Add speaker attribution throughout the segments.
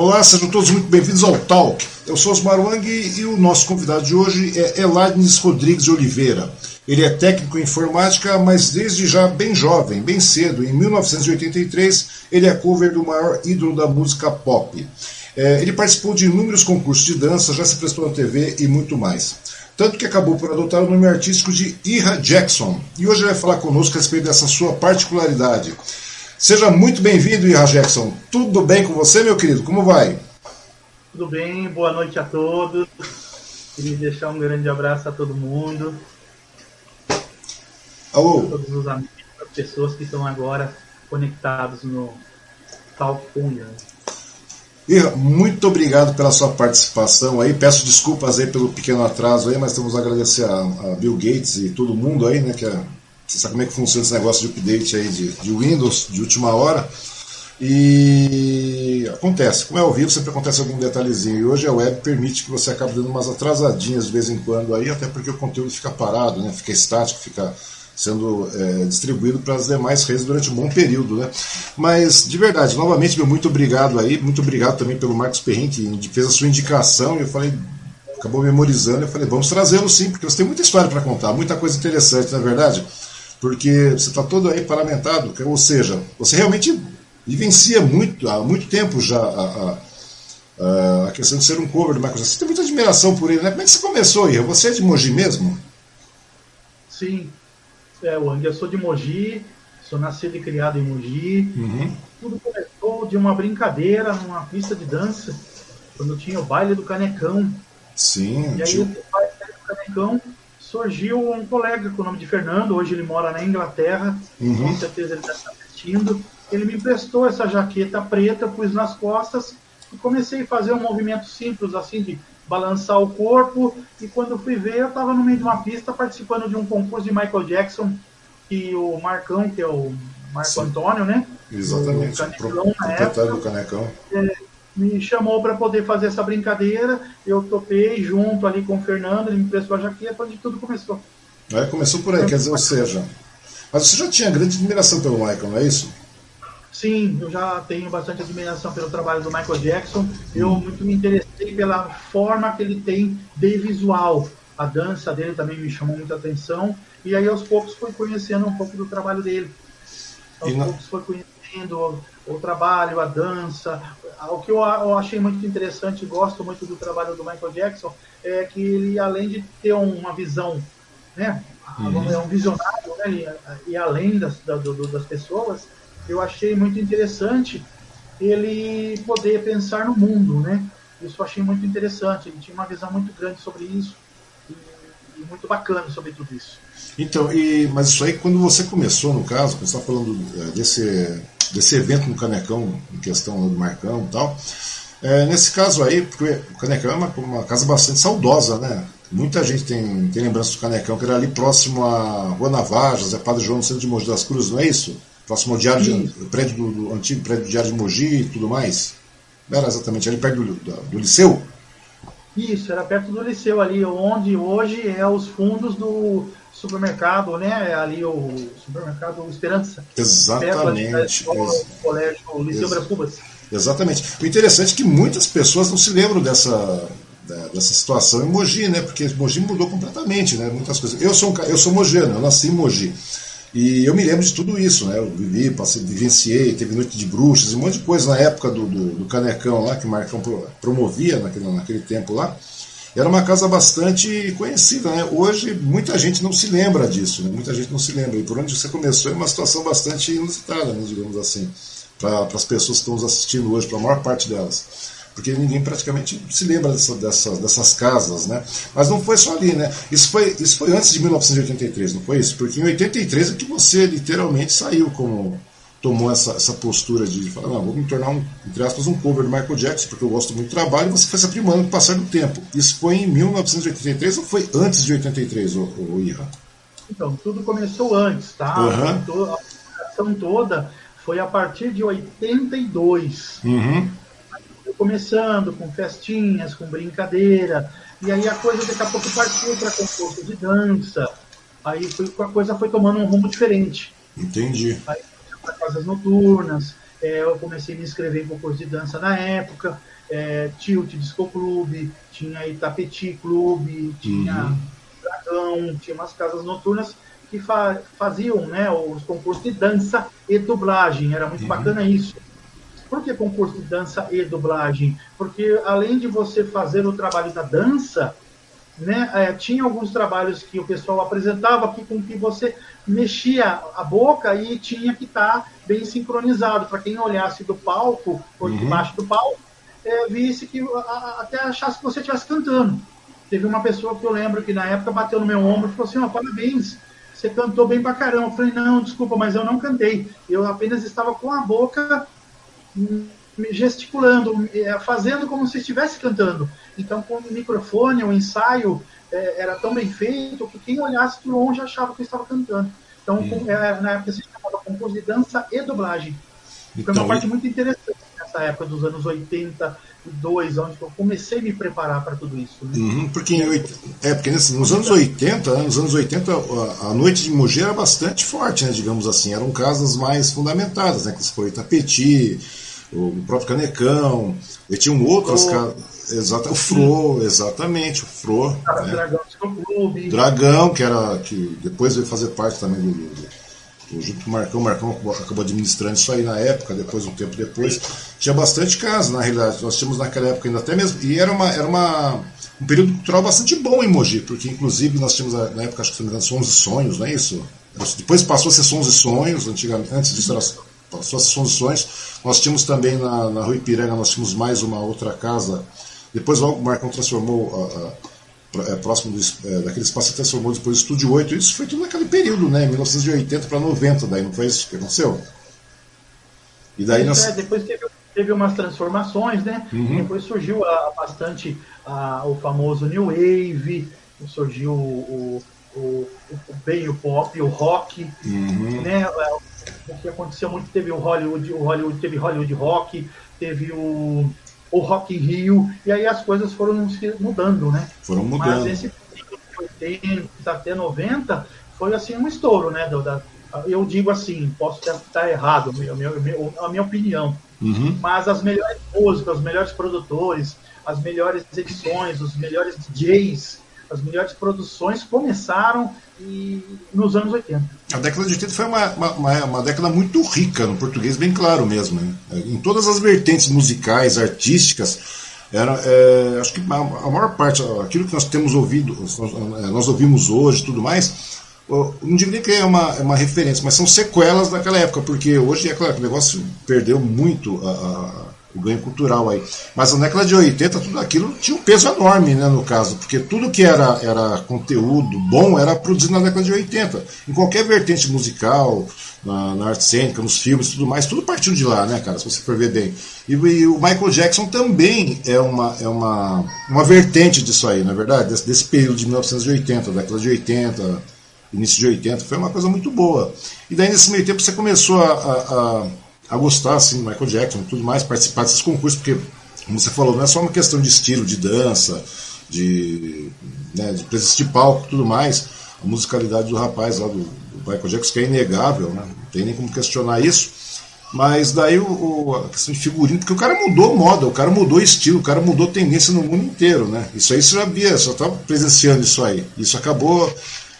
Speaker 1: Olá, sejam todos muito bem-vindos ao Talk. Eu sou Osmar Wang e o nosso convidado de hoje é Eladnes Rodrigues de Oliveira. Ele é técnico em informática, mas desde já bem jovem, bem cedo, em 1983, ele é cover do maior ídolo da música pop. É, ele participou de inúmeros concursos de dança, já se prestou na TV e muito mais. Tanto que acabou por adotar o nome artístico de Ira Jackson. E hoje ele vai falar conosco a respeito dessa sua particularidade. Seja muito bem-vindo, Ira Jackson. Tudo bem com você, meu querido? Como vai?
Speaker 2: Tudo bem, boa noite a todos. Queria deixar um grande abraço a todo mundo.
Speaker 1: Alô?
Speaker 2: A todos os amigos, as pessoas que estão agora conectados no Talk com
Speaker 1: Ira, muito obrigado pela sua participação aí. Peço desculpas aí pelo pequeno atraso aí, mas estamos a agradecer a, a Bill Gates e todo mundo aí, né, que é você sabe como é que funciona esse negócio de update aí de, de Windows de última hora. E acontece, como é ao vivo, sempre acontece algum detalhezinho. E hoje a web permite que você acabe dando umas atrasadinhas de vez em quando aí, até porque o conteúdo fica parado, né? fica estático, fica sendo é, distribuído para as demais redes durante um bom período, né? Mas de verdade, novamente, meu muito obrigado aí, muito obrigado também pelo Marcos Perrin que fez a sua indicação. E eu falei, acabou memorizando, eu falei, vamos trazê-lo sim, porque você tem muita história para contar, muita coisa interessante, na é verdade porque você está todo aí paramentado, ou seja, você realmente vivencia muito, há muito tempo já a, a, a questão de ser um cover do Michael Jackson. Você tem muita admiração por ele, né? Como é que você começou, Ian? Você é de Mogi mesmo?
Speaker 2: Sim, é, Wang, eu sou de Mogi, sou nascido e criado em Mogi. Uhum. Tudo começou de uma brincadeira numa pista de dança, quando tinha o baile do Canecão.
Speaker 1: Sim,
Speaker 2: e aí, tio... o baile do Canecão surgiu um colega com o nome de Fernando, hoje ele mora na Inglaterra, uhum. com certeza ele está assistindo. Ele me emprestou essa jaqueta preta, pus nas costas e comecei a fazer um movimento simples, assim, de balançar o corpo. E quando fui ver, eu estava no meio de uma pista participando de um concurso de Michael Jackson, e o Marcão, que é o Marco Sim. Antônio, né?
Speaker 1: Exatamente, o, Canecão, o proprietário do Canecão.
Speaker 2: É, me chamou para poder fazer essa brincadeira. Eu topei junto ali com o Fernando, ele me prestou a jaqueta, onde tudo começou.
Speaker 1: É, começou por aí, quer dizer, ou seja. Mas você já tinha grande admiração pelo Michael, não é isso?
Speaker 2: Sim, eu já tenho bastante admiração pelo trabalho do Michael Jackson. Eu hum. muito me interessei pela forma que ele tem de visual. A dança dele também me chamou muita atenção. E aí, aos poucos, fui conhecendo um pouco do trabalho dele. Aos e poucos, fui conhecendo o trabalho, a dança. O que eu, achei muito interessante, gosto muito do trabalho do Michael Jackson, é que ele, além de ter uma visão, né, uhum. é um visionário, né, e, e além das, da, do, das pessoas, eu achei muito interessante ele poder pensar no mundo, né? Isso eu achei muito interessante. Ele tinha uma visão muito grande sobre isso e, e muito bacana sobre tudo isso.
Speaker 1: Então, e, mas isso aí, quando você começou, no caso, você está falando é, desse desse evento no Canecão, em questão do Marcão e tal. É, nesse caso aí, porque o Canecão é uma, uma, casa bastante saudosa, né? Muita gente tem, tem lembrança do Canecão, que era ali próximo a Rua Navajas, é Padre João no centro de Mogi das Cruzes, não é isso? Próximo ao diário de, prédio do, do, antigo prédio do Diário de Mogi e tudo mais. Não era exatamente ali perto do, do, do Liceu?
Speaker 2: Isso, era perto do Liceu ali, onde hoje é os fundos do, supermercado, né? É ali o supermercado Esperança.
Speaker 1: Exatamente.
Speaker 2: Ali, colégio Liceu Ex Cubas.
Speaker 1: Exatamente. O interessante é que muitas pessoas não se lembram dessa, dessa situação em Mogi, né? Porque Mogi mudou completamente, né? Muitas coisas. Eu sou um, eu sou mogiano, eu nasci em Mogi. E eu me lembro de tudo isso, né? Eu vivi, passei, vivenciei, teve noite de bruxas, um monte de coisa na época do, do, do Canecão lá, que o Marcão promovia naquele, naquele tempo lá. Era uma casa bastante conhecida, né? Hoje muita gente não se lembra disso, né? muita gente não se lembra. E por onde você começou é uma situação bastante inusitada, né? digamos assim, para as pessoas que estão nos assistindo hoje, para a maior parte delas. Porque ninguém praticamente se lembra dessa, dessa, dessas casas, né? Mas não foi só ali, né? Isso foi, isso foi antes de 1983, não foi isso? Porque em 83 é que você literalmente saiu como tomou essa, essa postura de falar, não, vou me tornar, um, entre aspas, um cover do Michael Jackson, porque eu gosto muito do trabalho, e você foi se aprimando com o passar do tempo. Isso foi em 1983 ou foi antes de 83, o, o Ira?
Speaker 2: Então, tudo começou antes, tá? Uhum. A ação toda foi a partir de 82.
Speaker 1: Uhum.
Speaker 2: Começando com festinhas, com brincadeira, e aí a coisa daqui a pouco partiu para concurso de dança, aí foi, a coisa foi tomando um rumo diferente.
Speaker 1: Entendi.
Speaker 2: Aí para casas noturnas. é, eu comecei a me inscrever em concurso de dança na época, é, Tilt Disco Clube, tinha Itapeti Clube, tinha uhum. Dragão, tinha umas casas noturnas que fa faziam né, os concursos de dança e dublagem, era muito uhum. bacana isso. Por que concurso de dança e dublagem? Porque além de você fazer o trabalho da dança, né, é, tinha alguns trabalhos que o pessoal apresentava aqui com que você mexia a boca e tinha que estar tá bem sincronizado para quem olhasse do palco ou uhum. debaixo do palco é, visse que a, até achasse que você estivesse cantando. Teve uma pessoa que eu lembro que na época bateu no meu ombro e falou assim: oh, parabéns, você cantou bem pra caramba. Eu falei: não, desculpa, mas eu não cantei. Eu apenas estava com a boca gesticulando, é, fazendo como se estivesse cantando. Então, com o microfone, o ensaio é, era tão bem feito que quem olhasse de longe achava que estava cantando. Então, com, é, na época se chamava concurso de dança e dublagem. Foi uma então, parte muito interessante nessa época dos anos 82, onde eu comecei a me preparar para tudo isso. Né?
Speaker 1: Uhum, porque, em, é, porque nos anos 80, né, nos anos 80, a, a, noite de Mogi era bastante forte, né, digamos assim. Eram casas mais fundamentadas, né, que foi Itapeti, o próprio Canecão, e tinham outras casas. Exato, o Fro, exatamente, o Fro.
Speaker 2: Né? Dragão Clube.
Speaker 1: Dragão, que era. que depois veio fazer parte também do, do, do junto com o Marcão, o Marcão acabou administrando isso aí na época, depois, um tempo depois. Tinha bastante casa, na realidade. Nós tínhamos naquela época ainda até mesmo. E era uma. Era uma um período cultural bastante bom em Mogi, porque inclusive nós tínhamos na época, acho que se não me engano, Sons e Sonhos, não é isso? Depois passou a ser Sons e Sonhos, antigamente, antes disso era passou a ser Sons e Sonhos. Nós tínhamos também na, na Rua Ipiranga, nós tínhamos mais uma outra casa depois logo o Marcão transformou a, a, a, próximo do, é, daquele espaço, transformou depois o Estúdio 8. Isso foi tudo naquele período, né? 1980 para 90, daí não foi isso que aconteceu?
Speaker 2: E daí nós... é, depois teve, teve umas transformações, né? Uhum. Depois surgiu a, bastante o famoso New Wave, surgiu o, o, o, o bem o pop, o rock, uhum. né? O que aconteceu muito teve o Hollywood, o Hollywood teve Hollywood Rock, teve o o Rock in Rio, e aí as coisas foram se mudando, né?
Speaker 1: Foram mudando.
Speaker 2: Mas esse período de 80 até 90 foi assim um estouro, né? Da, eu digo assim, posso estar errado, a minha, a minha opinião, uhum. mas as melhores músicas, os melhores produtores, as melhores edições, os melhores DJs, as melhores produções começaram e, nos anos 80.
Speaker 1: A década de 80 foi uma, uma, uma, década muito rica, no português bem claro mesmo. Né? Em todas as vertentes musicais, artísticas, era, é, acho que a, a, maior parte, aquilo que nós temos ouvido, nós, nós ouvimos hoje tudo mais, não digo nem que é uma, é uma referência, mas são sequelas daquela época, porque hoje é claro que o negócio perdeu muito a o ganho cultural aí. Mas na década de 80, tudo aquilo tinha um peso enorme, né, no caso, porque tudo que era, era conteúdo bom era produzido na década de 80. Em qualquer vertente musical, na, na arte cênica, nos filmes tudo mais, tudo partiu de lá, né, cara, se você for ver bem. E, e, o Michael Jackson também é uma, é uma, uma vertente disso aí, na é verdade, desse, desse período de 1980, década de 80, início de 80, foi uma coisa muito boa. E daí nesse meio tempo você começou a, a, a a gostar assim, Michael Jackson e tudo mais, participar desses concursos, porque, como você falou, não é só uma questão de estilo, de dança, de, né, de presença de palco tudo mais. A musicalidade do rapaz lá do, do, Michael Jackson, que é inegável, né? não tem nem como questionar isso. Mas daí o, o, a questão de figurino, porque o cara mudou moda, o cara mudou estilo, o cara mudou tendência no mundo inteiro, né? Isso aí você já via, só estava presenciando isso aí. Isso acabou,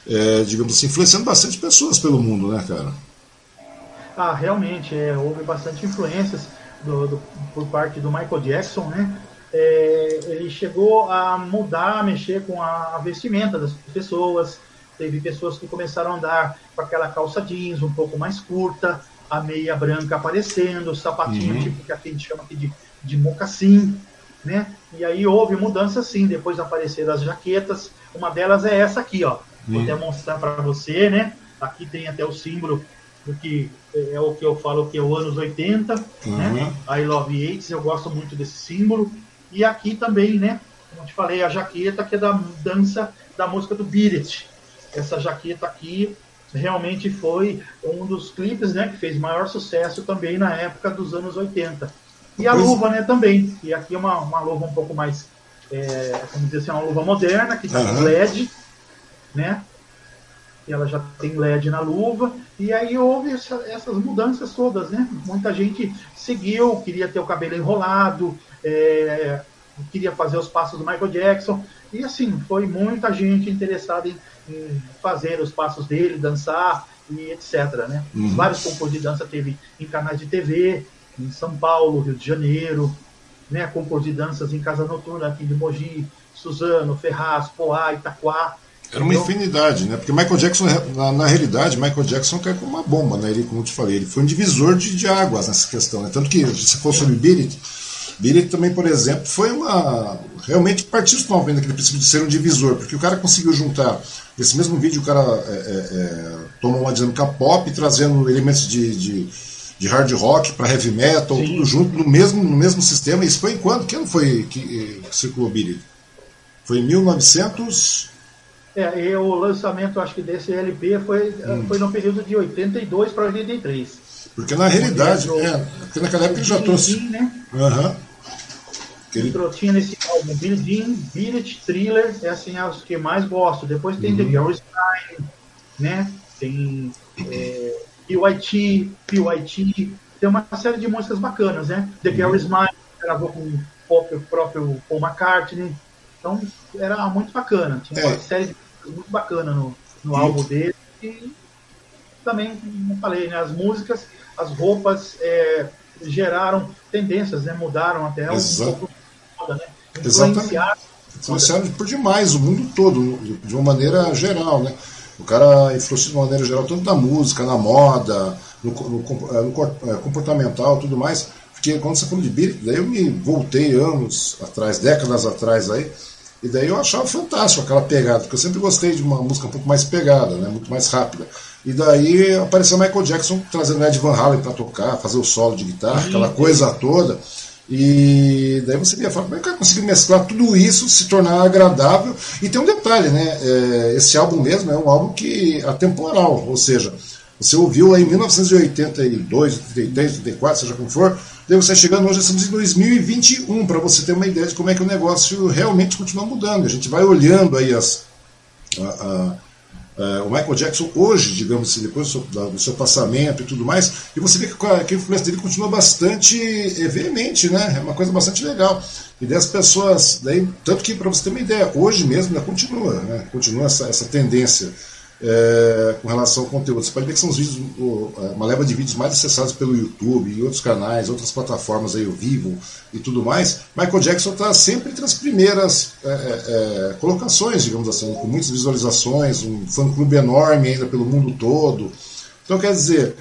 Speaker 1: é, digamos assim, influenciando bastante pessoas pelo mundo, né, cara?
Speaker 2: Ah, realmente, é, houve bastante influências do, do, por parte do Michael Jackson, né? É, ele chegou a mudar, a mexer com a vestimenta das pessoas. Teve pessoas que começaram a andar com aquela calça jeans um pouco mais curta, a meia branca aparecendo, o sapatinho uhum. tipo que a gente chama aqui de, de mocassim, né? E aí houve mudança sim, depois apareceram as jaquetas. Uma delas é essa aqui, ó. Uhum. Vou até mostrar para você, né? Aqui tem até o símbolo porque é o que eu falo que é o anos 80, uhum. né? I Love AIDS, eu gosto muito desse símbolo. E aqui também, né? Como te falei, a jaqueta que é da dança da música do Beat. Essa jaqueta aqui realmente foi um dos clipes, né? Que fez maior sucesso também na época dos anos 80. E a luva, né? Também. E aqui é uma, uma luva um pouco mais, é, como dizer assim, uma luva moderna, que está uhum. LED, né? Ela já tem LED na luva, e aí houve essa, essas mudanças todas, né? Muita gente seguiu, queria ter o cabelo enrolado, é, queria fazer os passos do Michael Jackson, e assim, foi muita gente interessada em, em fazer os passos dele, dançar e etc. Né? Uhum. Vários concursos de dança teve em canais de TV, em São Paulo, Rio de Janeiro, né? concursos de danças em Casa Noturna aqui de Mogi, Suzano, Ferraz, Poá, Itaquá.
Speaker 1: Era uma infinidade, né? Porque Michael Jackson, na, na, realidade, Michael Jackson caiu como uma bomba, né? Ele, como eu te falei, ele foi um divisor de, de águas nessa questão, né? Tanto que, se for sobre Beat It também, por exemplo, foi uma... Realmente partiu os novos naquele princípio de ser um divisor, porque o cara conseguiu juntar... Nesse mesmo vídeo, o cara é, é, é, toma uma dinâmica pop, trazendo elementos de, de, de hard rock para heavy metal, Sim. tudo junto, no mesmo, no mesmo sistema. Isso foi em quando? Que ano foi que, que circulou Beat It? Foi em 1900...
Speaker 2: É, e o lançamento, acho que desse LP foi, hum. foi no período de 82 para 83.
Speaker 1: Porque na realidade, é, porque naquela época ele já trouxe.
Speaker 2: Né?
Speaker 1: Uhum.
Speaker 2: Ele tinha nesse álbum Billie Jean, Billet, Thriller, é assim, é os que mais gosto. Depois tem uhum. The Girl's Time, né? Tem é, PYT, PYT, tem uma série de músicas bacanas, né? The Girl Is Mine, gravou com o próprio Paul McCartney. Então era muito bacana. Tinha uma é. série muito bacana no, no álbum dele. E também, como falei, né, as músicas, as roupas é, geraram tendências, né, mudaram até
Speaker 1: Exato. um pouco moda, né? Exatamente. Influenciaram por demais o mundo todo, de uma maneira geral, né? O cara influenciou de uma maneira geral, tanto na música, na moda, no, no, no, é, comportamental tudo mais. Porque quando você falou de Beatles, daí eu me voltei anos atrás, décadas atrás aí, e daí eu achava fantástico aquela pegada, porque eu sempre gostei de uma música um pouco mais pegada, né, muito mais rápida. E daí apareceu Michael Jackson trazendo Ed Van Halen para tocar, fazer o solo de guitarra, aquela coisa toda. E daí você ia falar, como é que o cara conseguiu mesclar tudo isso, se tornar agradável? E tem um detalhe, né? É, esse álbum mesmo é um álbum que atemporal, ou seja, você ouviu aí em 1982, 83, 84, seja como for, daí você chegando hoje, estamos em 2021, para você ter uma ideia de como é que o negócio realmente continua mudando. A gente vai olhando aí as. A, a, Uh, o Michael Jackson hoje, digamos assim, depois do seu, do seu, passamento e tudo mais, e você vê que, que a influência dele continua bastante eh, veemente, né? É uma coisa bastante legal. E das pessoas, daí, tanto que para você ter uma ideia, hoje mesmo né, continua, né? Continua essa, essa tendência é, com relação ao conteúdo. Você pode ver que são os vídeos, é, uma leva de vídeos mais acessados pelo YouTube e outros canais, outras plataformas aí, o Vivo e tudo mais. Michael Jackson está sempre entre as primeiras é, é, é, colocações, digamos assim, com muitas visualizações, um fã-clube enorme ainda pelo mundo todo. Então, quer dizer,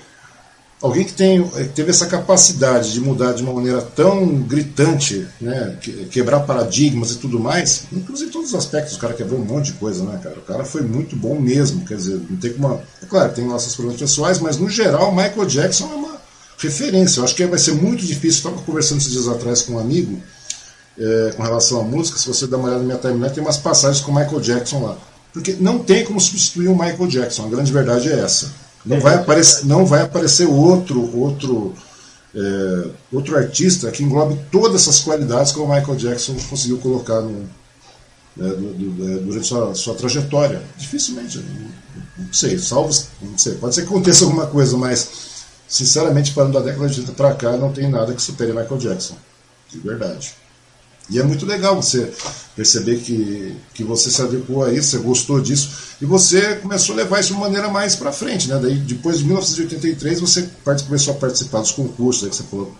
Speaker 1: alguém que, tem, que teve essa capacidade de mudar de uma maneira tão gritante, né, quebrar paradigmas e tudo mais, inclusive todos os aspectos, o cara quebrou um monte de coisa, né, cara? O cara foi muito bom mesmo, quer dizer, não tem como. É claro, tem nossos problemas pessoais, mas no geral, Michael Jackson é uma referência. Eu acho que vai ser muito difícil. Estava conversando esses dias atrás com um amigo é, com relação à música. Se você dar uma olhada na minha timeline, tem umas passagens com Michael Jackson lá. Porque não tem como substituir o Michael Jackson, a grande verdade é essa. Não vai aparecer, não vai aparecer outro, outro, é, outro artista que englobe todas essas qualidades que o Michael Jackson conseguiu colocar no, né, durante sua, sua trajetória. Dificilmente, não sei, salvo, não sei, pode ser que aconteça alguma coisa, mas sinceramente, falando da década de 80 para cá, não tem nada que supere Michael Jackson, de verdade. E é muito legal você perceber que, que você se adequou a isso, você gostou disso, e você começou a levar isso de uma maneira mais para frente. Né? Daí, depois de 1983, você começou a participar dos concursos aí que você falou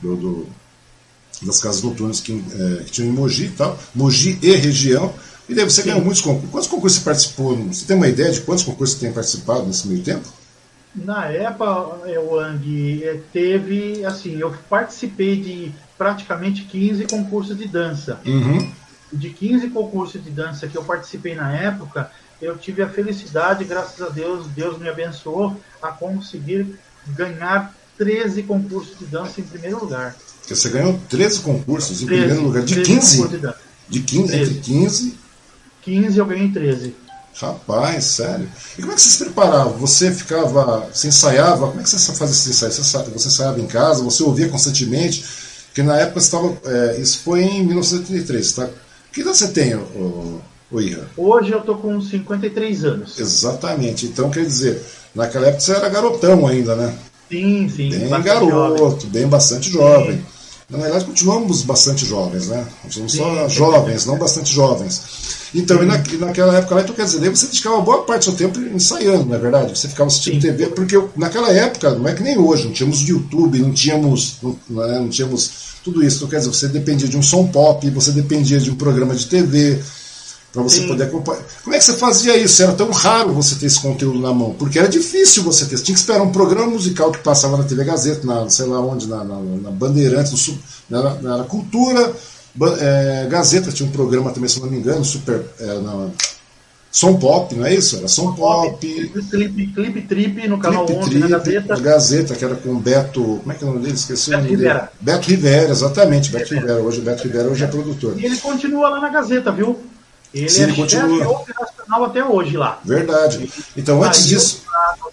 Speaker 1: do, do das casas noturnas que, é, que tinham em Mogi e tal, Mogi e região, e daí você Sim. ganhou muitos concursos. Quantos concursos você participou? Você tem uma ideia de quantos concursos você tem participado nesse meio tempo?
Speaker 2: Na época, Wang, é, teve, assim, eu participei de praticamente 15 concursos de dança.
Speaker 1: Uhum.
Speaker 2: De 15 concursos de dança que eu participei na época, eu tive a felicidade, graças a Deus, Deus me abençoou, a conseguir ganhar 13 concursos de dança em primeiro lugar.
Speaker 1: Você ganhou 13 concursos em 13, primeiro lugar? De 15? De, de 15, 13. entre 15?
Speaker 2: 15 eu ganhei 13.
Speaker 1: Rapaz, sério. E como é que você se preparava? Você ficava, você ensaiava? Como é que você fazia esse ensaio? Você, você ensaiava em casa? Você ouvia constantemente? Porque na época você estava. É, isso foi em 1983, tá? Que idade você tem, o, Oi,
Speaker 2: Hoje eu tô com 53 anos.
Speaker 1: Exatamente. Então, quer dizer, naquela época você era garotão ainda, né?
Speaker 2: Sim, sim.
Speaker 1: Bem garoto, jovem. bem bastante jovem. Sim. Na verdade, continuamos bastante jovens, né? Somos só jovens, não bastante jovens. Então, e, na, e, naquela época lá, então quer dizer, daí você dedicava boa parte do seu tempo ensaiando, não é verdade? Você ficava assistindo Sim. TV, porque naquela época, não é que nem hoje, não tínhamos YouTube, não tínhamos, não, não, é, não tínhamos tudo isso. Então, quer dizer, você dependia de um som pop, você dependia de um programa de TV, para você Sim. poder acompanhar. Como é que você fazia isso? Era tão raro você ter esse conteúdo na mão, porque era difícil você ter. Você tinha que esperar um programa musical que passava na TV Gazeta, na, sei lá onde, na, na, na Bandeirantes, no na, na, na Cultura, é, Gazeta tinha um programa também, se não me engano, super. É, na, Som Pop, não é isso? Era Som Pop.
Speaker 2: Clipe, Clipe Trip no canal Clipe 11 Trip, na Gazeta.
Speaker 1: Gazeta, que era com Beto. Como é que é o nome dele? Esqueci
Speaker 2: Beto
Speaker 1: o nome
Speaker 2: Rivera.
Speaker 1: dele. Beto Rivera, exatamente. Beto Rivera. Hoje, Beto Rivera hoje é produtor.
Speaker 2: E ele continua lá na Gazeta, viu? Ele Sim, é ele continua. operacional até hoje lá.
Speaker 1: Verdade. Então, antes disso.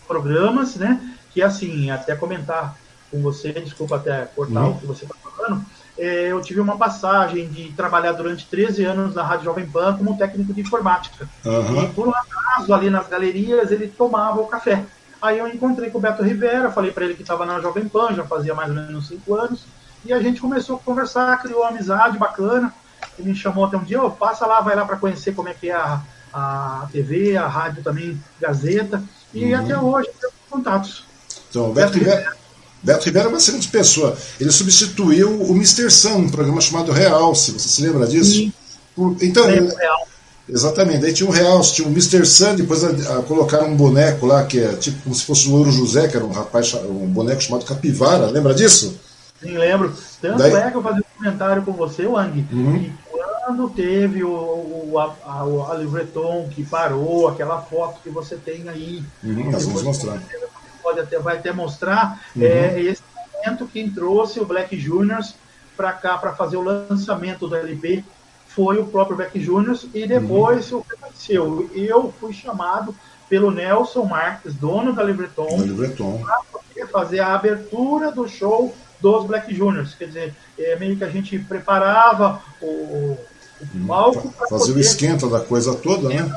Speaker 2: programas, né? Que assim, até comentar com você, desculpa até cortar hum. o que você está falando. É, eu tive uma passagem de trabalhar durante 13 anos na Rádio Jovem Pan como técnico de informática. Uhum. E por um acaso, ali nas galerias, ele tomava o café. Aí eu encontrei com o Beto Rivera, falei para ele que estava na Jovem Pan, já fazia mais ou menos 5 anos, e a gente começou a conversar, criou uma amizade bacana. Ele me chamou até um dia, oh, passa lá, vai lá para conhecer como é que é a, a TV, a rádio também, Gazeta, e uhum. até hoje temos contatos.
Speaker 1: Então, o Beto, Beto Rivera, Beto Rivera é uma excelente pessoa. Ele substituiu o Mr. Sam, um programa chamado Realce, você se lembra disso? Sim. Então, ele, Exatamente, daí tinha um Realce, tinha o Mr. Sam, depois a, a, colocaram um boneco lá, que é tipo como se fosse o Ouro José, que era um rapaz, um boneco chamado Capivara, lembra disso?
Speaker 2: Sim, lembro. Tanto daí... é que eu fazia um comentário com você, Wang, uhum. e quando teve o, o, a, a, a Livreton que parou, aquela foto que você tem aí.
Speaker 1: Uhum, nós vamos mostrar.
Speaker 2: Pode até, vai até mostrar uhum. é, esse momento quem trouxe o Black Juniors para cá para fazer o lançamento do LP foi o próprio Black Juniors e depois uhum. o que aconteceu? Eu fui chamado pelo Nelson Marques, dono da Livreton, para fazer a abertura do show dos Black Juniors. Quer dizer, é meio que a gente preparava o,
Speaker 1: o palco. Fazer o esquenta da coisa toda, né?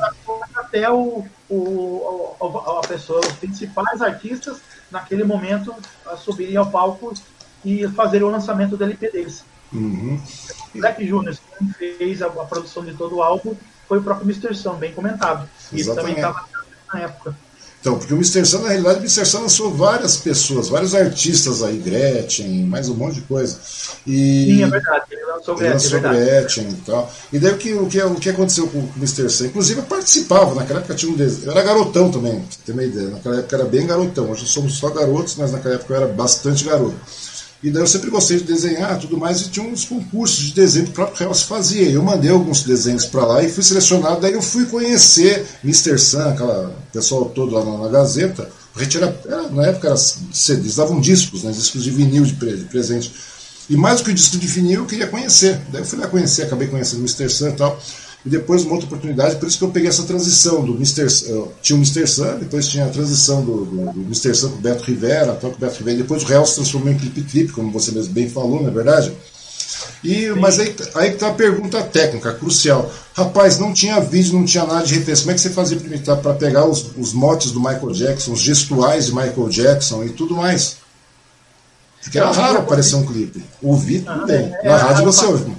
Speaker 2: Até o, o, a pessoa, os principais artistas, naquele momento, subirem ao palco e fazer o lançamento do LP deles.
Speaker 1: Uhum.
Speaker 2: Black Juniors, quem fez a, a, produção de todo o álbum foi o próprio Mr. Sam, bem comentado. E ele também estava na época.
Speaker 1: Então, porque o Mr. Sun, na realidade, o Mr. Sun lançou várias pessoas, vários artistas aí, Gretchen, mais um monte de coisa.
Speaker 2: E Sim, é verdade, ele lançou Gretchen. Lançou é
Speaker 1: Gretchen e tal. E daí o que, o que, o que aconteceu com o Mr. Sun? Inclusive eu participava, naquela época tinha um desenho. Eu era garotão também, pra ter uma ideia. Naquela época era bem garotão. Hoje somos só garotos, mas naquela época eu era bastante garoto. E daí eu sempre gostei de desenhar tudo mais, e tinha uns concursos de desenho que o próprio Real se fazia. Eu mandei alguns desenhos para lá e fui selecionado. Daí eu fui conhecer Mr. Sun, aquela pessoal todo lá na, na Gazeta. A era, na época era eles davam discos, né, discos de vinil de, de presente. E mais do que o disco de vinil, eu queria conhecer. Daí eu fui lá conhecer, acabei conhecendo Mr. Sun e tal. E depois uma outra oportunidade, por isso que eu peguei essa transição do Mr. Uh, tinha o Mr. Sun, depois tinha a transição do, do, do Mr. Sun com o Beto Rivera, com o Beto Rivera, depois o Real se transformou em Clip Trip, como você mesmo bem falou, não é verdade? E, mas aí, aí que tá a pergunta técnica, crucial. Rapaz, não tinha vídeo, não tinha nada de referência. Como é que você fazia para pegar os, os motes do Michael Jackson, os gestuais de Michael Jackson e tudo mais? Porque era raro aparecer um clipe. Ouvir bem. É, Na rádio você ouve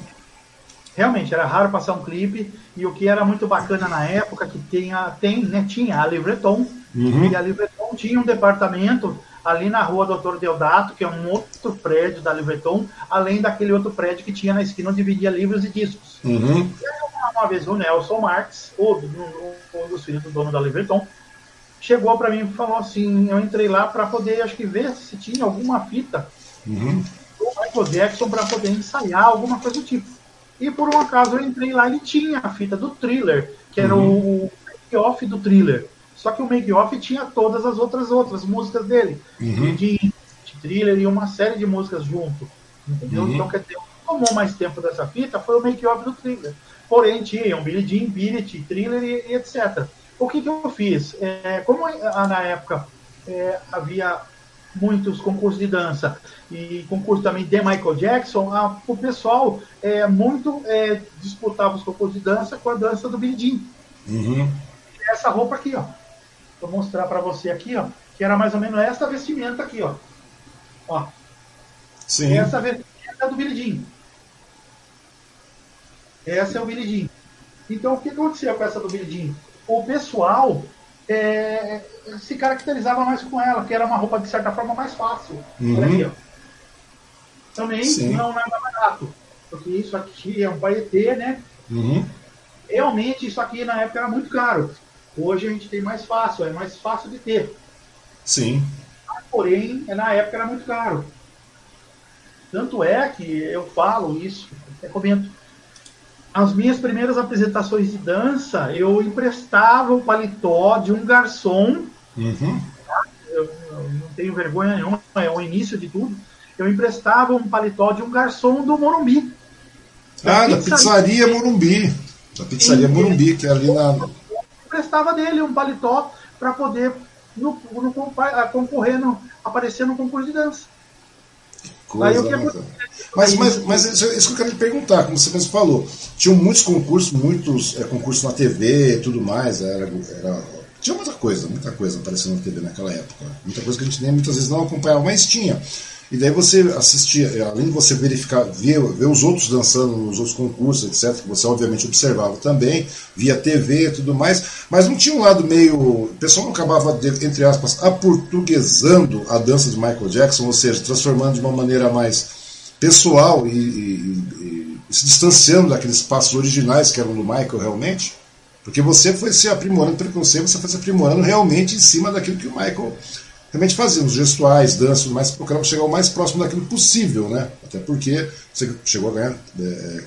Speaker 2: realmente era raro passar um clipe e o que era muito bacana na época que tinha, tem, né, tinha a Livreton uhum. e a Livreton tinha um departamento ali na rua Doutor Deodato, que é um outro prédio da Livreton, além daquele outro prédio que tinha na esquina onde vendia livros e discos.
Speaker 1: Uhum.
Speaker 2: E aí, uma, uma, vez o Nelson o, um dos filhos do dono da Livreton, chegou para mim e falou assim, eu entrei lá para poder, acho que ver se tinha alguma fita
Speaker 1: uhum.
Speaker 2: do Michael Jackson para poder ensaiar alguma coisa do tipo. E por um acaso eu entrei lá e tinha a fita do thriller, que era uhum. o make-off do thriller. Só que o make-off tinha todas as outras outras músicas dele.
Speaker 1: Uhum.
Speaker 2: De, de, thriller e uma série de músicas junto. Entendeu? Uhum. Então, quer dizer, o que tomou mais tempo dessa fita foi o make-off do thriller. Porém, tinha um Billy Jean, Billy, thriller e, e, etc. O que, que eu fiz? É, como na época é, havia muitos concursos de dança e concurso também de Michael Jackson, a, o pessoal é, muito é, disputava os concursos de dança com a dança do Billie Jean.
Speaker 1: Uhum.
Speaker 2: Essa roupa aqui, ó. Vou mostrar para você aqui, ó, que era mais ou menos essa vestimenta aqui, ó. Ó.
Speaker 1: Sim.
Speaker 2: Essa vestimenta é do Billie Jean. Essa é o Billie Jean. Então, o que aconteceu com essa do Billie Jean? O pessoal é, se caracterizava mais com ela, que era uma roupa de certa forma mais fácil.
Speaker 1: Uhum.
Speaker 2: Olha aqui, ó. Também
Speaker 1: Sim.
Speaker 2: não é mais barato, porque isso aqui é um paetê, né?
Speaker 1: Uhum.
Speaker 2: Realmente, isso aqui na época era muito caro. Hoje a gente tem mais fácil, é mais fácil de ter.
Speaker 1: Sim.
Speaker 2: Porém, na época era muito caro. Tanto é que eu falo isso, até comento. As minhas primeiras apresentações de dança, eu emprestava o paletó de um garçom.
Speaker 1: Uhum.
Speaker 2: Eu, eu não tenho vergonha nenhuma, é o início de tudo. Eu emprestava um paletó de um garçom do Morumbi.
Speaker 1: Ah, da pizzaria Morumbi. Da pizzaria. Morumbi, que é ali na.
Speaker 2: Eu emprestava dele um paletó para poder no, no, concorrer, no, aparecer no concurso de dança.
Speaker 1: Coisa, né? Mas, mas, mas isso, isso que eu quero te perguntar, como você mesmo falou. Tinham muitos concursos, muitos é, concursos na TV e tudo mais. Era, era- tinha muita coisa, muita coisa aparecendo na TV naquela época. Muita coisa que a gente nem muitas vezes não acompanhava, mas tinha. E daí você assistia, é, além de você verificar, ver, ver os outros dançando nos outros concursos, etc., que você obviamente observava também, via TV e tudo mais, mas não tinha um lado meio. O pessoal não acabava, entre aspas, aportuguesando a dança de Michael Jackson, ou seja, transformando de uma maneira mais pessoal e, e- e- se distanciando daqueles passos originais que eram do Michael realmente. Porque você foi se aprimorando, pelo você foi se aprimorando realmente em cima daquilo que o Michael realmente fazia, os gestuais, danças, tudo mais, procurava chegar o mais próximo daquilo possível, né? Até porque você chegou a ganhar é,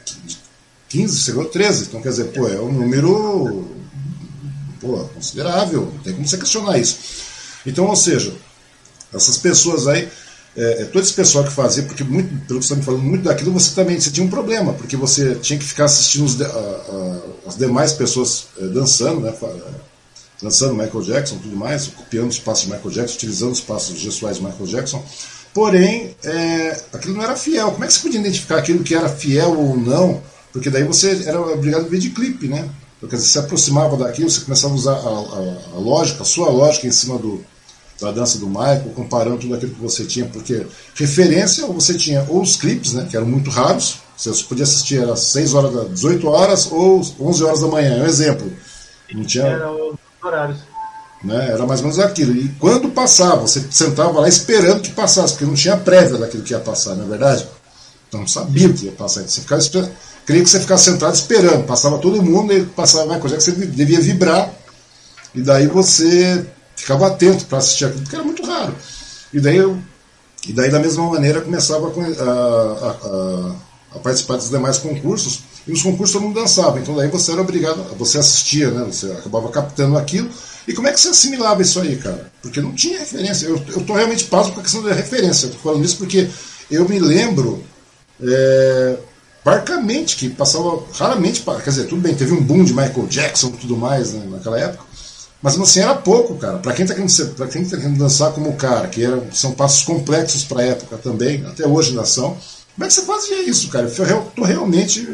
Speaker 1: 15, chegou a 13, então quer dizer, pô, é um número pô, considerável, não tem como você questionar isso. Então, ou seja, essas pessoas aí, é, é, todo esse pessoal que fazia, porque muito, pelo que você está me falando, muito daquilo você também você tinha um problema, porque você tinha que ficar assistindo os a- a- as demais pessoas é, dançando, né? Dançando Michael Jackson tudo mais, copiando os passos de Michael Jackson, utilizando os passos gestuais de Michael Jackson. Porém, é, aquilo não era fiel. Como é que você podia identificar aquilo que era fiel ou não? Porque daí você era obrigado a ver de clipe, né? Porque você se aproximava daquilo, você começava a usar a, a- a lógica, a sua lógica em cima do, da dança do Michael, comparando tudo aquilo que você tinha, porque referência você tinha ou os clipes, né, que eram muito raros, você podia assistir às 6 horas, da, 18 horas ou 11 horas da manhã, é um exemplo. Não tinha,
Speaker 2: Era os horários.
Speaker 1: né, era mais ou menos aquilo. E quando passava, você sentava lá esperando que passasse, porque não tinha prévia daquilo que ia passar, não é verdade? Então não sabia o que ia passar. Você ficava esper... Queria que você ficasse sentado esperando. Passava todo mundo, e passava Michael Jackson, você devia vibrar. E daí você ficava atento para assistir aquilo, porque era muito raro. E daí, eu, e daí da mesma maneira, começava a, a- a- a- participar dos demais concursos. E nos concursos todo mundo dançava. Então daí você era obrigado, você assistia, né? Você acabava captando aquilo. E como é que você assimilava isso aí, cara? Porque não tinha referência. Eu, eu tô realmente pasmo com a questão da referência. Eu tô falando isso porque eu me lembro é, parcamente que passava raramente, quer dizer, tudo bem, teve um boom de Michael Jackson e tudo mais né, naquela época, mas assim era pouco, cara. Para quem tá querendo quem tá querendo dançar como o cara, que eram, são passos complexos para época também, até hoje ainda são. Como é que você fazia isso, cara? Eu tô realmente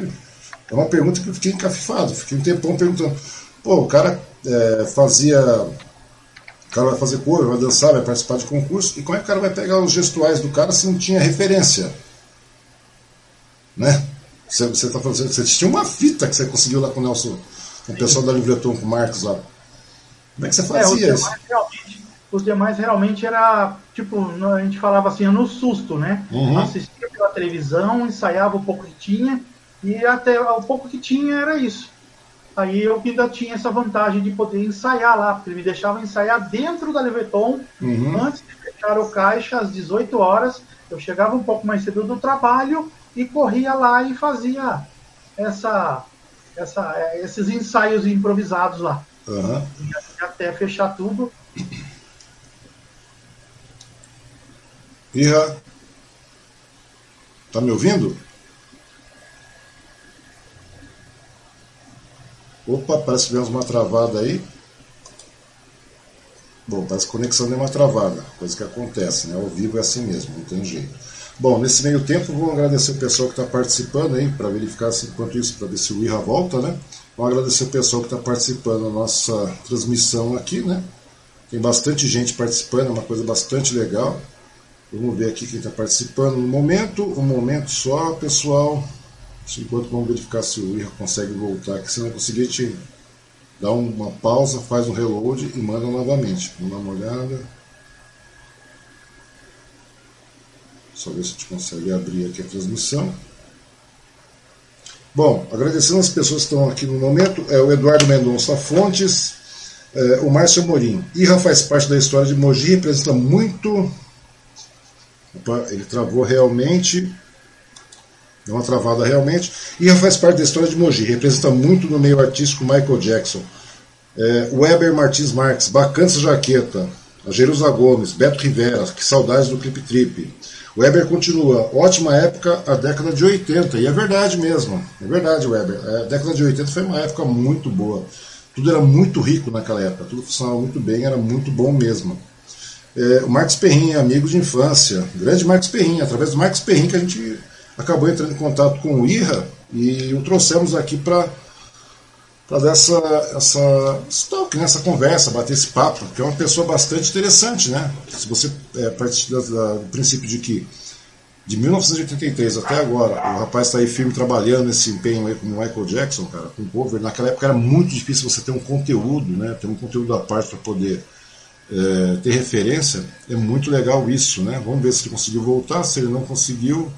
Speaker 1: é uma pergunta que eu fiquei encafifado, fiquei um tempão perguntando. Pô, o cara é, fazia o cara vai fazer cor, vai dançar, vai participar de concurso, e como é que o cara vai pegar os gestuais do cara se não tinha referência? Né? Você, você, tá falando, você tinha uma fita que você conseguiu lá com o Nelson, com o pessoal da Livreton, com o Marcos lá. Como é que você
Speaker 2: É, os
Speaker 1: fazia isso?
Speaker 2: demais, realmente, os demais realmente era, tipo, a gente falava assim, no susto, né?
Speaker 1: Uhum.
Speaker 2: Assistia pela televisão, ensaiava o pouco que tinha, e até o pouco que tinha era isso. Aí eu ainda tinha essa vantagem de poder ensaiar lá, porque ele me deixava ensaiar dentro da Leveton,
Speaker 1: Uhum.
Speaker 2: antes de fechar o caixa, às 18 horas. Eu chegava um pouco mais cedo do trabalho e corria lá e fazia essa, essa, esses ensaios improvisados lá. E até fechar tudo.
Speaker 1: Ira, tá me ouvindo? Opa, parece que tivemos uma travada aí. Bom, parece que a conexão deu uma travada, coisa que acontece, né? Ao vivo é assim mesmo, não tem jeito. Bom, nesse meio tempo, vou agradecer o pessoal que está participando aí, para verificar se, enquanto isso, para ver se o IRA volta, né? Vou agradecer o pessoal que está participando da nossa transmissão aqui, né? Tem bastante gente participando, é uma coisa bastante legal. Vamos ver aqui quem está participando no momento. Um momento só, pessoal. Enquanto vamos verificar se o IRA consegue voltar aqui. Se não conseguir, a gente dá uma pausa, faz um reload e manda novamente. Vamos dar uma olhada. Só ver se a gente consegue abrir aqui a transmissão. Bom, agradecendo as pessoas que estão aqui no momento, é o Eduardo Mendonça Fontes, é, o Márcio Amorim. Irra faz parte da história de Mogi, representa muito. Opa, ele travou realmente. Deu uma travada realmente. Irra faz parte da história de Mogi, representa muito no meio artístico Michael Jackson. É, Weber Martins Marques, bacana essa jaqueta. A Jerusa Gomes, Beto Rivera, que saudades do Clip Trip. Weber continua, ótima época, a década de 80, e é verdade mesmo, é verdade, Weber. A década de 80 foi uma época muito boa. Tudo era muito rico naquela época, tudo funcionava muito bem, era muito bom mesmo. É, o Marcos Perrin, amigo de infância, grande Marcos Perrin, através do Marcos Perrin que a gente acabou entrando em contato com o IRA e o trouxemos aqui para para dar essa, essa talk, né, essa conversa, bater esse papo, que é uma pessoa bastante interessante, né? Se você é, partir do, do princípio de que de 1983 até agora, o rapaz está aí firme trabalhando nesse empenho aí com o Michael Jackson, cara, com o cover. Naquela época era muito difícil você ter um conteúdo, né? Ter um conteúdo à parte para poder é, ter referência. É muito legal isso, né? Vamos ver se ele conseguiu voltar. Se ele não conseguiu,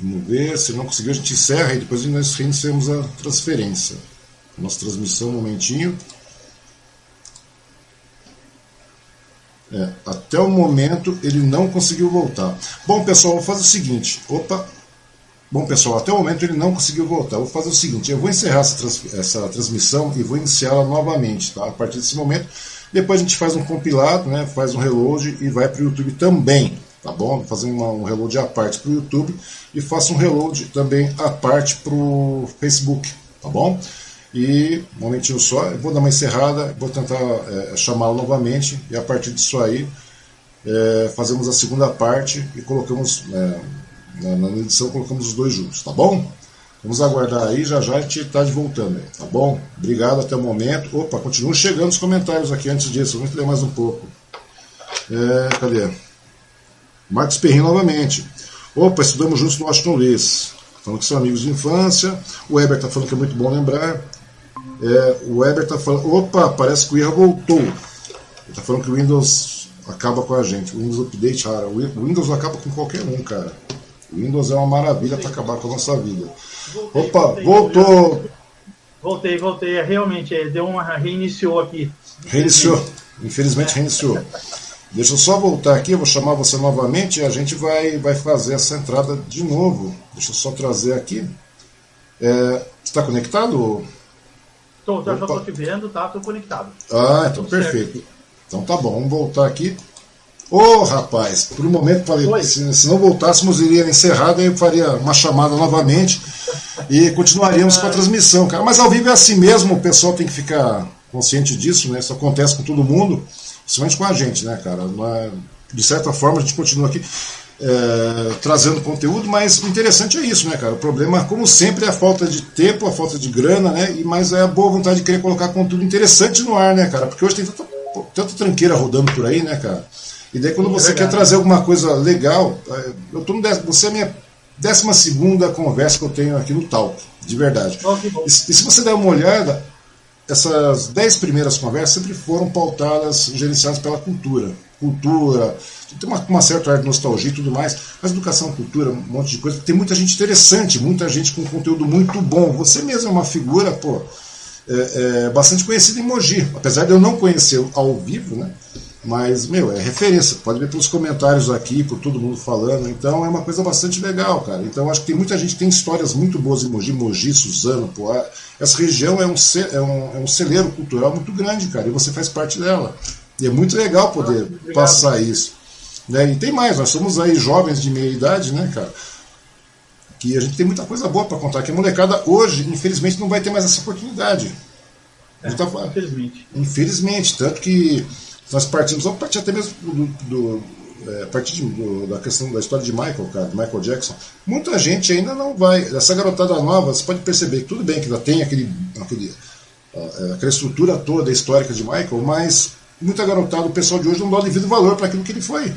Speaker 1: Vamos ver, se não conseguir a gente encerra e depois nós reiniciamos a transferência. Nossa transmissão, um momentinho. É, até o momento ele não conseguiu voltar. Bom, pessoal, vou fazer o seguinte. Opa! Bom, pessoal, até o momento ele não conseguiu voltar. Vou fazer o seguinte: eu vou encerrar essa, trans, essa transmissão e vou iniciá-la novamente. Tá? A partir desse momento, depois a gente faz um compilado, né, faz um reload e vai para o YouTube também tá bom? Fazer uma, um reload à parte para o YouTube e faço um reload também à parte para o Facebook, tá bom? E um momentinho só, eu vou dar uma encerrada, vou tentar é, chamá-lo novamente e a partir disso aí é, fazemos a segunda parte e colocamos é, na, na, edição colocamos os dois juntos, tá bom? Vamos aguardar aí, já já a gente está de voltando tá bom? Obrigado até o momento. Opa, continuam chegando os comentários aqui antes disso, vamos ler mais um pouco. É, cadê? Marcos Perrin novamente. Opa, estudamos juntos no Washington Luiz. Falando que são amigos de infância. O Weber está falando que é muito bom lembrar. É, o Weber está falando. Opa, parece que o IRA voltou. Ele está falando que o Windows acaba com a gente. O Windows Update, cara. O Windows acaba com qualquer um, cara. O Windows é uma maravilha para acabar com a nossa vida. Voltei, Opa, voltei, voltou!
Speaker 2: Voltei, voltei. Realmente, deu uma. reiniciou aqui.
Speaker 1: Reiniciou. Infelizmente reiniciou. Deixa eu só voltar aqui, eu vou chamar você novamente e a gente vai, vai fazer essa entrada de novo. Deixa eu só trazer aqui. É, está conectado?
Speaker 2: Estou, já estou te vendo, tá? Estou conectado.
Speaker 1: Ah, então Tudo perfeito. Certo. Então tá bom, vamos voltar aqui. Ô oh, rapaz, por um momento falei, se, se, não voltássemos, iria encerrar, daí eu faria uma chamada novamente e continuaríamos com a transmissão, cara. Mas ao vivo é assim mesmo, o pessoal tem que ficar consciente disso, né? Isso acontece com todo mundo principalmente com a gente, né, cara? De certa forma, a gente continua aqui é, trazendo conteúdo, mas o interessante é isso, né, cara? O problema, como sempre, é a falta de tempo, a falta de grana, né? E, mas é a boa vontade de querer colocar conteúdo interessante no ar, né, cara? Porque hoje tem tanta, tanta tranqueira rodando por aí, né, cara? E daí quando você quer trazer alguma coisa legal, é, eu tô no décimo, você é a minha décima segunda conversa que eu tenho aqui no Talk, de verdade. Oh, e, e se você der uma olhada, essas dez primeiras conversas sempre foram pautadas, gerenciadas pela cultura. Cultura, tem uma, uma certa área de nostalgia e tudo mais, mas educação, cultura, um monte de coisa. Tem muita gente interessante, muita gente com conteúdo muito bom. Você mesmo é uma figura, pô, é, é bastante conhecida em Mogi, apesar de eu não conhecer ao vivo, né? Mas, meu, é referência. Pode ver pelos comentários aqui, por todo mundo falando. Então é uma coisa bastante legal, cara. Então acho que tem muita gente que tem histórias muito boas em Mogi, Mogi, Suzano, pô. Essa região é um, é, um, é um celeiro cultural muito grande, cara. E você faz parte dela. E é muito legal poder ah, passar isso. Né? E tem mais, nós somos aí jovens de meia idade, né, cara? Que a gente tem muita coisa boa para contar. Que a molecada hoje, infelizmente, não vai ter mais essa oportunidade.
Speaker 2: É, tá... Infelizmente.
Speaker 1: Infelizmente. Tanto que nós partimos, vamos partir até mesmo do, do é, a partir do, da questão da história de Michael, cara, de Michael Jackson, muita gente ainda não vai. Essa garotada nova, você pode perceber que tudo bem que ainda tem aquele, aquele, é, aquela estrutura toda histórica de Michael, mas muita garotada, o pessoal de hoje não dá o devido valor para aquilo que ele foi.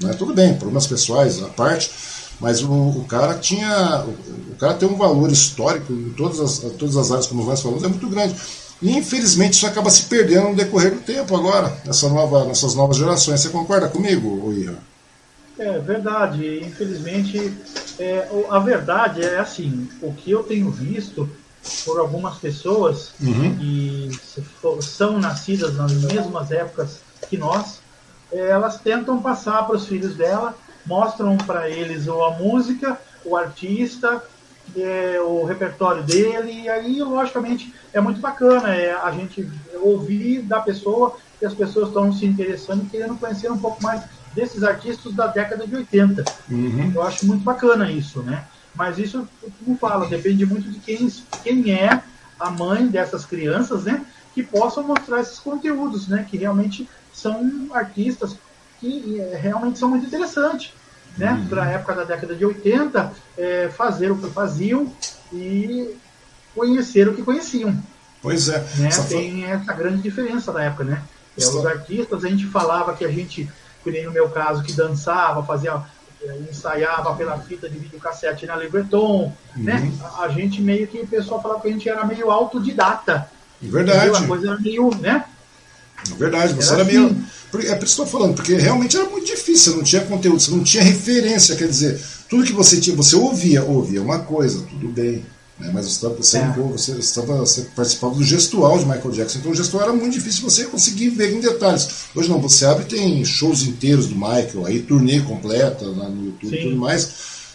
Speaker 1: Né? Tudo bem, problemas pessoais à parte, mas o, o cara tinha. O, o, cara tem um valor histórico em todas as, todas as áreas, como nós falamos, é muito grande. E infelizmente isso acaba se perdendo no decorrer do tempo agora, nessa nova, nessas novas gerações. Você concorda comigo, Ian?
Speaker 2: É verdade. Infelizmente, é, a verdade é assim: o que eu tenho visto por algumas pessoas uhum. que são nascidas nas mesmas épocas que nós, é, elas tentam passar para os filhos dela, mostram para eles a música, o artista, é, o repertório dele, e aí, logicamente, é muito bacana é, a gente ouvir da pessoa que as pessoas estão se interessando e querendo conhecer um pouco mais desses artistas da década de 80. Uhum. Eu acho muito bacana isso, né? Mas isso, como fala, depende muito de quem, quem é a mãe dessas crianças, né? Que possam mostrar esses conteúdos, né? Que realmente são artistas que é, realmente são muito interessantes né, uhum. para a época da década de 80, é, fazer o que faziam e conhecer o que conheciam.
Speaker 1: Pois é.
Speaker 2: Né? Tem essa grande diferença da época, né? É, os artistas, a gente falava que a gente, que nem no meu caso, que dançava, fazia é, ensaiava pela fita de videocassete na Libreton, uhum. né? A, a, gente meio que o pessoal falava que a gente era meio autodidata.
Speaker 1: Verdade. Entendeu?
Speaker 2: A coisa era meio, né?
Speaker 1: Verdade, você era, era meio. É por isso que estou falando, porque realmente era muito difícil, você não tinha conteúdo, você não tinha referência, quer dizer, tudo que você tinha, você ouvia, ouvia uma coisa, tudo bem. Né, mas você, você, é. você, estava, você participava do gestual de Michael Jackson, então o gestual era muito difícil você conseguir ver em detalhes. Hoje não, você abre tem shows inteiros do Michael, aí turnê completa lá no YouTube e tudo mais,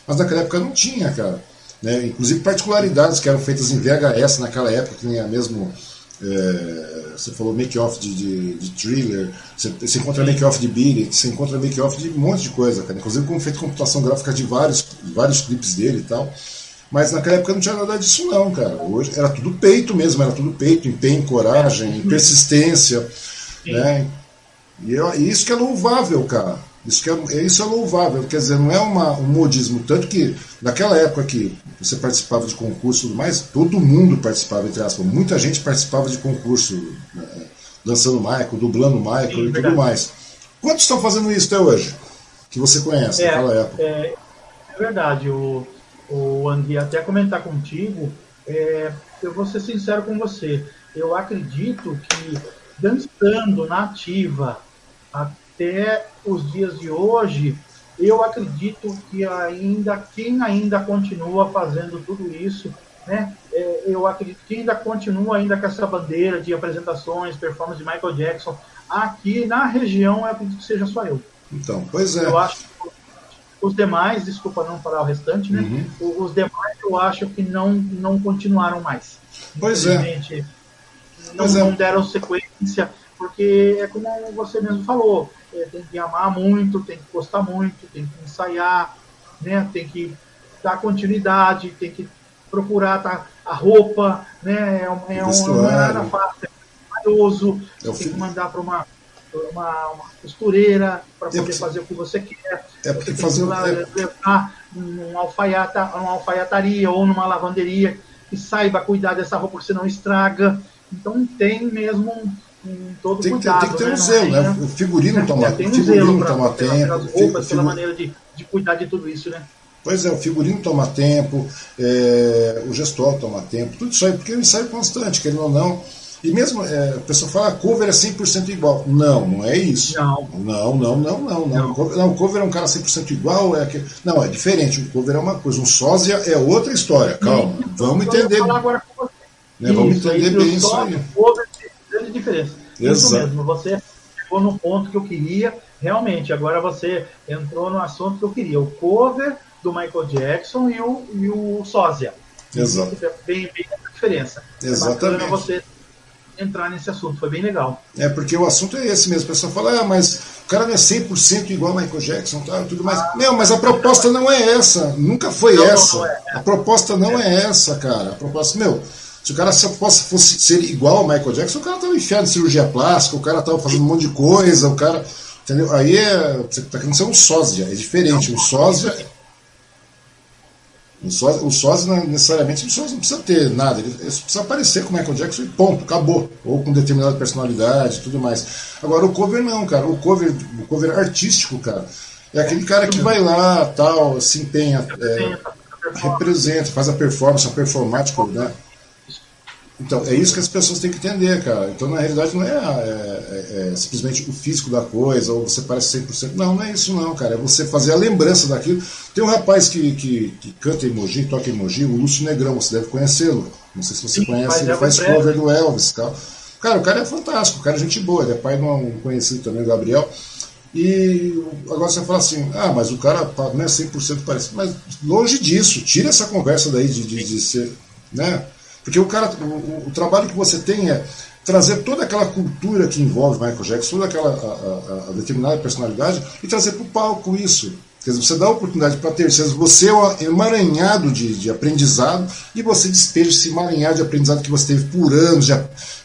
Speaker 1: mas naquela época não tinha, cara. Né? Inclusive particularidades que eram feitas em VHS naquela época, que nem a mesmo é, você falou make-off de, de, de, thriller, você, você encontra make-off de Beat você encontra make-off de um monte de coisa, cara. Inclusive com feito computação gráfica de vários, vários clipes dele e tal. Mas naquela época não tinha nada disso não, cara. Hoje era tudo peito mesmo, era tudo peito, empenho, coragem, persistência. Né? E, eu, e isso que é louvável, cara. Isso, que é, isso é louvável, quer dizer, não é uma, um modismo. Tanto que naquela época que você participava de concurso e tudo mais, todo mundo participava, entre aspas. Muita gente participava de concurso, né, dançando Michael, dublando Michael Sim, e verdade. tudo mais. Quantos estão fazendo isso até hoje? Que você conhece
Speaker 2: é,
Speaker 1: naquela época?
Speaker 2: É, é verdade. O, o André, até comentar contigo, é, eu vou ser sincero com você. Eu acredito que dançando na ativa até os dias de hoje, eu acredito que ainda quem ainda continua fazendo tudo isso, né? É, eu acredito que ainda continua ainda com essa bandeira de apresentações, performance de Michael Jackson aqui na região, eu acredito que seja só eu.
Speaker 1: Então, pois é.
Speaker 2: Eu acho que os demais, desculpa não falar o restante, né? Uhum. Os demais eu acho que não não continuaram mais.
Speaker 1: Pois é.
Speaker 2: Não, pois é. não deram sequência porque é como você mesmo falou, é, tem que amar muito, tem que gostar muito, tem que ensaiar, né? tem que dar continuidade, tem que procurar tá, a roupa, né? é, um, é um, é fácil, é trabalhoso, é tem que mandar para uma, uma, uma, costureira para poder fazer o que você quer.
Speaker 1: É porque você fazer
Speaker 2: lá, é... levar numa, alfaiata, numa alfaiataria ou numa lavanderia que saiba cuidar dessa roupa, porque senão estraga. Então tem mesmo com todo
Speaker 1: tem,
Speaker 2: cuidado.
Speaker 1: Tem que ter um né? zelo, né? O figurino toma,
Speaker 2: tem
Speaker 1: um figurino
Speaker 2: pra,
Speaker 1: toma tempo.
Speaker 2: Pelas roupas, figu... pela maneira de, de cuidar de tudo isso, né?
Speaker 1: Pois é, o figurino toma tempo, é, o gestual toma tempo, tudo isso aí, porque é um ensaio constante, querendo ou não. E mesmo, é, a pessoa fala, a cover é 100% igual. Não, não é isso.
Speaker 2: Não.
Speaker 1: Não, não, não, não. Não, cover, não, cover é um cara 100% igual. É que, não, é diferente. O cover é uma coisa. Um sósia é outra história. Calma. Vamos entender.
Speaker 2: Com você.
Speaker 1: Né, vamos entender bem isso aí.
Speaker 2: Cover diferença. Isso mesmo, você chegou no ponto que eu queria, realmente, agora você entrou no assunto que eu queria, o cover do Michael Jackson e o, e o sósia.
Speaker 1: Exato.
Speaker 2: Bem, bem a diferença.
Speaker 1: Exatamente.
Speaker 2: É você entrar nesse assunto, foi bem legal.
Speaker 1: É, porque o assunto é esse mesmo. A pessoa fala, ah, mas o cara não é 100% igual a Michael Jackson, tá, tudo mais. Ah, não, mas a proposta não é essa, nunca foi não, essa. Não, não é. A proposta não é. é essa, cara. A proposta, meu, Se o cara fosse, fosse ser igual ao Michael Jackson, o cara tava enfiado em cirurgia plástica, o cara tava fazendo um monte de coisa, o cara. Entendeu? Aí é, você tá querendo ser um sósia, é diferente. Um sósia o sósia, o sósia não, necessariamente o sósia não precisa ter nada, ele, ele precisa aparecer com o Michael Jackson e ponto, acabou. Ou com determinada personalidade e tudo mais. Agora o cover não, cara. O cover, o cover artístico, cara, é aquele cara que vai lá, tal, se empenha, é, representa, faz a performance, a performático, né? Então, é isso que as pessoas têm que entender, cara. Então, na realidade, não é, é, é, é simplesmente o físico da coisa, ou você parece 100%. Não, não é isso, não, cara. É você fazer a lembrança daquilo. Tem um rapaz que, que, que canta emoji, toca emoji, o Lúcio Negrão, você deve conhecê-lo. Não sei se você Sim, conhece, ele faz cover do Elvis tal. Cara, o cara é fantástico, o cara é gente boa, ele é pai de um conhecido também, o Gabriel. E agora você fala assim, ah, mas o cara não é 100% parecido. Mas longe disso, tira essa conversa daí de, de, de ser. Né? Porque o, cara, o, o, trabalho que você tem é trazer toda aquela cultura que envolve Michael Jackson, toda aquela a, a, a determinada personalidade, e trazer para o palco isso. Quer dizer, você dá a oportunidade para terceiros, você é um emaranhado de, de aprendizado e você despeja esse emaranhado de aprendizado que você teve por anos, de,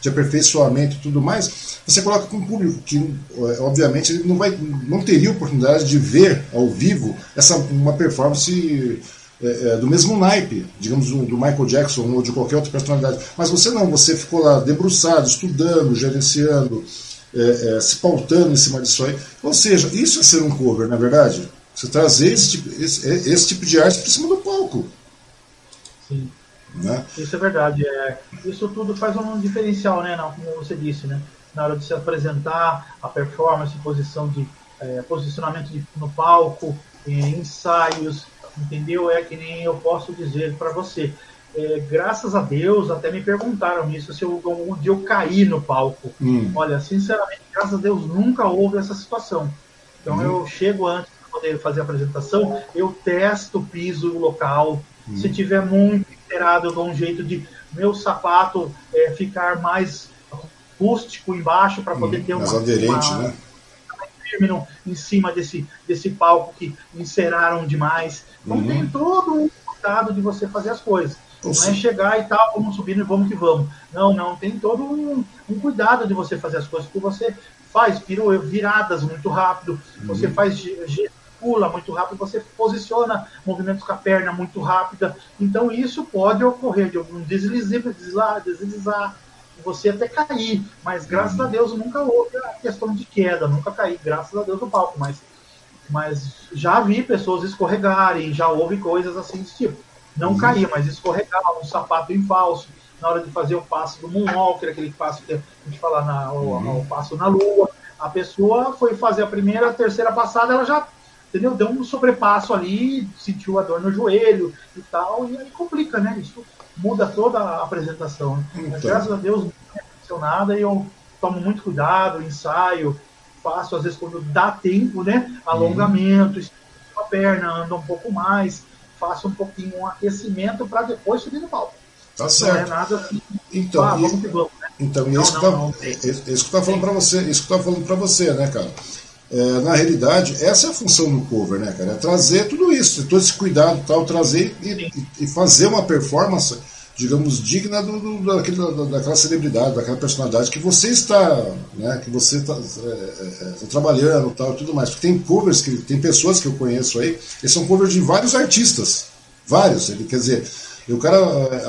Speaker 1: de aperfeiçoamento e tudo mais, você coloca com um público que, é, obviamente, ele não, vai, não teria oportunidade de ver ao vivo essa, uma performance é, é, do mesmo naipe, digamos, do, do, Michael Jackson ou de qualquer outra personalidade. Mas você não, você ficou lá debruçado, estudando, gerenciando, é, é, se pautando em cima disso aí. Ou seja, isso é ser um cover, não é verdade? Você trazer esse tipo, esse, esse tipo de arte para cima do palco.
Speaker 2: Sim. Né? Isso é verdade. É, isso tudo faz um diferencial, né? Não, como você disse, né? Na hora de se apresentar, a performance, posição de, posicionamento de, no palco, ensaios, entendeu? É que nem eu posso dizer para você. É, graças a Deus, até me perguntaram isso, se eu, algum dia eu caí no palco. Hum. Olha, sinceramente, graças a Deus, nunca houve essa situação. Então hum. eu chego antes de poder fazer a apresentação, eu testo o piso local. Hum. Se tiver muito inteirado, eu dou um jeito de meu sapato é, ficar mais rústico embaixo para poder hum. ter uma, mais
Speaker 1: aderente, uma, né?
Speaker 2: Terminam em cima desse, desse palco que enceraram demais. Então uhum. tem todo um cuidado de você fazer as coisas. Não é chegar e tal, vamos subir e vamos que vamos. Não, não, tem todo um, um, cuidado de você fazer as coisas, porque você faz viradas muito rápido, uhum. você faz gesticula muito rápido, você posiciona movimentos com a perna muito rápida. Então isso pode ocorrer de algum deslizar, deslizar, deslizar você até cair, mas graças a Deus nunca houve a questão de queda, nunca caí, graças a Deus no palco, mas, mas já vi pessoas escorregarem, já houve coisas assim desse tipo. Não uhum. cair, mas escorregar, um sapato em falso, na hora de fazer o passo do Moonwalker, aquele passo que a gente fala na, uhum. o, o passo na lua, a pessoa foi fazer a primeira, a terceira passada, ela já entendeu? Deu um sobrepasso ali, sentiu a dor no joelho e tal, e aí complica, né? Isso muda toda a apresentação. Né? Então. Mas, graças a Deus não aconteceu nada e eu tomo muito cuidado, ensaio, faço às vezes quando dá tempo, né? Alongamento, uhum. a perna, anda um pouco mais, faço um pouquinho um aquecimento para depois subir no palco.
Speaker 1: Tá certo. Não é nada assim. Então, ah, vamos que vamos, né? Então, isso, não, que tá, isso que falando para você, isso que falando para você, né, cara? É, na realidade, essa é a função do cover, né, cara? É trazer tudo isso, todo esse cuidado tal, trazer e, e fazer uma performance, digamos, digna do, do, daquela celebridade, daquela personalidade que você está, né, que você está é, é, tá trabalhando tal, tudo mais. Porque tem covers, que tem pessoas que eu conheço aí, que são covers de vários artistas, vários. Ele quer dizer, o cara,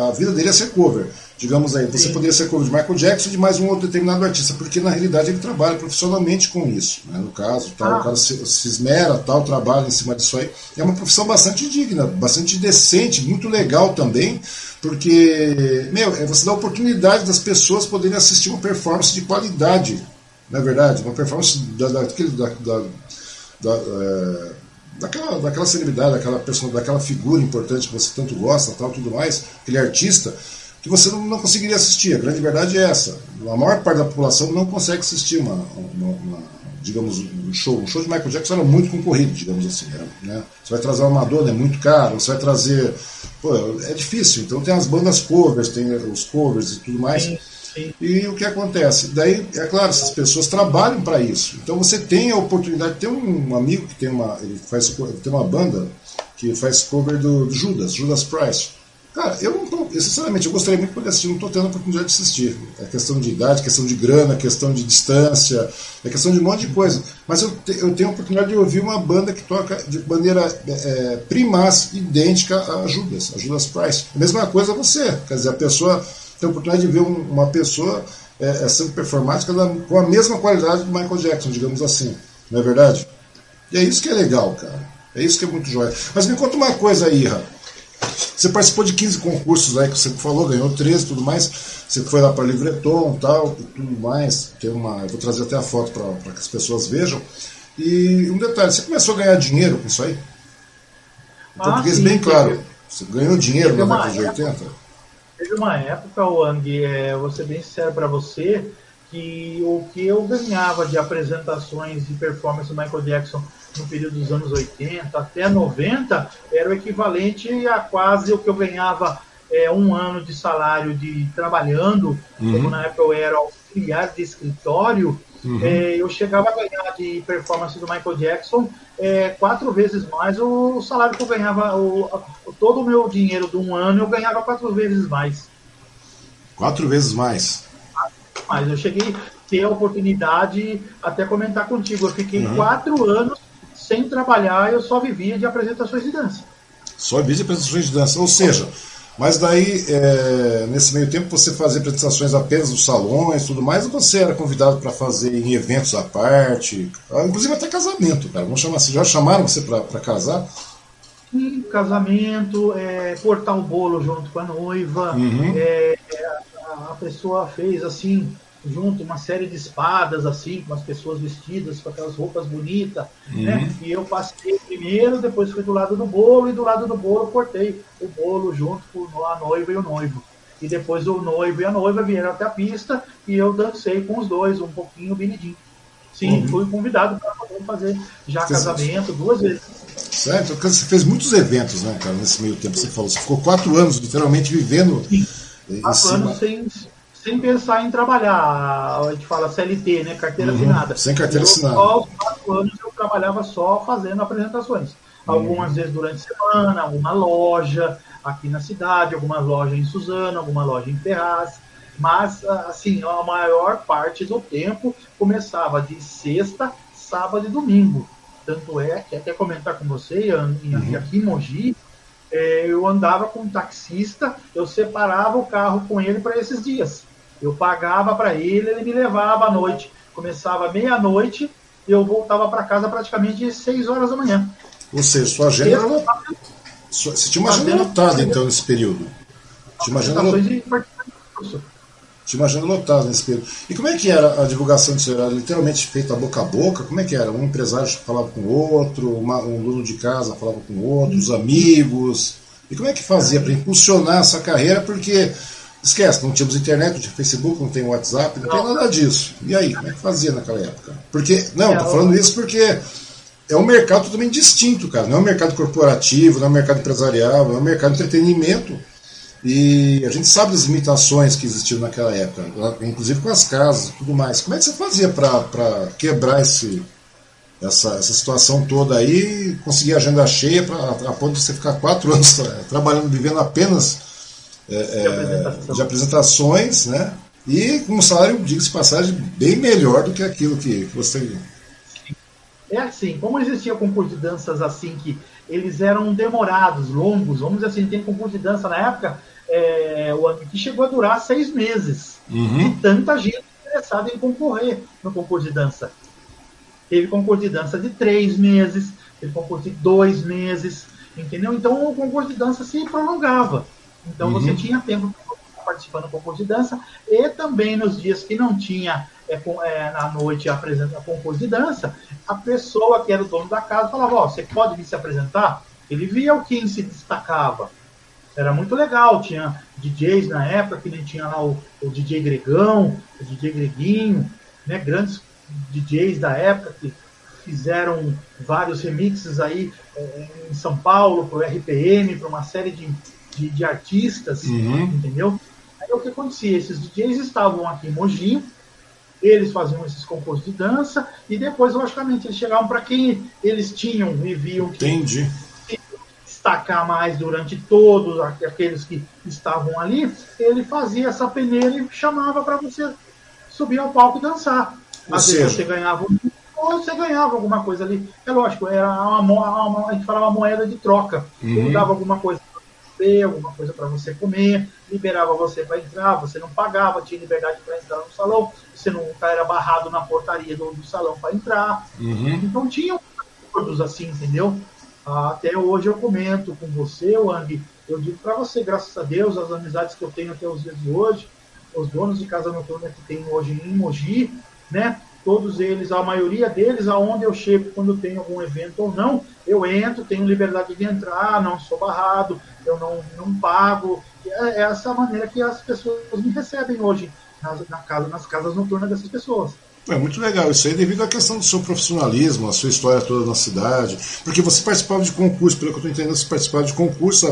Speaker 1: a vida dele é ser cover digamos aí, você Sim. poderia ser cover de Michael Jackson de mais um outro determinado artista, porque na realidade ele trabalha profissionalmente com isso, né? no caso, tal, ah. o cara se, se, esmera, tal, trabalha em cima disso aí. É uma profissão bastante digna, bastante decente, muito legal também, porque, meu, é você dá a oportunidade das pessoas poderem assistir uma performance de qualidade, não é verdade? Uma performance da, da, da, da, da é, daquela, daquela celebridade, daquela, pessoa, daquela figura importante que você tanto gosta, tal, tudo mais, aquele artista, que você não, não, conseguiria assistir. A grande verdade é essa. A maior parte da população não consegue assistir uma, uma, uma digamos, um show. Um show de Michael Jackson era muito concorrido, digamos assim. Né? Você vai trazer uma Madonna, é muito caro. Você vai trazer... Pô, é difícil. Então tem as bandas covers, tem os covers e tudo mais. Sim, sim. E o que acontece? Daí, é claro, essas pessoas trabalham para isso. Então você tem a oportunidade... Tem um amigo que tem uma, ele faz, tem uma banda que faz cover do, do Judas, Judas Price. Cara, eu não tô, sinceramente, eu gostaria muito de poder assistir, não estou tendo a oportunidade de assistir. É questão de idade, questão de grana, questão de distância, é questão de um monte de coisa. Mas eu, te, eu tenho a oportunidade de ouvir uma banda que toca de maneira é, primaz, idêntica a Judas, a Judas Price. A mesma coisa você, quer dizer, a pessoa tem a oportunidade de ver um, uma pessoa é, é sendo performática com a mesma qualidade do Michael Jackson, digamos assim. Não é verdade? E é isso que é legal, cara. É isso que é muito jóia. Mas me conta uma coisa aí, Ra. Você participou de 15 concursos aí que você falou, ganhou 13 e tudo mais. Você foi lá para Livreton tal, e tudo mais. Tem uma, eu vou trazer até a foto para que as pessoas vejam. E um detalhe, você começou a ganhar dinheiro com isso aí? Em ah, português sim, bem claro. Você ganhou dinheiro na década de 80?
Speaker 2: Teve uma época, Wang, é, vou ser bem sincero para você, que o que eu ganhava de apresentações de performance do Michael Jackson no período dos anos 80 até 90 era o equivalente a quase o que eu ganhava é, um ano de salário de trabalhando, uhum. como na época eu era auxiliar de escritório, uhum. é, eu chegava a ganhar de performance do Michael Jackson é, quatro vezes mais o salário que eu ganhava, o, todo o meu dinheiro de um ano eu ganhava quatro vezes mais.
Speaker 1: Quatro vezes mais?
Speaker 2: Mas eu cheguei a ter a oportunidade, até comentar contigo, eu fiquei uhum. quatro anos sem trabalhar, eu só vivia de apresentações de dança.
Speaker 1: Só vivia de apresentações de dança. Ou seja, mas daí, é, nesse meio tempo, você fazia apresentações apenas nos salões tudo mais, ou você era convidado para fazer em eventos à parte? Inclusive até casamento, cara. Vamos chamar assim. Já chamaram você para casar?
Speaker 2: Sim, casamento, é, cortar o bolo junto com a noiva. Uhum. É, a pessoa fez assim junto uma série de espadas, assim, com as pessoas vestidas com aquelas roupas bonitas, né? uhum. né? E eu passei primeiro, depois fui do lado do bolo, e do lado do bolo cortei o bolo junto com a noiva e o noivo. E depois o noivo e a noiva vieram até a pista e eu dancei com os dois, um pouquinho binidinho. Sim, uhum. fui convidado para fazer já casamento duas vezes.
Speaker 1: Certo, você fez muitos eventos, né, cara, nesse meio tempo. Você falou, você ficou quatro anos literalmente vivendo.
Speaker 2: Sim. Quatro anos sem, sem pensar em trabalhar. A gente fala CLT, né? Carteira uhum, assinada.
Speaker 1: Sem carteira
Speaker 2: eu,
Speaker 1: assinada.
Speaker 2: Só aos quatro anos eu trabalhava só fazendo apresentações. Uhum. Algumas vezes durante a semana, alguma loja aqui na cidade, alguma loja em Suzano, alguma loja em Ferraz. Mas, assim, a maior parte do tempo começava de sexta, sábado e domingo. Tanto é que, até comentar com você, uhum. aqui em Mogi, é, eu andava com um taxista, eu separava o carro com ele para esses dias. Eu pagava para ele, ele me levava à noite. Começava meia-noite e eu voltava para casa praticamente às 6 horas da manhã.
Speaker 1: Ou seja, sua agenda era lotada. Você tinha uma agenda lotada, então, nesse período? Tinha uma agenda lotada. Tinha uma agenda lotada nesse período. E como é que era a divulgação disso? Era literalmente feita boca a boca? Como é que era? Um empresário falava com o outro, uma, um dono de casa falava com o outro, os amigos. E como é que fazia para impulsionar essa carreira? Porque Esquece, não tínhamos internet, não tinha Facebook, não tem WhatsApp, não, não. tem nada disso. E aí, como é que fazia naquela época? Porque, não, é, tô falando isso porque é um mercado totalmente distinto, cara. Não é um mercado corporativo, não é um mercado empresarial, é um mercado de entretenimento. E a gente sabe das limitações que existiam naquela época, inclusive com as casas e tudo mais. Como é que você fazia para quebrar esse, essa, essa situação toda aí e conseguir a agenda cheia pra, a ponto de você ficar quatro anos trabalhando, vivendo apenas é, é, de, apresentações, né? E com um salário, diga-se passagem, bem melhor do que aquilo que, você.
Speaker 2: É assim, como existia concurso de danças assim que eles eram demorados, longos, vamos dizer assim, tem concurso de dança na época é, que chegou a durar seis meses. Uhum. E tanta gente interessada em concorrer no concurso de dança. Teve concurso de dança de três meses, teve concurso de dois meses, entendeu? Então o concurso de dança se prolongava. Então uhum. você tinha tempo para participar do concurso de dança e também nos dias que não tinha é, é, na noite apresenta concurso de dança, a pessoa que era o dono da casa falava, ó, oh, você pode vir se apresentar? Ele via o quem se destacava. Era muito legal, tinha DJs na época, que nem tinha lá o, o DJ Gregão, o DJ Greguinho, né, grandes DJs da época que fizeram vários remixes aí é, em São Paulo, para o RPM, para uma série de, de, de artistas, uhum. entendeu? Aí o que acontecia? Esses DJs estavam aqui em Mogi, eles faziam esses concursos de dança e depois, logicamente, eles chegavam para quem eles tinham e viam
Speaker 1: que Entendi.
Speaker 2: destacar mais durante todos aqueles que estavam ali, ele fazia essa peneira e chamava para você subir ao palco e dançar. Ou Às seja... vezes você ganhava ou você ganhava alguma coisa ali. É lógico, era uma, uma a gente falava moeda de troca. Uhum. Ele dava alguma coisa alguma coisa para você comer, liberava você para entrar, você não pagava, tinha liberdade para entrar no salão, você não era barrado na portaria do, do salão para entrar. Uhum. Então tinha acordos assim, entendeu? Até hoje eu comento com você, Wang, eu digo para você, graças a Deus, as amizades que eu tenho até os dias de hoje, os donos de casa noturna que tem hoje em Mogi, né? Todos eles, a maioria deles, aonde eu chego quando tem algum evento ou não, eu entro, tenho liberdade de entrar, não sou barrado, eu não, não pago. É, é essa maneira que as pessoas me recebem hoje nas, na casa, nas casas noturnas dessas pessoas.
Speaker 1: É muito legal isso aí, devido à questão do seu profissionalismo, a sua história toda na cidade. Porque você participava de concurso, pelo que eu estou entendendo, você participava de concurso,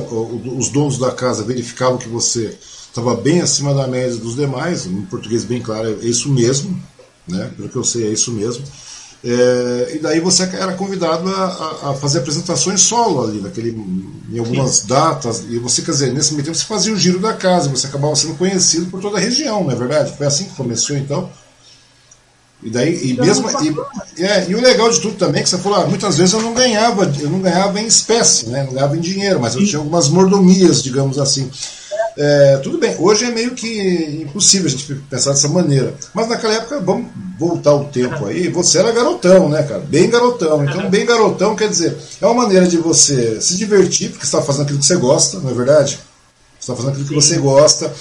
Speaker 1: os donos da casa verificavam que você estava bem acima da média dos demais, em português bem claro, é isso mesmo, né? pelo que eu sei, é isso mesmo. É, e daí você era convidado a, a, fazer apresentações solo ali, naquele, em algumas Sim. datas, e você, quer dizer, nesse meio tempo você fazia o giro da casa, você acabava sendo conhecido por toda a região, não é verdade? Foi assim que começou então? E daí, e mesmo. E, é, e o legal de tudo também é que você falou, ah, muitas vezes eu não ganhava, eu não ganhava em espécie, né? não ganhava em dinheiro, mas eu tinha algumas mordomias, digamos assim. É, tudo bem, hoje é meio que impossível a gente pensar dessa maneira. Mas naquela época, vamos voltar o tempo aí, você era garotão, né, cara? Bem garotão. Então, bem garotão quer dizer, é uma maneira de você se divertir, porque você está fazendo aquilo que você gosta, não é verdade? Você está fazendo aquilo que você gosta.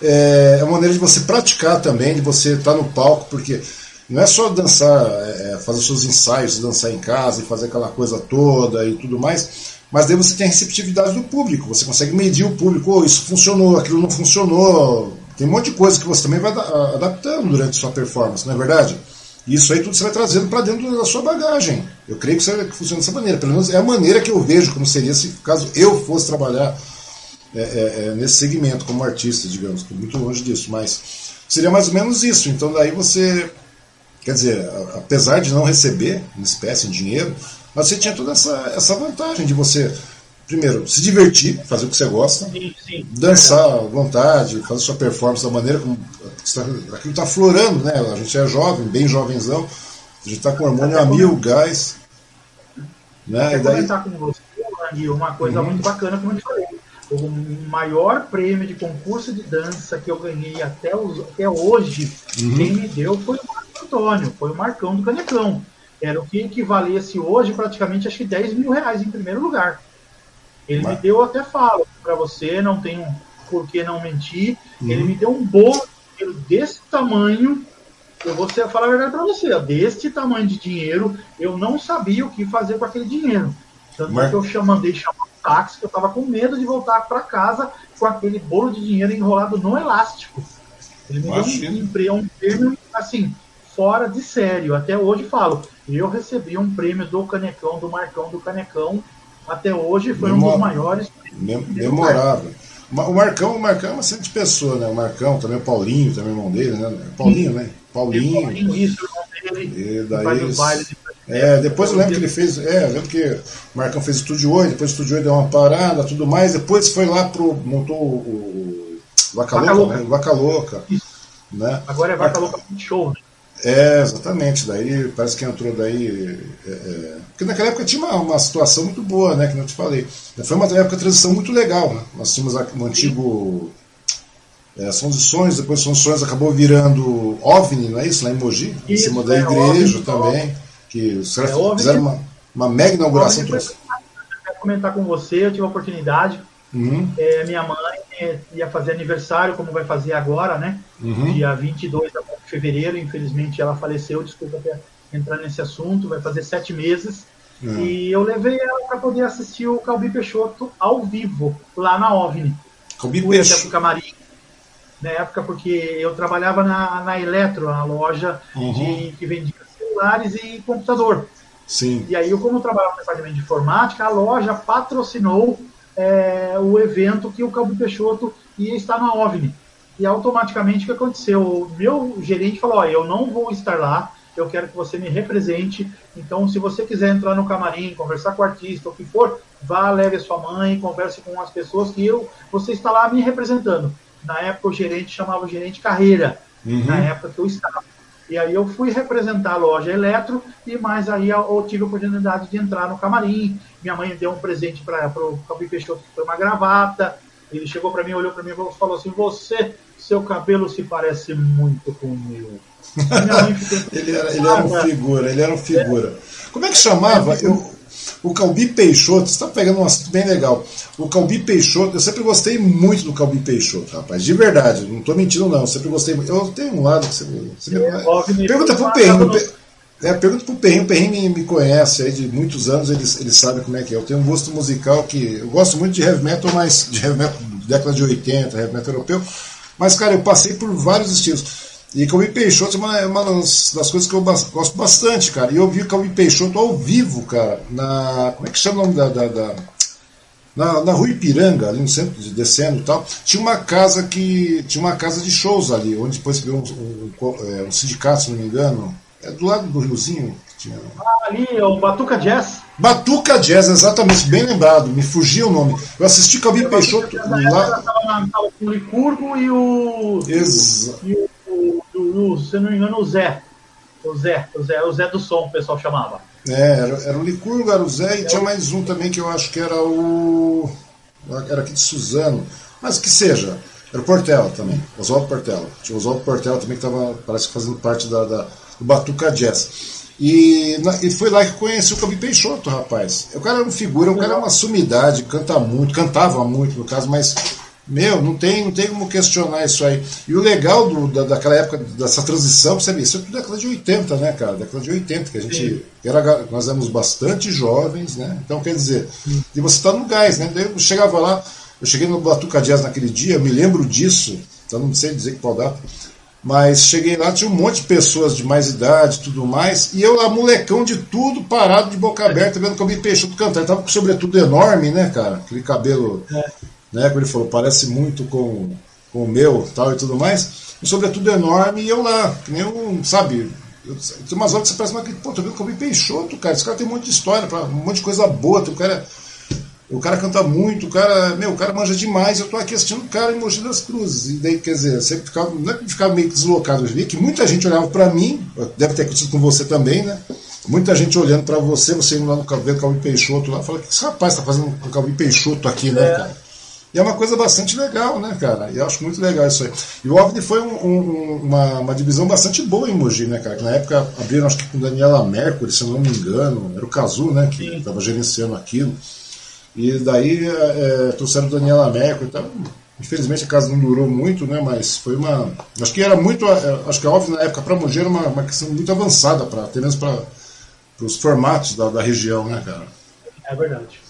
Speaker 1: É, é uma maneira de você praticar também, de você estar tá no palco, porque não é só dançar, é, é, fazer seus ensaios, dançar em casa e fazer aquela coisa toda e tudo mais, mas daí você tem a receptividade do público, você consegue medir o público, oh, isso funcionou, aquilo não funcionou. Tem um monte de coisa que você também vai adaptando durante sua performance, não é verdade? E isso aí tudo você vai trazendo para dentro da sua bagagem. Eu creio que, isso que funciona dessa maneira. Pelo menos é a maneira que eu vejo como seria se caso eu fosse trabalhar é, é, é nesse segmento como artista, digamos. Estou muito longe disso, mas seria mais ou menos isso. Então daí você Quer dizer, apesar de não receber em espécie, em dinheiro, mas você tinha toda essa, essa vantagem de você, primeiro, se divertir, fazer o que você gosta, sim, sim. dançar à vontade, fazer sua performance da maneira como. Aquilo está florando, né? A gente é jovem, bem jovenzão, a gente está com hormônio a mil, gás.
Speaker 2: Né? Quero daí... comentar com você, Gui, uma coisa uhum. muito bacana, como eu te falei. O maior prêmio de concurso de dança que eu ganhei até, os, até hoje, uhum. quem me deu foi o Antônio, foi o Marcão do Canecão. Era o que equivalesse hoje praticamente acho que 10 mil reais em primeiro lugar. Ele Mas... me deu até falo para você, não tenho por que não mentir. Uhum. Ele me deu um bolo desse tamanho. Eu vou falar a verdade para você, ó, desse tamanho de dinheiro, eu não sabia o que fazer com aquele dinheiro. Tanto Mas... que eu mandei chamar um táxi, que eu estava com medo de voltar para casa com aquele bolo de dinheiro enrolado no elástico. Ele me Imagina. deu um, um prêmio, assim, fora de sério. Até hoje falo, eu recebi um prêmio do Canecão, do Marcão do Canecão. Até hoje foi Memor... um dos maiores.
Speaker 1: memorável. O Marcão, o Marcão é uma excelente pessoa, né? O Marcão, também o Paulinho, também o irmão dele, né? Paulinho, né? Paulinho. Paulinho isso, o irmão dele. E daí, de... É, depois eu lembro que ele fez. É, eu lembro que o Marcão fez Estúdio 8, depois o Estúdio 8 deu uma parada, tudo mais, depois foi lá pro. montou o, o Vaca, Vaca Louca, Louca, né? Vaca Louca. Isso. Né?
Speaker 2: Agora é Vaca Louca Show, né?
Speaker 1: É, exatamente. Daí parece que entrou daí. É, é... Porque naquela época tinha uma, uma, situação muito boa, né? Que não te falei. Foi uma época de transição muito legal. Né? Nós tínhamos um antigo. É, Sons e Sonhos, depois Sons e Sonhos acabou virando OVNI, não é isso? Lá em Mogi, isso, em cima da é, igreja também. Que os caras é, fizeram uma, uma mega inauguração. Eu
Speaker 2: quero comentar com você, eu tive a oportunidade. Uhum. É, minha mãe é, ia fazer aniversário, como vai fazer agora, né? Uhum. Dia 22 de fevereiro, infelizmente ela faleceu, desculpa até entrar nesse assunto, vai fazer sete meses. Uhum. E eu levei ela para poder assistir o Calbi Peixoto ao vivo, lá na OVNI.
Speaker 1: Calbi Peixoto.
Speaker 2: Camarim. Na época, porque eu trabalhava na, na Eletro, na loja uhum. de, que vendia celulares e computador.
Speaker 1: Sim.
Speaker 2: E aí, como eu trabalhava no departamento de informática, a loja patrocinou é, o evento que o Cabo Peixoto ia estar na OVNI. E automaticamente o que aconteceu? O meu gerente falou: ó, eu não vou estar lá, eu quero que você me represente. Então, se você quiser entrar no camarim, conversar com o artista, o que for, vá, leve a sua mãe, converse com as pessoas que eu, você está lá me representando. Na época, o gerente chamava o gerente carreira, uhum. na época que eu estava. E aí eu fui representar a loja Eletro, e mais aí eu tive a oportunidade de entrar no camarim. Minha mãe deu um presente para o Calbi Peixoto, que foi uma gravata. Ele chegou para mim, olhou para mim e falou assim: Você, seu cabelo se parece muito com o meu.
Speaker 1: ele, era, ele era um figura, ele era um figura. Como é que chamava? Eu, o Calbi Peixoto, você está pegando um assunto bem legal. O Calbi Peixoto, eu sempre gostei muito do Calbi Peixoto, rapaz, de verdade, não estou mentindo não, eu sempre gostei muito. Eu tenho um lado que você. você é, me, pergunta pro Perrinho. É, pergunta pro Perrinho, o Perrinho me, me, conhece aí de muitos anos, ele, ele sabe como é que é. Eu tenho um gosto musical que. Eu gosto muito de heavy metal, mas de heavy metal década de 80, heavy metal europeu. Mas, cara, eu passei por vários estilos. E Calbi Peixoto é uma, das coisas que eu gosto bastante, cara. E eu vi Calbi Peixoto ao vivo, cara, na. Como é que chama o nome da. da, da na, na rua Ipiranga, ali no centro, de descendo e tal, tinha uma casa que. Tinha uma casa de shows ali, onde depois veio um, um, um, é, um sindicato, se não me engano. É do lado do Riozinho. Tinha...
Speaker 2: Ah, ali, é o Batuca Jazz.
Speaker 1: Batuca Jazz, exatamente, bem lembrado, me fugia o nome. Eu assisti Calbi Peixoto lá.
Speaker 2: Estava com o Licurgo e o.
Speaker 1: Exato.
Speaker 2: E o o, se não me engano, o Zé. O Zé, o Zé, o Zé do som, o pessoal chamava.
Speaker 1: É, era, era o Licurgo, era o Zé, e tinha mais um também que eu acho que era o. Era aqui de Suzano. Mas que seja. Era o Portela também, Oswaldo Portela. Tinha o Oswaldo Portela também que estava, parece que fazendo parte da, da, do Batuca Jazz. E, na, e foi lá que conheci o Cabi Peixoto, rapaz. O cara era uma figura, o cara é uma sumidade, canta muito, cantava muito no caso, mas meu, não tem, não tem como questionar isso aí. E o legal do, da, daquela época, dessa transição, você vê, isso é tudo década de 80, né, cara? Década de 80, que a gente. Era, nós éramos bastante jovens, né? Então, quer dizer, e você está no gás, né? Eu chegava lá, eu cheguei no Batuca Jazz naquele dia, me lembro disso, então não sei dizer qual data, mas cheguei lá, tinha um monte de pessoas de mais idade tudo mais, e eu lá, molecão de tudo, parado de boca aberta, vendo que eu me Peixoto cantar. Ele tava com sobretudo enorme, né, cara? Aquele cabelo. É né? Como ele falou, parece muito com, com o meu tal e tudo mais. E sobretudo enorme, e eu lá, que nem um, sabe, tem umas horas que você parece, mas, pô, tô vendo que eu vi Peixoto, cara. Esse cara tem um monte de história, um monte de coisa boa. Tem, o, cara, o cara canta muito, o cara, meu, o cara manja demais. Eu tô aqui assistindo o cara em Mogi das Cruzes. E daí, quer dizer, sempre ficava, não é que ficava meio deslocado. Eu via que muita gente olhava para mim, deve ter acontecido com você também, né? Muita gente olhando para você, você indo lá no vendo Calvin Peixoto lá, fala, que esse rapaz tá fazendo com o Calvin Peixoto aqui, né, é. cara? E é uma coisa bastante legal, né, cara? E eu acho muito legal isso aí. E o OVNI foi um, um, uma, uma divisão bastante boa em Mogi, né, cara? Que na época abriram, acho que com Daniela Mercury, se eu não me engano, era o Cazu, né, que estava gerenciando aquilo. E daí é, trouxeram Daniela Mercury, então, infelizmente a casa não durou muito, né, mas foi uma. Acho que era muito. É, acho que a OVNI na época para Mogi era uma, uma questão muito avançada, pra, até mesmo para os formatos da, da região, né, cara?
Speaker 2: É verdade.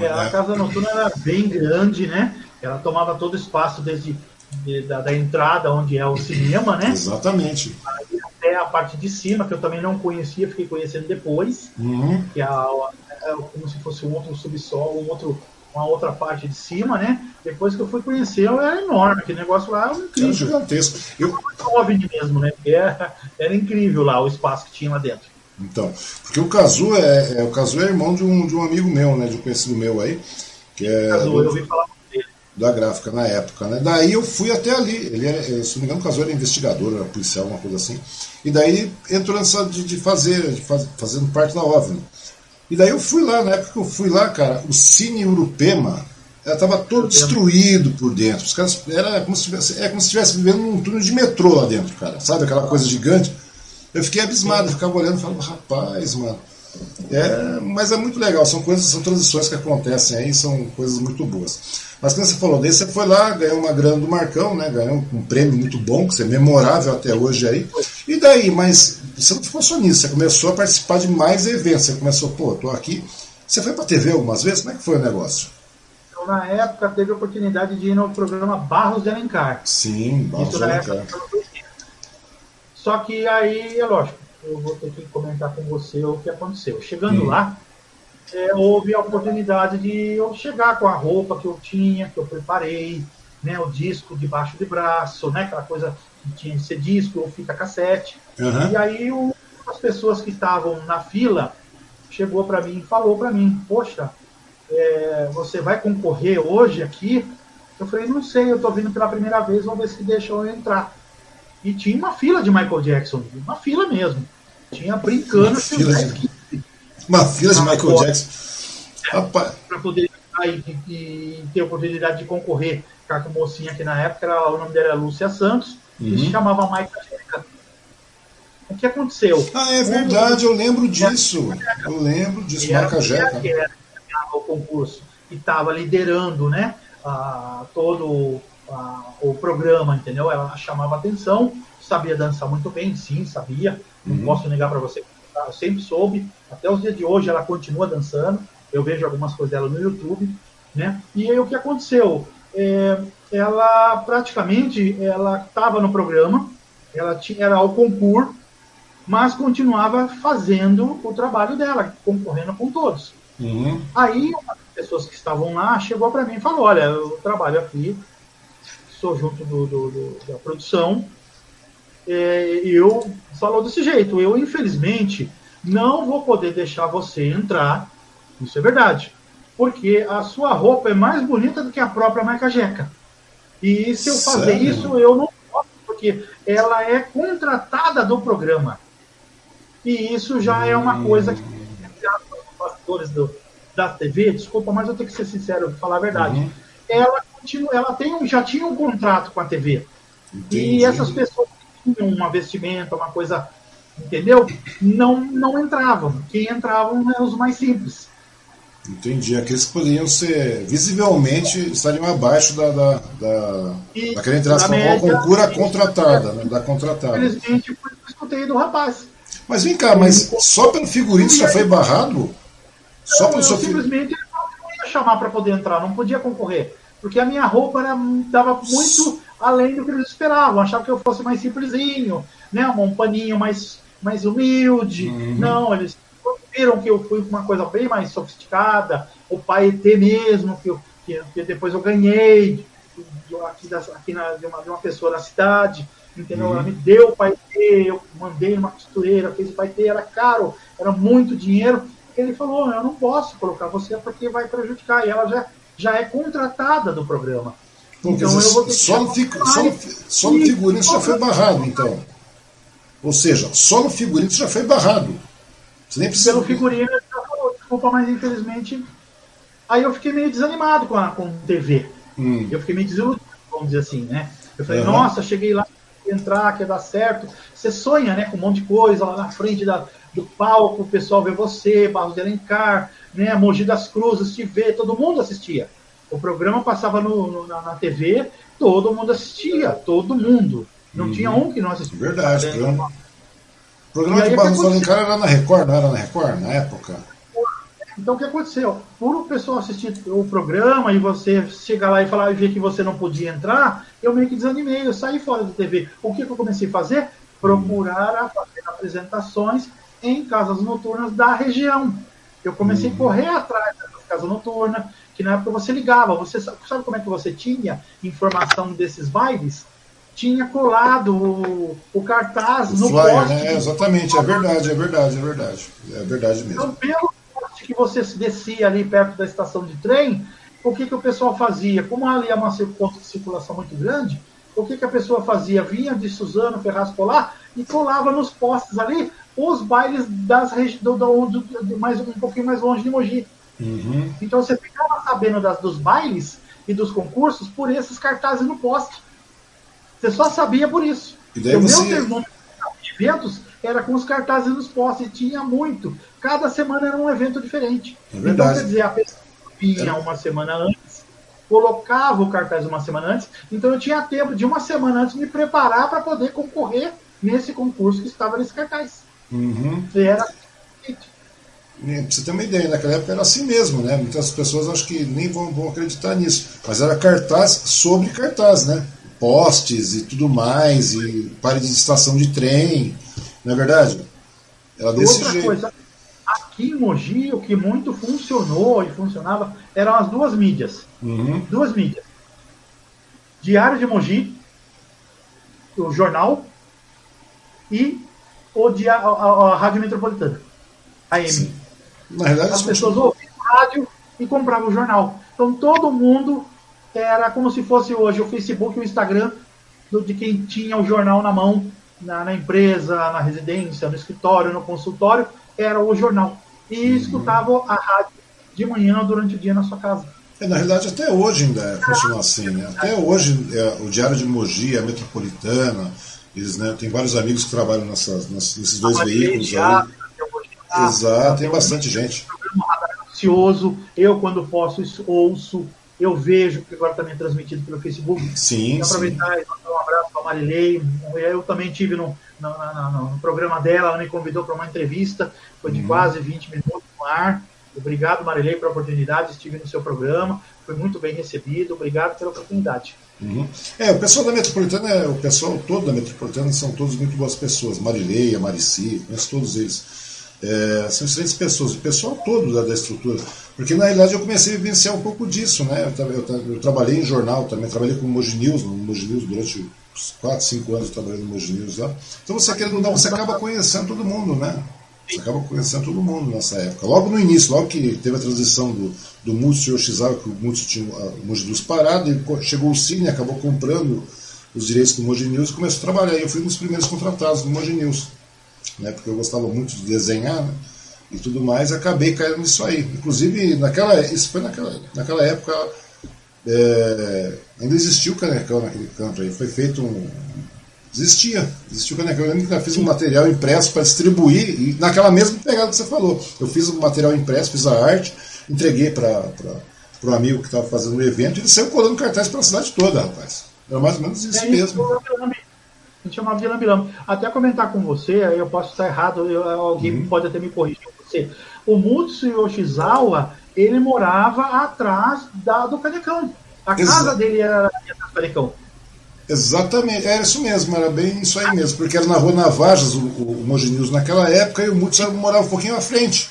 Speaker 2: É, a casa noturna era bem grande, né? Ela tomava todo o espaço desde de, da, da, entrada, onde é o cinema, né?
Speaker 1: Exatamente.
Speaker 2: Aí até a parte de cima, que eu também não conhecia, fiquei conhecendo depois,
Speaker 1: uhum.
Speaker 2: que é, é, como se fosse um outro subsolo, um outro, uma outra parte de cima, né? Depois que eu fui conhecer, era enorme, aquele negócio lá era incrível. Era
Speaker 1: gigantesco. Eu...
Speaker 2: OVNI mesmo, né? Era, era incrível lá o espaço que tinha lá dentro.
Speaker 1: Então, porque o Cazu é, é, o Cazu é irmão de um, de um amigo meu, né, de um conhecido meu aí, que é
Speaker 2: Cazu, do, eu ouvi falar dele.
Speaker 1: da gráfica na época, né? Daí eu fui até ali. Ele é, se não me engano, o Cazu era investigador, era policial, uma coisa assim. E daí entrou nessa de, de fazer, de faz, fazendo parte da OVNI. E daí eu fui lá, na época que eu fui lá, cara, o Cine Urupema estava todo destruído por dentro. Os caras era como se tivesse, é como se estivesse vivendo num túnel de metrô lá dentro, cara. Sabe aquela coisa gigante? Eu fiquei abismado, ficava olhando e falava, rapaz, mano. É, mas é muito legal, são coisas, são transições que acontecem aí, são coisas muito boas. Mas quando você falou desse, você foi lá, ganhou uma grana do Marcão, né? Ganhou um prêmio muito bom, que é memorável até hoje aí. E daí, mas você não ficou só nisso, você começou a participar de mais eventos. Você começou, pô, tô aqui. Você foi pra TV algumas vezes? Como é que foi o negócio?
Speaker 2: Então, na época, teve a oportunidade de ir no programa Barros de Alencar.
Speaker 1: Sim, Barros Isso de Alencar. Época,
Speaker 2: só que aí, é lógico, eu vou ter que comentar com você o que aconteceu. Chegando hum. lá, é, houve a oportunidade de eu chegar com a roupa que eu tinha, que eu preparei, né, o disco debaixo de braço, né, aquela coisa que tinha que ser disco ou fita cassete. Uhum. E aí o das pessoas que estavam na fila chegou para mim e falou para mim: Poxa, é, você vai concorrer hoje aqui? Eu falei: Não sei, eu estou vindo pela primeira vez, vamos ver se deixam eu entrar. E tinha uma fila de Michael Jackson, uma fila mesmo. Tinha brincando. Uma
Speaker 1: fila de, uma fila de Michael Jackson.
Speaker 2: Para poder e, e, ter a oportunidade de concorrer com a mocinha que na época era, o nome dela era Lúcia Santos, uhum. e se chamava Michael Jackson. O que aconteceu?
Speaker 1: Ah, é verdade, eu lembro disso. Eu lembro disso, Macajeca. Que era
Speaker 2: o concurso e estava liderando né, todo o programa, entendeu? Ela chamava atenção, sabia dançar muito bem, sim, sabia. Não uhum. posso negar para você. Eu sempre soube. Até os dias de hoje ela continua dançando. Eu vejo algumas coisas dela no YouTube, né? E aí o que aconteceu? É, ela praticamente ela estava no programa, ela tinha era o concurso mas continuava fazendo o trabalho dela, concorrendo com todos. Uhum. Aí, uma das pessoas que estavam lá chegou para mim e falou: Olha, eu trabalho aqui, sou junto do, do, do da produção, é, e eu falou desse jeito: Eu, infelizmente, não vou poder deixar você entrar, isso é verdade, porque a sua roupa é mais bonita do que a própria Macajeca. E se eu fazer Sério? isso, eu não posso, porque ela é contratada do programa. E isso já é uma coisa que os bastidores do, da TV, desculpa, mas eu tenho que ser sincero, falar a verdade. Uhum. Ela, continua, ela tem, já tinha um contrato com a TV. Entendi. E essas pessoas que tinham uma vestimenta, uma coisa, entendeu? Não, não entravam. Quem entravam eram os mais simples.
Speaker 1: Entendi. Aqueles que poderiam ser visivelmente estariam abaixo da, da, da e, daquela entrada com a concura contratada, né, da contratada.
Speaker 2: Infelizmente, foi o que eu escutei do rapaz.
Speaker 1: Mas vem cá, mas só pelo figurino já foi barrado?
Speaker 2: Só pelo seu simplesmente chamar para poder entrar, não podia concorrer. Porque a minha roupa era, dava muito além do que eles esperavam. Achavam que eu fosse mais simplesinho, né? Um paninho mais, mais humilde. Uhum. Não, eles viram que eu fui com uma coisa bem mais sofisticada. O pai ET mesmo, que, eu, que, que depois eu ganhei aqui, da, aqui na, de, uma, de uma pessoa da cidade entendeu? Uhum. Ela me deu o paetê, eu mandei uma costureira, fez o paetê, era caro, era muito dinheiro. Ele falou, eu não posso colocar você porque vai prejudicar. E ela já, já é contratada do programa.
Speaker 1: então dizer, eu vou ter que só, no, fico, só, no, só no figurino já foi barrado, então. Ou seja, só no figurino já foi barrado.
Speaker 2: Você nem precisa... Pelo figurino, falou, desculpa, mas infelizmente. Aí eu fiquei meio desanimado com a com TV. Hum. Eu fiquei meio desiludido, vamos dizer assim, né? Eu falei, uhum. nossa, cheguei lá, entrar, quer dar certo. Você sonha né, com um monte de coisa lá na frente da, do palco, o pessoal vê você, Barros de Alencar, né, Mogi das Cruzes, te vê, todo mundo assistia. O programa passava no, no na, na, TV, todo mundo assistia, todo mundo. Não uhum. tinha um que não assistia.
Speaker 1: Verdade, programa. O programa de Barros de Alencar era na Record, não era na Record, na época?
Speaker 2: Então o que aconteceu? Por o pessoal assistir o programa e você chegar lá e falar e ver que você não podia entrar, eu meio que desanimei, eu saí fora da TV. O que, que eu comecei a fazer? Procurar a fazer apresentações em casas noturnas da região. Eu comecei uhum. a correr atrás dessas casas noturnas, que na época você ligava, você sabe, sabe como é que você tinha informação desses bailes? Tinha colado o, o cartaz o no flyer, poste.
Speaker 1: Né? Exatamente, é verdade, é verdade, é verdade. É verdade mesmo.
Speaker 2: Então, pelo que você descia ali perto da estação de trem, o que, que o pessoal fazia? Como ali é uma circulação muito grande, o que, que a pessoa fazia? Vinha de Suzano, Ferraz Polar e colava nos postes ali os bailes das do, do, do, mais, um pouquinho mais longe de Mogi. Uhum. Então você ficava sabendo das, dos bailes e dos concursos por esses cartazes no poste. Você só sabia por isso.
Speaker 1: E daí o você... meu
Speaker 2: termômetro de eventos era com os cartazes nos postes, tinha muito. Cada semana era um evento diferente. É então, quer dizer, a pessoa vinha é. uma semana antes, colocava o cartaz uma semana antes, então eu tinha tempo de uma semana antes me preparar para poder concorrer nesse concurso que estava nesse cartaz.
Speaker 1: Uhum.
Speaker 2: Era
Speaker 1: Pra você ter uma ideia, naquela época era assim mesmo, né? Muitas pessoas acho que nem vão, vão acreditar nisso. Mas era cartaz sobre cartaz, né? Postes e tudo mais, e parede de estação de trem. Não é verdade?
Speaker 2: Ela desse Outra jeito. coisa, aqui em Mogi, o que muito funcionou e funcionava eram as duas mídias. Uhum. Duas mídias. Diário de Mogi, o jornal, e odia a, a, a Rádio Metropolitana, AM. Sim. Na verdade, As pessoas ouviam rádio e compravam o jornal. Então todo mundo era como se fosse hoje o Facebook e o Instagram do, de quem tinha o jornal na mão, na, na, empresa, na residência, no escritório, no consultório, era o jornal. E uhum. escutava a rádio de manhã durante o dia na sua casa.
Speaker 1: É, na realidade, até hoje ainda é, funciona assim. Né? Até hoje, é, o Diário de Mogi, a Metropolitana, eles, né, tem vários amigos que trabalham nessas, nesses dois veículos. aí. Exato, tem bastante gente.
Speaker 2: Ansioso, eu quando posso ouço, eu vejo, porque agora também é transmitido pelo Facebook.
Speaker 1: Sim.
Speaker 2: aproveitar e mandar um abraço para a Marilei. Eu também tive no, no, no, no programa dela, ela me convidou para uma entrevista, foi de uhum. quase 20 minutos no ar. Obrigado, Marilei, pela oportunidade. Estive no seu programa, foi muito bem recebido. Obrigado pela oportunidade.
Speaker 1: Uhum. É, o pessoal da Metropolitana, é, o pessoal todo da Metropolitana são todos muito boas pessoas. Marilei, a Marici, conheço todos eles. É, são excelentes pessoas, o pessoal todo da, da, estrutura. Porque na realidade eu comecei a vivenciar um pouco disso, né? Eu, eu, eu trabalhei em jornal também, trabalhei com o Moji News, no News durante 4, 5 anos trabalhei no News lá. Então você querendo não, você acaba conhecendo todo mundo, né? Você acaba conhecendo todo mundo nessa época. Logo no início, logo que teve a transição do, do Múcio Yoshizawa, que o Múcio tinha o Moji News parado, e chegou o Cine, acabou comprando os direitos do Moji News e começou a trabalhar. Eu fui um dos primeiros contratados do Moji News, né, porque eu gostava muito de desenhar né, e tudo mais, acabei caindo nisso aí. Inclusive, naquela, isso foi naquela, naquela época, é, ainda existiu o Canecão naquele canto aí. Foi feito um, Existia, existia o Canecão. Eu ainda fiz um material impresso para distribuir, e naquela mesma pegada que você falou. Eu fiz um material impresso, fiz a arte, entreguei para o amigo que estava fazendo o evento, e ele saiu colando cartaz para a cidade toda, rapaz. Era mais ou menos isso é mesmo.
Speaker 2: A gente chamava de lambilambe. Até comentar com você, aí eu posso estar errado, eu, alguém uhum. pode até me corrigir você. O Mutsu Yoshizawa, ele morava atrás da, do Canecão. A casa dele era atrás do Canecão.
Speaker 1: Exatamente, era isso mesmo, era bem isso aí mesmo, porque era na rua Navajas, o, o Mogi News naquela época, e o Mutsu morava um pouquinho à frente.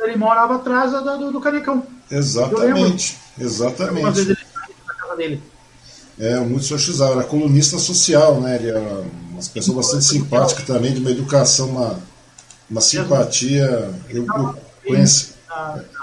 Speaker 2: Ele morava atrás do, do Canecão.
Speaker 1: Exatamente, exatamente. Ele na casa dele. É, o Yoshizawa era colunista social, né? Ele era uma pessoa bastante simpática também, de uma educação, uma, uma simpatia. Eu, eu conheci.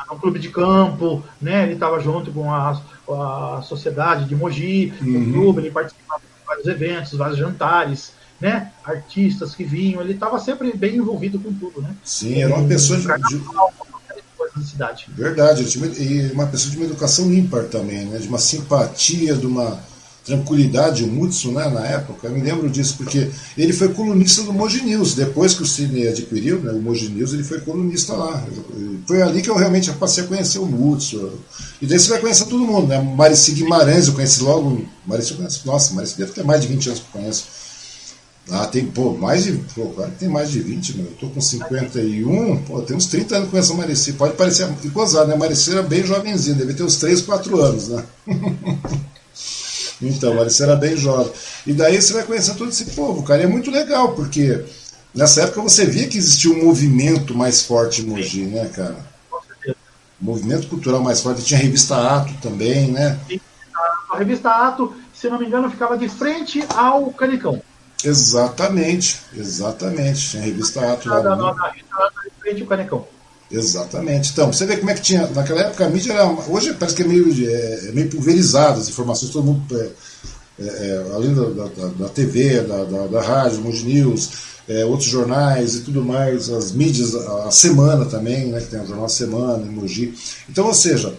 Speaker 2: No clube de campo, né? Ele estava junto com a a sociedade de Mogi, uhum. o clube, ele participava de vários eventos, vários jantares, né? Artistas que vinham, ele estava sempre bem envolvido com tudo, né?
Speaker 1: Sim, era uma pessoa de, de...
Speaker 2: cidade.
Speaker 1: Verdade, e uma pessoa de uma educação ímpar também, né? De uma simpatia, de uma tranquilidade, o Mutsu, né, na época, eu me lembro disso, porque ele foi colunista do Moji News, depois que o Sidney adquiriu né, o Moji News, ele foi colunista lá. Foi ali que eu realmente passei a conhecer o Mutsu. E daí você vai conhecer todo mundo, né? Marici Guimarães, eu conheci logo. Marici nossa, Marici deve ter mais de 20 anos que eu conheço. Ah, tem, pô, mais de. Pô, claro que tem mais de 20, meu. Eu tô com 51, pô, tem uns 30 anos com essa Marici. Pode parecer gozado, né? Marici era bem jovenzinha, deve ter uns 3, 4 anos, né? Então, Alice era bem jovem. E daí você vai conhecer todo esse povo, cara. E é muito legal, porque nessa época você via que existia um movimento mais forte em Mogi, né, cara? movimento cultural mais forte. Tinha a revista Ato também, né?
Speaker 2: A revista Ato, se não me engano, ficava de frente ao Canicão.
Speaker 1: Exatamente, exatamente. Tinha a revista Ato. Da, né? de frente ao Canicão. Exatamente. Então, você vê como é que tinha. Naquela época a mídia era. Hoje parece que é meio, é, é meio pulverizada as informações, todo mundo. É, é, é além da, da, da TV, da, da, da rádio, Mood News, é, outros jornais e tudo mais, as mídias, a, a semana também, né, que tem o jornal Semana, Emoji. Então, ou seja,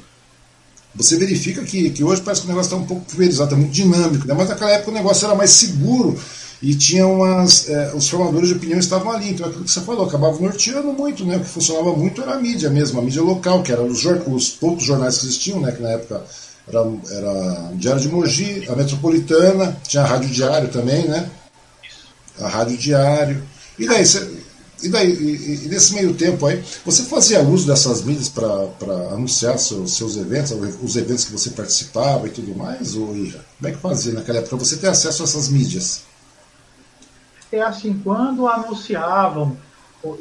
Speaker 1: você verifica que, que hoje parece que o negócio está um pouco pulverizado, está muito dinâmico, né? mas naquela época o negócio era mais seguro e tinha umas. É, os formadores de opinião estavam ali, então é aquilo que você falou, acabava norteando muito, né? O que funcionava muito era a mídia mesmo, a mídia local, que eram os, os poucos jornais que existiam, né? Que na época era, era Diário de Mogi, a Metropolitana, tinha a Rádio Diário também, né? A Rádio Diário. E daí, você, e daí, e, e, nesse meio tempo aí, você fazia uso dessas mídias para anunciar seus, seus eventos, os eventos que você participava e tudo mais? Ou como é que fazia naquela época para você ter acesso a essas mídias?
Speaker 2: É assim, quando anunciavam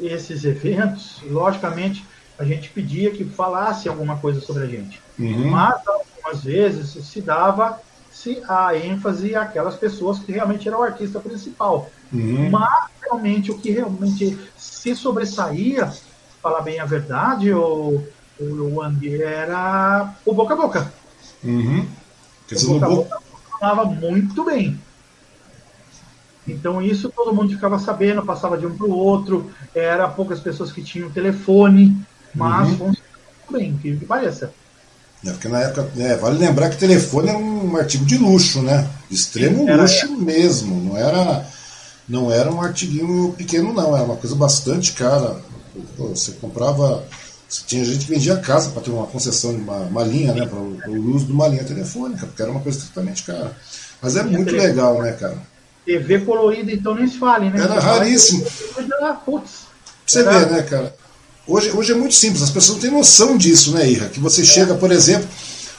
Speaker 2: esses eventos, logicamente a gente pedia que falasse alguma coisa sobre a gente. Uhum. Mas algumas vezes se dava desse a ênfase àquelas pessoas que realmente eram o artista principal.
Speaker 1: Uhum.
Speaker 2: Mas realmente o que realmente se sobressaía, falar bem a verdade, o, o Wang era o boca a boca.
Speaker 1: Uhum.
Speaker 2: O boca a boca funcionava muito bem. Então isso todo mundo ficava sabendo, passava de um para o outro, era poucas pessoas que tinham telefone, mas
Speaker 1: Uhum.
Speaker 2: funcionava bem, incrível que pareça.
Speaker 1: É, porque na época, é, vale lembrar que telefone era um artigo de luxo, né? Extremo
Speaker 2: era-
Speaker 1: luxo mesmo. Não era, não era um artiguinho pequeno, não. Era uma coisa bastante cara. Você comprava. Você tinha gente que vendia casa para ter uma concessão de uma, uma linha, né? Para o uso de uma linha telefônica, porque era uma coisa estritamente cara. Mas é muito legal, né, cara?
Speaker 2: TV colorida, então nem se fale, né?
Speaker 1: Era raríssimo.
Speaker 2: Era, putz,
Speaker 1: você
Speaker 2: Era-
Speaker 1: ver, né, cara? Hoje, hoje é muito simples, as pessoas não têm noção disso, né, Ira? Que você chega, por exemplo,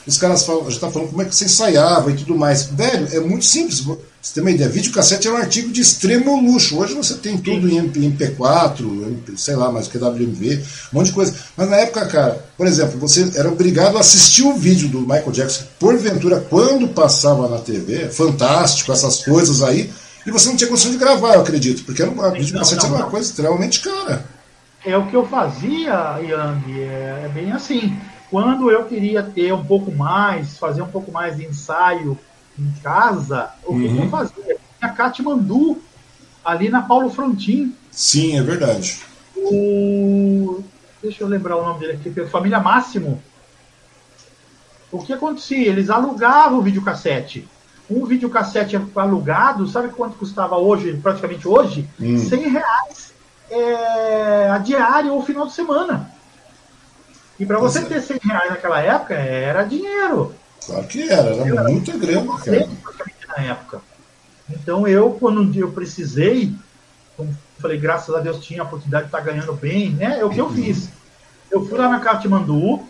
Speaker 1: os caras falam, já tá falando como é que você ensaiava e tudo mais. Velho, é muito simples. Você tem uma ideia, videocassete era um artigo de extremo luxo. Hoje você tem tudo em MP, MP4, MP, sei lá, mais o que WMV, um monte de coisa. Mas na época, cara, por exemplo, você era obrigado a assistir o vídeo do Michael Jackson, porventura, quando passava na TV, fantástico, essas coisas aí, e você não tinha condição de gravar, eu acredito, porque era uma, videocassete
Speaker 2: não,
Speaker 1: era uma
Speaker 2: não.
Speaker 1: coisa extremamente cara.
Speaker 2: É o que eu fazia, Yang, é, é bem assim. Quando eu queria ter um pouco mais, fazer um pouco mais de ensaio em casa, o que, que
Speaker 1: Uhum.
Speaker 2: eu fazia? Tinha Katmandu, ali na Paulo Frontin,
Speaker 1: Sim, é verdade.
Speaker 2: o. Deixa eu lembrar o nome dele aqui, Família Máximo. O que acontecia? Eles alugavam o videocassete. Um videocassete alugado, sabe quanto custava hoje, praticamente hoje?
Speaker 1: Hum.
Speaker 2: 100 reais é, a diária ou final de semana. E para você
Speaker 1: é.
Speaker 2: ter 100 reais naquela época, era dinheiro.
Speaker 1: Claro que era, era muita grana, cara.
Speaker 2: na época. Então eu, quando um dia eu precisei, como falei, graças a Deus tinha a oportunidade de estar ganhando bem, né? É o que eu fiz. Eu fui lá na Katmandu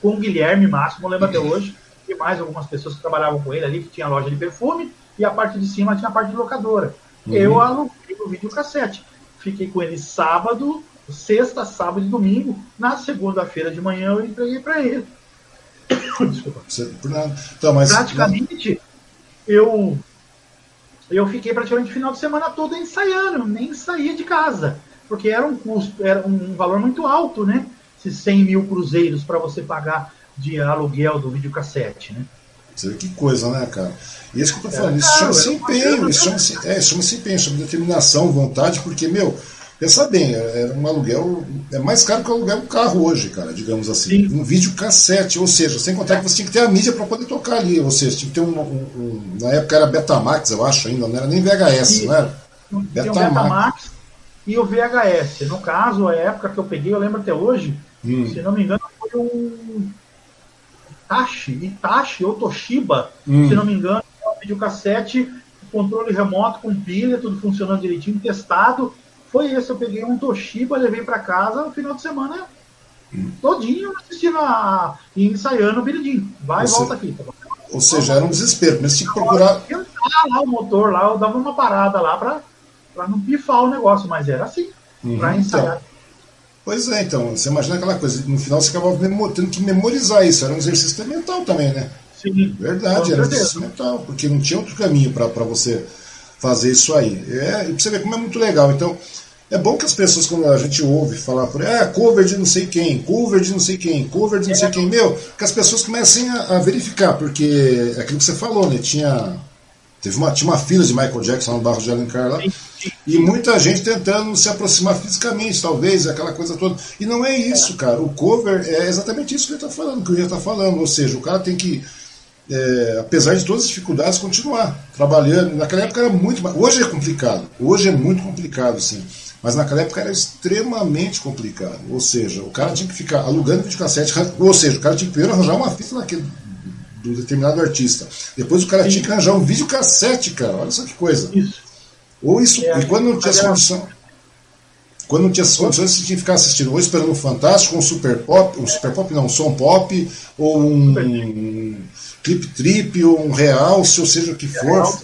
Speaker 2: com o Guilherme Máximo, lembro até hoje, e mais algumas pessoas que trabalhavam com ele ali, que tinha loja de perfume, e a parte de cima tinha a parte de locadora. Eu aluguei o videocassete. Fiquei com ele sábado, sexta, sábado e domingo. Na segunda-feira de manhã eu entreguei para ele. Desculpa.
Speaker 1: Então, mas,
Speaker 2: praticamente eu eu fiquei praticamente o final de semana todo ensaiando, nem saía de casa, porque era um custo, era um valor muito alto, né? Esses 100 mil cruzeiros para você pagar de aluguel do videocassete, né?
Speaker 1: Você vê que coisa, né, cara? E isso que eu tô falando,
Speaker 2: É,
Speaker 1: isso chama-se
Speaker 2: é
Speaker 1: empenho, isso chama-se é, chama-se empenho, chama determinação, vontade, porque, meu, pensa bem, é é um aluguel, é mais caro que o aluguel um carro hoje, cara, digamos assim.
Speaker 2: Sim.
Speaker 1: Um videocassete, ou seja, sem contar que você tinha que ter a mídia para poder tocar ali, ou seja, tinha que ter um, um- um- Na época era Betamax, eu acho ainda, não era nem VHS,
Speaker 2: Sim.
Speaker 1: não era? Betamax.
Speaker 2: Betamax e o VHS. No caso, a época que eu peguei, eu lembro até hoje,
Speaker 1: Hum.
Speaker 2: se não me engano, foi um Itachi, Itachi ou Toshiba,
Speaker 1: Hum.
Speaker 2: se não me engano, é um videocassete, controle remoto com pilha, tudo funcionando direitinho, testado. Foi esse, eu peguei um Toshiba, levei para casa no final de semana todinho assistindo a, e ensaiando o Biridinho. Vai e volta aqui. Tá bom?
Speaker 1: Ou seja, era um desespero, mas que procurar.
Speaker 2: Tentar lá o motor lá, eu dava uma parada lá para para não pifar o negócio, mas era assim,
Speaker 1: Uhum,
Speaker 2: para ensaiar.
Speaker 1: Pois é, então, você imagina aquela coisa, no final você acabava tendo que memorizar isso, era um exercício mental também, né?
Speaker 2: Sim,
Speaker 1: Verdade, era um exercício mental, porque não tinha outro caminho para você fazer isso aí. É, e pra você ver como é muito legal. Então, é bom que as pessoas, quando a gente ouve falar por aí, ah, cover de não sei quem, cover de não sei quem, cover de não sei quem, meu, que as pessoas comecem a, a verificar, porque é aquilo que você falou, né? Tinha. Teve uma, tinha uma fila de Michael Jackson no Barro de Alencar lá. E muita gente tentando se aproximar fisicamente, talvez, aquela coisa toda. E não é isso, cara. O cover é exatamente isso que ele está falando, que o Ria está falando. Ou seja, o cara tem que, é, apesar de todas as dificuldades, continuar trabalhando. Naquela época era muito. Hoje é complicado. Hoje é muito complicado, sim. Mas naquela época era extremamente complicado. Ou seja, o cara tinha que ficar alugando videocassete. Ou seja, o cara tinha que primeiro arranjar uma fita naquele do determinado artista. Depois o cara tinha que arranjar um videocassete, cara. Olha só que coisa.
Speaker 2: Isso.
Speaker 1: Ou isso,
Speaker 2: É,
Speaker 1: e quando não tinha essa condição, quando não tinha essas condições, você tinha que ficar assistindo ou esperando um Fantástico, um Super Pop, um Super Pop não, um Som Pop, ou um, um Clip Trip, ou um Realce, ou seja o que for.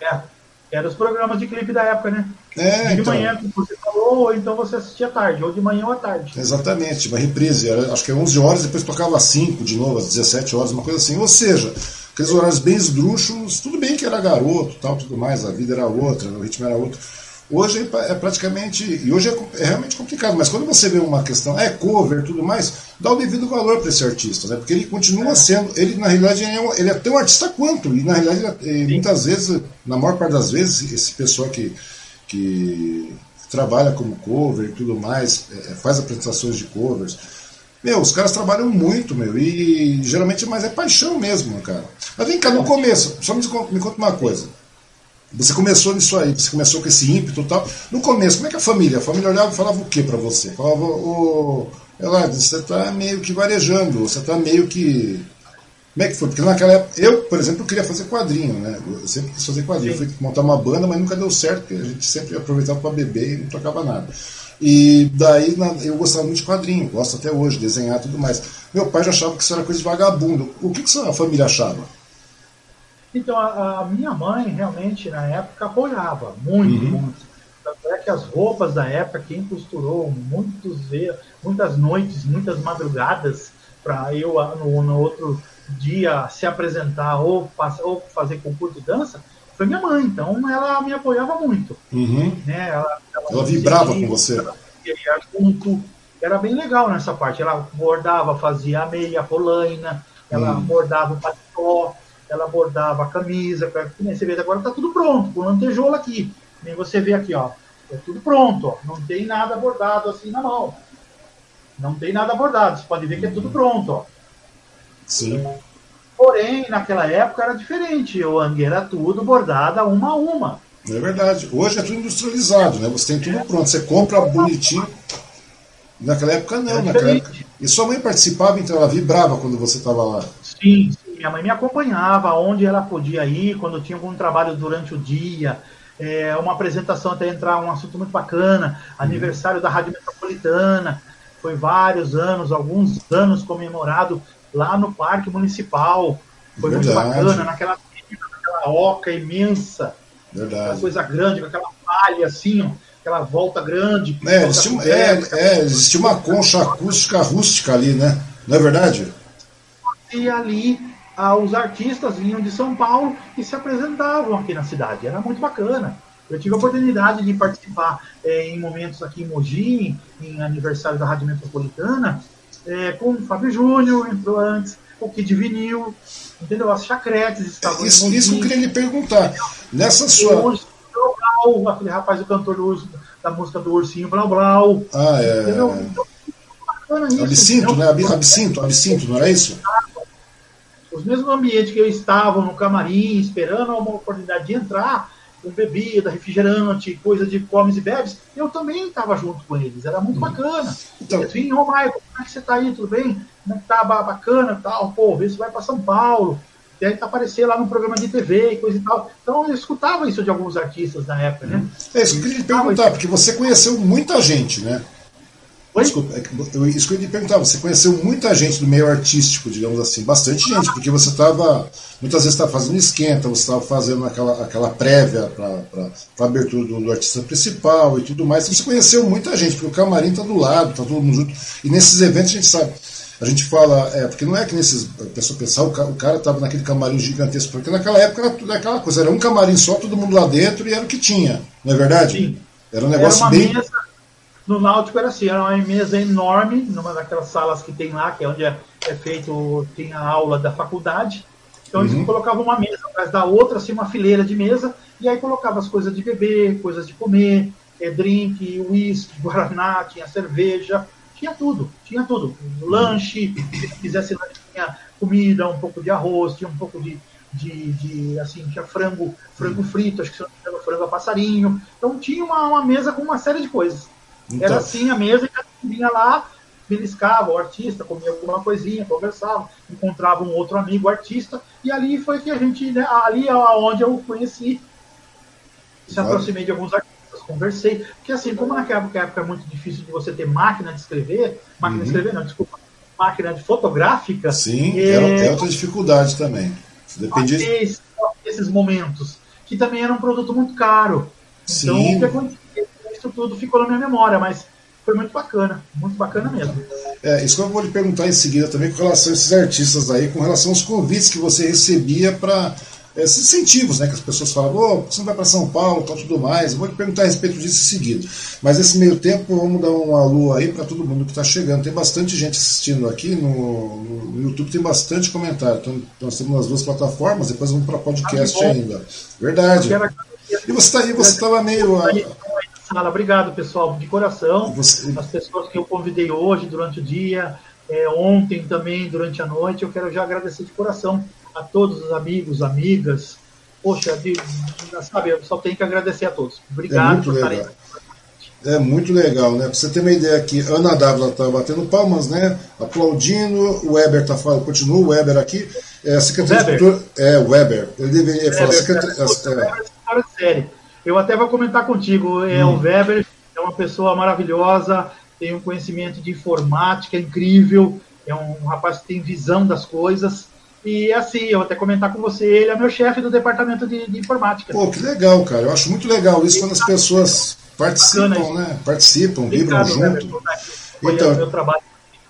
Speaker 2: É, eram os programas de clipe da época, né?
Speaker 1: É,
Speaker 2: de
Speaker 1: então,
Speaker 2: manhã, como você falou, ou então você assistia à tarde, ou de manhã ou à tarde.
Speaker 1: exatamente, uma reprise, era, acho que é 11 horas, depois tocava às 5 de novo, às 17 horas, uma coisa assim. Ou seja, aqueles horários bem esdrúxulos, tudo bem que era garoto, tal, tudo mais, a vida era outra, o ritmo era outro. Hoje é, é praticamente. E hoje é, é, realmente complicado, mas quando você vê uma questão, é cover tudo mais, dá o devido valor para esse artista, né? Porque ele continua é. sendo. Ele, na realidade, ele é, ele é, tão artista quanto. E, na realidade, ele, muitas vezes, na maior parte das vezes, esse pessoal que, que trabalha como cover e tudo mais, é, faz apresentações de covers. Meu, os caras trabalham muito, meu, e geralmente mais é paixão mesmo, cara. Mas vem cá, no começo, só me, me conta uma coisa. Você começou nisso aí, você começou com esse ímpeto e tal. No começo, como é que a família? A família olhava e falava o que para você? Falava, ô, Eladio, você tá meio que varejando, você tá meio que. Como é que foi? Porque naquela época, eu, por exemplo, queria fazer quadrinho, né? Eu sempre quis fazer quadrinho. Eu fui montar uma banda, mas nunca deu certo, porque a gente sempre aproveitava para beber e não tocava nada. E daí eu gostava muito de quadrinho, gosto até hoje, desenhar e tudo mais. Meu pai já achava que isso era coisa de vagabundo. O que, que sua família achava?
Speaker 2: Então, a, a, minha mãe realmente, na época, apoiava muito, uhum. muito. Tanto é que as roupas da época, quem costurou muitos, muitas noites, muitas madrugadas, para eu, no, no, outro dia, se apresentar ou, ou, fazer concurso de dança, foi minha mãe. Então, ela me apoiava muito.
Speaker 1: Uhum. Né? Ela, ela, ela vibrava com você.
Speaker 2: junto. Era bem legal nessa parte. Ela bordava, fazia a meia, a polaina, ela uhum. bordava o paletó ela bordava a camisa, você vê agora está tudo pronto, com lantejoula aqui. Nem você vê aqui, ó. É tudo pronto, ó. Não tem nada bordado assim na mão. Não tem nada bordado. Você pode ver que é tudo pronto, ó.
Speaker 1: Sim.
Speaker 2: Porém, naquela época era diferente. O Ang era tudo bordado uma a uma.
Speaker 1: É verdade. Hoje é tudo industrializado, né? Você tem tudo pronto. Você compra bonitinho. Naquela época não, naquela época. E sua mãe participava, então ela vibrava quando você estava lá.
Speaker 2: Sim, minha mãe me acompanhava onde ela podia ir, quando tinha algum trabalho durante o dia, é, uma apresentação até entrar um assunto muito bacana, aniversário da Rádio Metropolitana, foi vários anos, alguns anos comemorado lá no Parque Municipal, foi Verdade. muito bacana, naquela, naquela oca imensa, Verdade. aquela coisa grande, com aquela palha assim, ó, aquela volta grande.
Speaker 1: É, existia, é, é, existia uma concha acústica rústica ali, né? Não é verdade?
Speaker 2: E ali ah, os artistas vinham de São Paulo e se apresentavam aqui na cidade. Era muito bacana. Eu tive a oportunidade de participar é, em momentos aqui em Mogi, em aniversário da Rádio Metropolitana, é, com o Fábio Júnior, entrou antes, o Kid Vinil, entendeu? As chacretes estavam
Speaker 1: Isso, isso que eu queria lhe perguntar. Nessa sua.
Speaker 2: Hoje, Blau, aquele rapaz, o cantor do, da música do Ursinho Blau Blau.
Speaker 1: Ah, é. Entendeu? Então, absinto, né? Absinto, absinto, não é isso?
Speaker 2: os mesmos ambientes que eu estava no camarim, esperando uma oportunidade de entrar, com bebida, refrigerante, coisa de comes e bebes, eu também estava junto com eles. Era muito hum. bacana. Então, vinham, ô Michael, como é que você está aí? Tudo bem? Como é que tá bacana tal? Pô, vê se vai para São Paulo. E aí aparecer lá no programa de TV e coisa e tal. Então eu escutava isso de alguns artistas na época, né?
Speaker 1: É isso que eu queria te perguntar, porque você conheceu muita gente, né? Oi? Desculpa, é eu, isso que eu ia perguntar, você conheceu muita gente do meio artístico, digamos assim, bastante gente, porque você estava, muitas vezes estava fazendo esquenta, você estava fazendo aquela, aquela prévia para a abertura do, do, artista principal e tudo mais, então você conheceu muita gente, porque o camarim está do lado, está todo mundo junto, e nesses eventos a gente sabe, a gente fala, é, porque não é que nesses, a pessoa pensar, o cara estava naquele camarim gigantesco, porque naquela época era tudo aquela coisa, era um camarim só, todo mundo lá dentro, e era o que tinha, não é verdade?
Speaker 2: Sim.
Speaker 1: Era um negócio era bem...
Speaker 2: Mesa no Náutico era assim, era uma mesa enorme, numa daquelas salas que tem lá, que é onde é, é feito, tem a aula da faculdade. Então uhum. eles colocavam uma mesa atrás da outra, assim, uma fileira de mesa, e aí colocava as coisas de beber, coisas de comer, é, drink, uísque, guaraná, tinha cerveja, tinha tudo, tinha tudo. Lanche, se quisesse lanche, tinha comida, um pouco de arroz, tinha um pouco de, de, de, assim, tinha frango, frango frito, acho que se não me engano, frango a passarinho. Então tinha uma, uma mesa com uma série de coisas. Então... Era assim a mesa e cada vinha lá, beliscava o artista, comia alguma coisinha, conversava, encontrava um outro amigo artista, e ali foi que a gente, né, ali é onde eu conheci, se aproximei de alguns artistas, conversei, porque assim, como naquela época é muito difícil de você ter máquina de escrever, máquina uhum. de escrever não, desculpa, máquina de fotográfica.
Speaker 1: Sim, é, é outra dificuldade também. Depende...
Speaker 2: Esses, esses momentos, que também era um produto muito caro. Então, Sim. o que aconteceu? Isso tudo ficou na minha memória, mas foi muito bacana, muito bacana mesmo.
Speaker 1: É, isso que eu vou lhe perguntar em seguida também com relação a esses artistas aí, com relação aos convites que você recebia para esses incentivos, né, que as pessoas falam, oh, você não vai para São Paulo, tal, tudo mais. Eu vou te perguntar a respeito disso em seguida. Mas nesse meio tempo, vamos dar um alô aí para todo mundo que está chegando. Tem bastante gente assistindo aqui no, no, YouTube, tem bastante comentário. Então, nós temos as duas plataformas, depois vamos para podcast ah, ainda. Verdade. E você tá, estava meio.
Speaker 2: Sala, obrigado, pessoal, de coração. Você... As pessoas que eu convidei hoje durante o dia, é, ontem também, durante a noite, eu quero já agradecer de coração a todos os amigos, amigas. Poxa, de, sabe, eu só tenho que agradecer a todos. Obrigado
Speaker 1: é por estarem. É muito legal, né? Pra você ter uma ideia aqui, Ana Dávila tá batendo palmas, né? Aplaudindo, o Weber tá falando, continua o Weber aqui. É, a Secretaria de Cultura. É, o Weber. Ele deveria falar. Secretaria,
Speaker 2: é, sério. Eu até vou comentar contigo. É, hum. O Weber é uma pessoa maravilhosa, tem um conhecimento de informática incrível, é um rapaz que tem visão das coisas. E assim, eu vou até comentar com você, ele é meu chefe do departamento de, de, informática.
Speaker 1: Pô, que legal, cara. Eu acho muito legal isso quando as pessoas participam, né? Participam, vibram junto.
Speaker 2: Então, meu trabalho.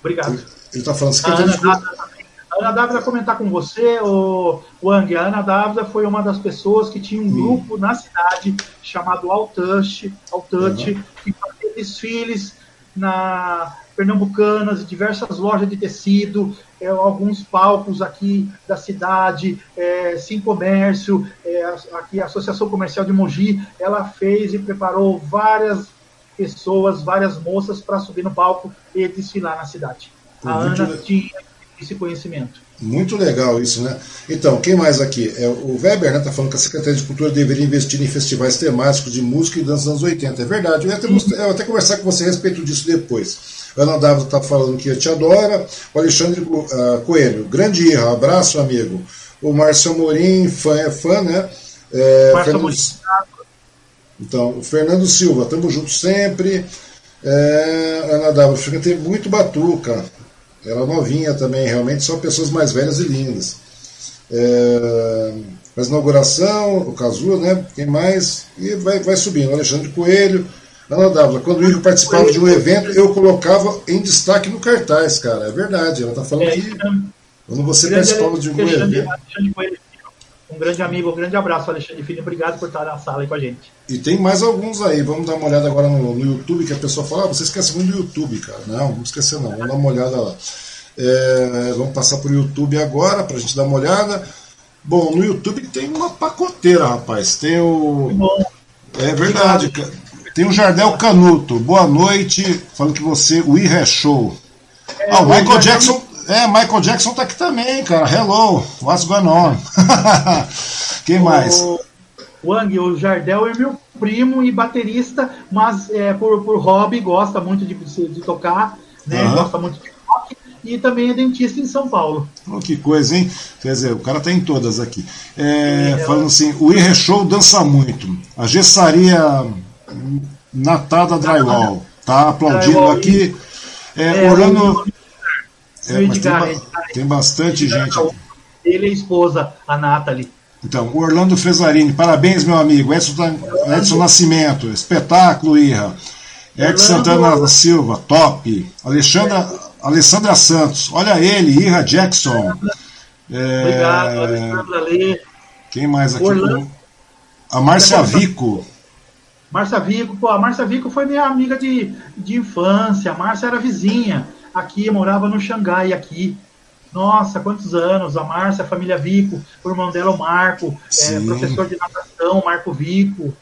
Speaker 2: Obrigado.
Speaker 1: Ele está falando, você quer Ana,
Speaker 2: Dávila, a Ana Dávila comentar com você, o Wang. A Ana Dávila foi uma das pessoas que tinha um grupo na cidade chamado Altouch, Altouch uhum. que fazia desfiles na pernambucanas diversas lojas de tecido, é, alguns palcos aqui da cidade, é, Sim Comércio, é, aqui a Associação Comercial de Mogi, ela fez e preparou várias pessoas, várias moças para subir no palco e desfilar na cidade. A Ana tinha esse conhecimento.
Speaker 1: Muito legal isso, né? Então, quem mais aqui? É, o Weber está né, tá falando que a Secretaria de Cultura deveria investir em festivais temáticos de música e dança dos anos 80. É verdade. Eu ia até, eu até conversar com você a respeito disso depois. Ana Dávila está falando que te adora. O Alexandre uh, Coelho, grande irra, abraço, amigo. O Márcio Amorim, fã, é fã, né? É, Fernando... Então, o Fernando Silva, tamo junto sempre. É, Ana Dávila, fica ter muito batuca. Ela novinha também, realmente são pessoas mais velhas e lindas. É, mas inauguração, o Cazu, né? Quem mais? E vai, vai subindo. Alexandre Coelho. Ana Dávila, quando o Igor participava de um evento, eu colocava em destaque no cartaz, cara. É verdade. Ela está falando é, que quando você participava de um evento.
Speaker 2: Um grande amigo, um grande abraço, Alexandre Filho. Obrigado por estar na sala aí com a gente.
Speaker 1: E tem mais alguns aí. Vamos dar uma olhada agora no, no YouTube, que a pessoa fala: ah, você esquece muito do YouTube, cara. Não, não esquecer não. Vamos dar uma olhada lá. É, vamos passar por YouTube agora para a gente dar uma olhada. Bom, no YouTube tem uma pacoteira, rapaz. Tem o. É verdade, cara. Tem o Jardel Canuto. Boa noite. Falando que você, o I é show. É, ah, o Michael Jackson é, Michael Jackson tá aqui também, cara. Hello, what's going on? Quem mais?
Speaker 2: O Wang, o Jardel é meu primo e baterista, mas é, por, por hobby gosta muito de, de tocar, né? Uhum. Gosta muito de rock e também é dentista em São Paulo.
Speaker 1: Oh, que coisa, hein? Quer dizer, o cara tá em todas aqui. É, é, falando assim, o IR Show dança muito. A gessaria Natada Drywall tá aplaudindo drywall, aqui. É, é, Orlando. É, tem, tem, bastante gente aqui.
Speaker 2: Ele e a esposa, a Nathalie.
Speaker 1: Então, Orlando Fresarini, parabéns, meu amigo. Edson, Edson Nascimento, espetáculo, Irra. Edson Santana Silva, top. Alexandra, Alessandra Santos, olha ele, Irra Jackson.
Speaker 2: É, Obrigado, Alessandra Lê.
Speaker 1: Quem mais aqui? Orlando. A Márcia Vico.
Speaker 2: Márcia Vico, pô, a Márcia Vico foi minha amiga de, de infância. A Márcia era vizinha aqui, morava no Xangai aqui. Nossa, quantos anos? A Márcia, a família Vico, o irmão dela, o Marco, é, professor de natação, Marco Vico.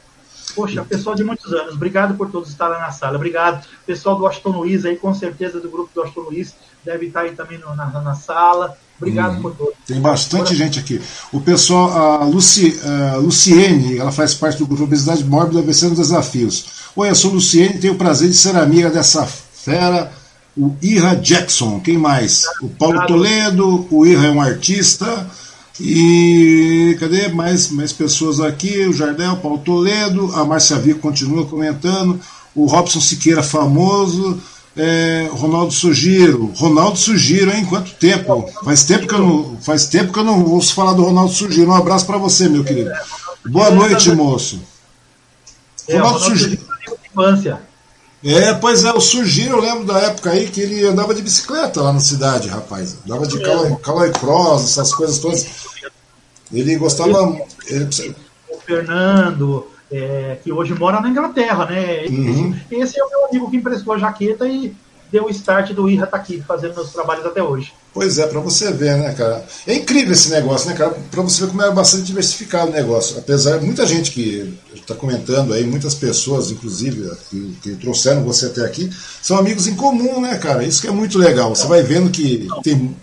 Speaker 2: Poxa, pessoal de muitos anos. Obrigado por todos estarem na sala. Obrigado. Pessoal do Aston Luiz aí, com certeza, do grupo do Aston Luiz, deve estar aí também no, na, na sala. Obrigado hum, por todos.
Speaker 1: Tem bastante gente aqui. O pessoal, a, Luci, a Luciene, ela faz parte do grupo Obesidade Mórbida Vencendo Desafios. Oi, eu sou Luciene, tenho o prazer de ser amiga dessa fera o Ira Jackson, quem mais? O Paulo Toledo, o Ira é um artista. E cadê mais, mais pessoas aqui? O Jardel, Paulo Toledo, a Márcia Vico continua comentando, o Robson Siqueira famoso, é, Ronaldo Sugiro. Ronaldo Sugiro, hein? Quanto tempo? Faz tempo que eu não, faz tempo que eu não ouço falar do Ronaldo Sugiro. Um abraço para você, meu querido. Boa noite, moço.
Speaker 2: É, Ronaldo Sugiro.
Speaker 1: É, pois é, o Surgir, eu lembro da época aí que ele andava de bicicleta lá na cidade, rapaz. Andava de Caloi, Caloi Cross, essas coisas todas. Ele gostava. Ele...
Speaker 2: O Fernando, é, que hoje mora na Inglaterra, né? Uhum. Esse, esse, é o meu amigo que emprestou a jaqueta e deu o start do Irra tá aqui fazendo meus trabalhos até hoje.
Speaker 1: Pois é, para você ver, né, cara? É incrível esse negócio, né, cara? Para você ver como é bastante diversificado o negócio. Apesar de muita gente que está comentando aí, muitas pessoas, inclusive, que, que, trouxeram você até aqui, são amigos em comum, né, cara? Isso que é muito legal. Você vai vendo que tem,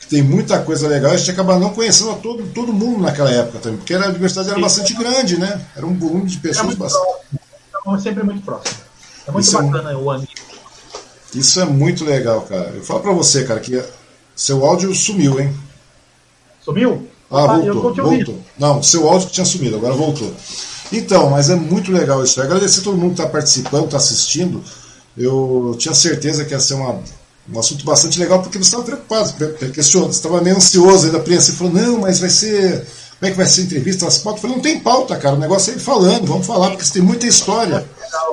Speaker 1: que tem muita coisa legal a gente acaba não conhecendo todo, todo mundo naquela época também, porque a diversidade era bastante grande, né? Era um volume de pessoas é bastante.
Speaker 2: Próximo. sempre muito próximo. É muito Isso bacana é um... o amigo.
Speaker 1: Isso é muito legal, cara. Eu falo para você, cara, que seu áudio sumiu, hein?
Speaker 2: Sumiu?
Speaker 1: Ah, voltou. voltou. Não, seu áudio tinha sumido, agora voltou. Então, mas é muito legal isso. Eu agradecer a todo mundo que está participando, está assistindo. Eu tinha certeza que ia ser uma, um assunto bastante legal, porque você estava preocupado, questionando, você estava meio ansioso ainda, apreensivo. Falou, não, mas vai ser. Como é que vai ser a entrevista? As pautas? Eu falei, não tem pauta, cara. O negócio é ir falando, vamos falar, porque tem muita história.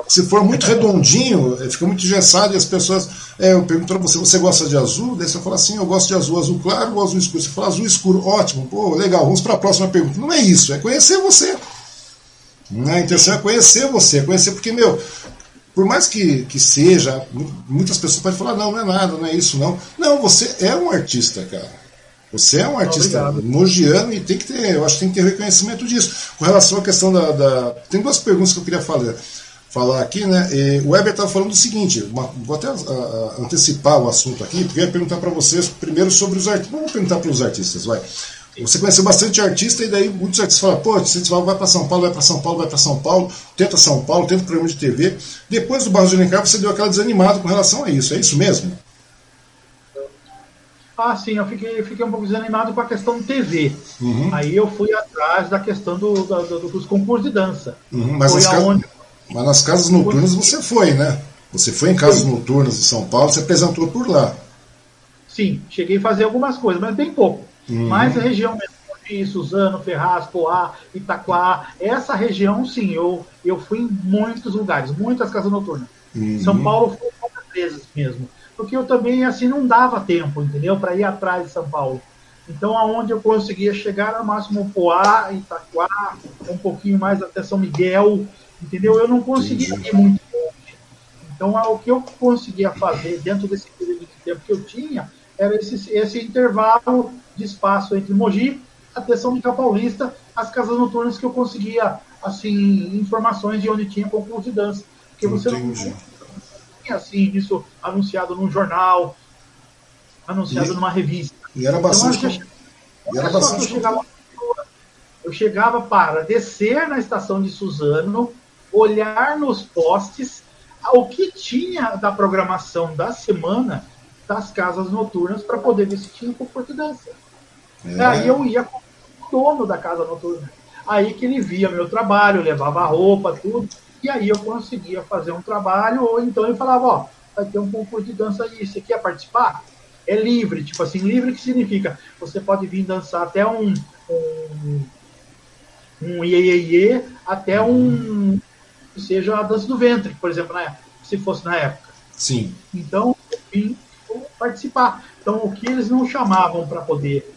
Speaker 1: Se for muito redondinho, eh, fica muito engessado e as pessoas. É, eu pergunto para você, você gosta de azul? Daí você fala assim, eu gosto de azul, azul claro ou azul escuro? Você fala azul escuro, ótimo, pô, legal, vamos para a próxima pergunta. Não é isso, é conhecer você. Né? A intenção é conhecer você, é conhecer, porque, meu, por mais que, que seja, muitas pessoas podem falar, não, não é nada, não é isso, não. Não, você é um artista, cara. Você é um artista Obrigado. mogiano e tem que ter, eu acho que tem que ter reconhecimento disso. Com relação à questão da. da tem duas perguntas que eu queria falar falar aqui, né? E o Weber estava falando o seguinte, uma, vou até a, a, antecipar o assunto aqui, porque eu ia perguntar para vocês primeiro sobre os artistas. Vamos perguntar para os artistas, vai. Você conheceu bastante artista e daí muitos artistas falam, pô, você vai para São Paulo, vai para São Paulo, vai para São Paulo, tenta São Paulo, tenta programa de TV. Depois do Barros de Alencar, você deu aquela desanimada com relação a isso, é isso mesmo?
Speaker 2: Ah, sim, eu fiquei, fiquei um pouco desanimado com a questão TV. Uhum. Aí eu fui atrás da questão do, do, dos concursos de dança.
Speaker 1: Uhum, mas foi aonde... Mas nas casas noturnas você foi, né? Você foi em casas noturnas de São Paulo, você apresentou por lá.
Speaker 2: Sim, cheguei a fazer algumas coisas, mas bem pouco. Uhum. Mas a região de Suzano, Ferraz, Poá, Itaquá, essa região, sim, eu, eu fui em muitos lugares, muitas casas noturnas. Uhum. São Paulo foi poucas vezes mesmo. Porque eu também, assim, não dava tempo, entendeu? Para ir atrás de São Paulo. Então, aonde eu conseguia chegar era máximo Poá, Itaquá, um pouquinho mais até São Miguel, entendeu? Eu não conseguia ir muito longe. Então, o que eu conseguia fazer dentro desse período de tempo que eu tinha era esse, esse intervalo de espaço entre Mogi até São Miguel Paulista, as casas noturnas que eu conseguia, assim, informações de onde tinha concurso de dança. Porque você Entendi. não tinha, assim, isso anunciado num jornal, anunciado e, numa revista.
Speaker 1: E era bastante... Então,
Speaker 2: e era bastante... Eu chegava, eu chegava para descer na estação de Suzano, olhar nos postes o que tinha da programação da semana das casas noturnas para poder ver se tinha concurso dança. É. Aí eu ia com o dono da casa noturna. Aí que ele via meu trabalho, levava roupa, tudo, e aí eu conseguia fazer um trabalho, ou então ele falava, ó, vai ter um concurso de dança aí, você quer participar? É livre, tipo assim, livre que significa você pode vir dançar até um um, um iê, iê, iê até um seja a dança do ventre, por exemplo, na época, se fosse na época.
Speaker 1: Sim.
Speaker 2: Então, eu vim participar. Então, o que eles não chamavam para poder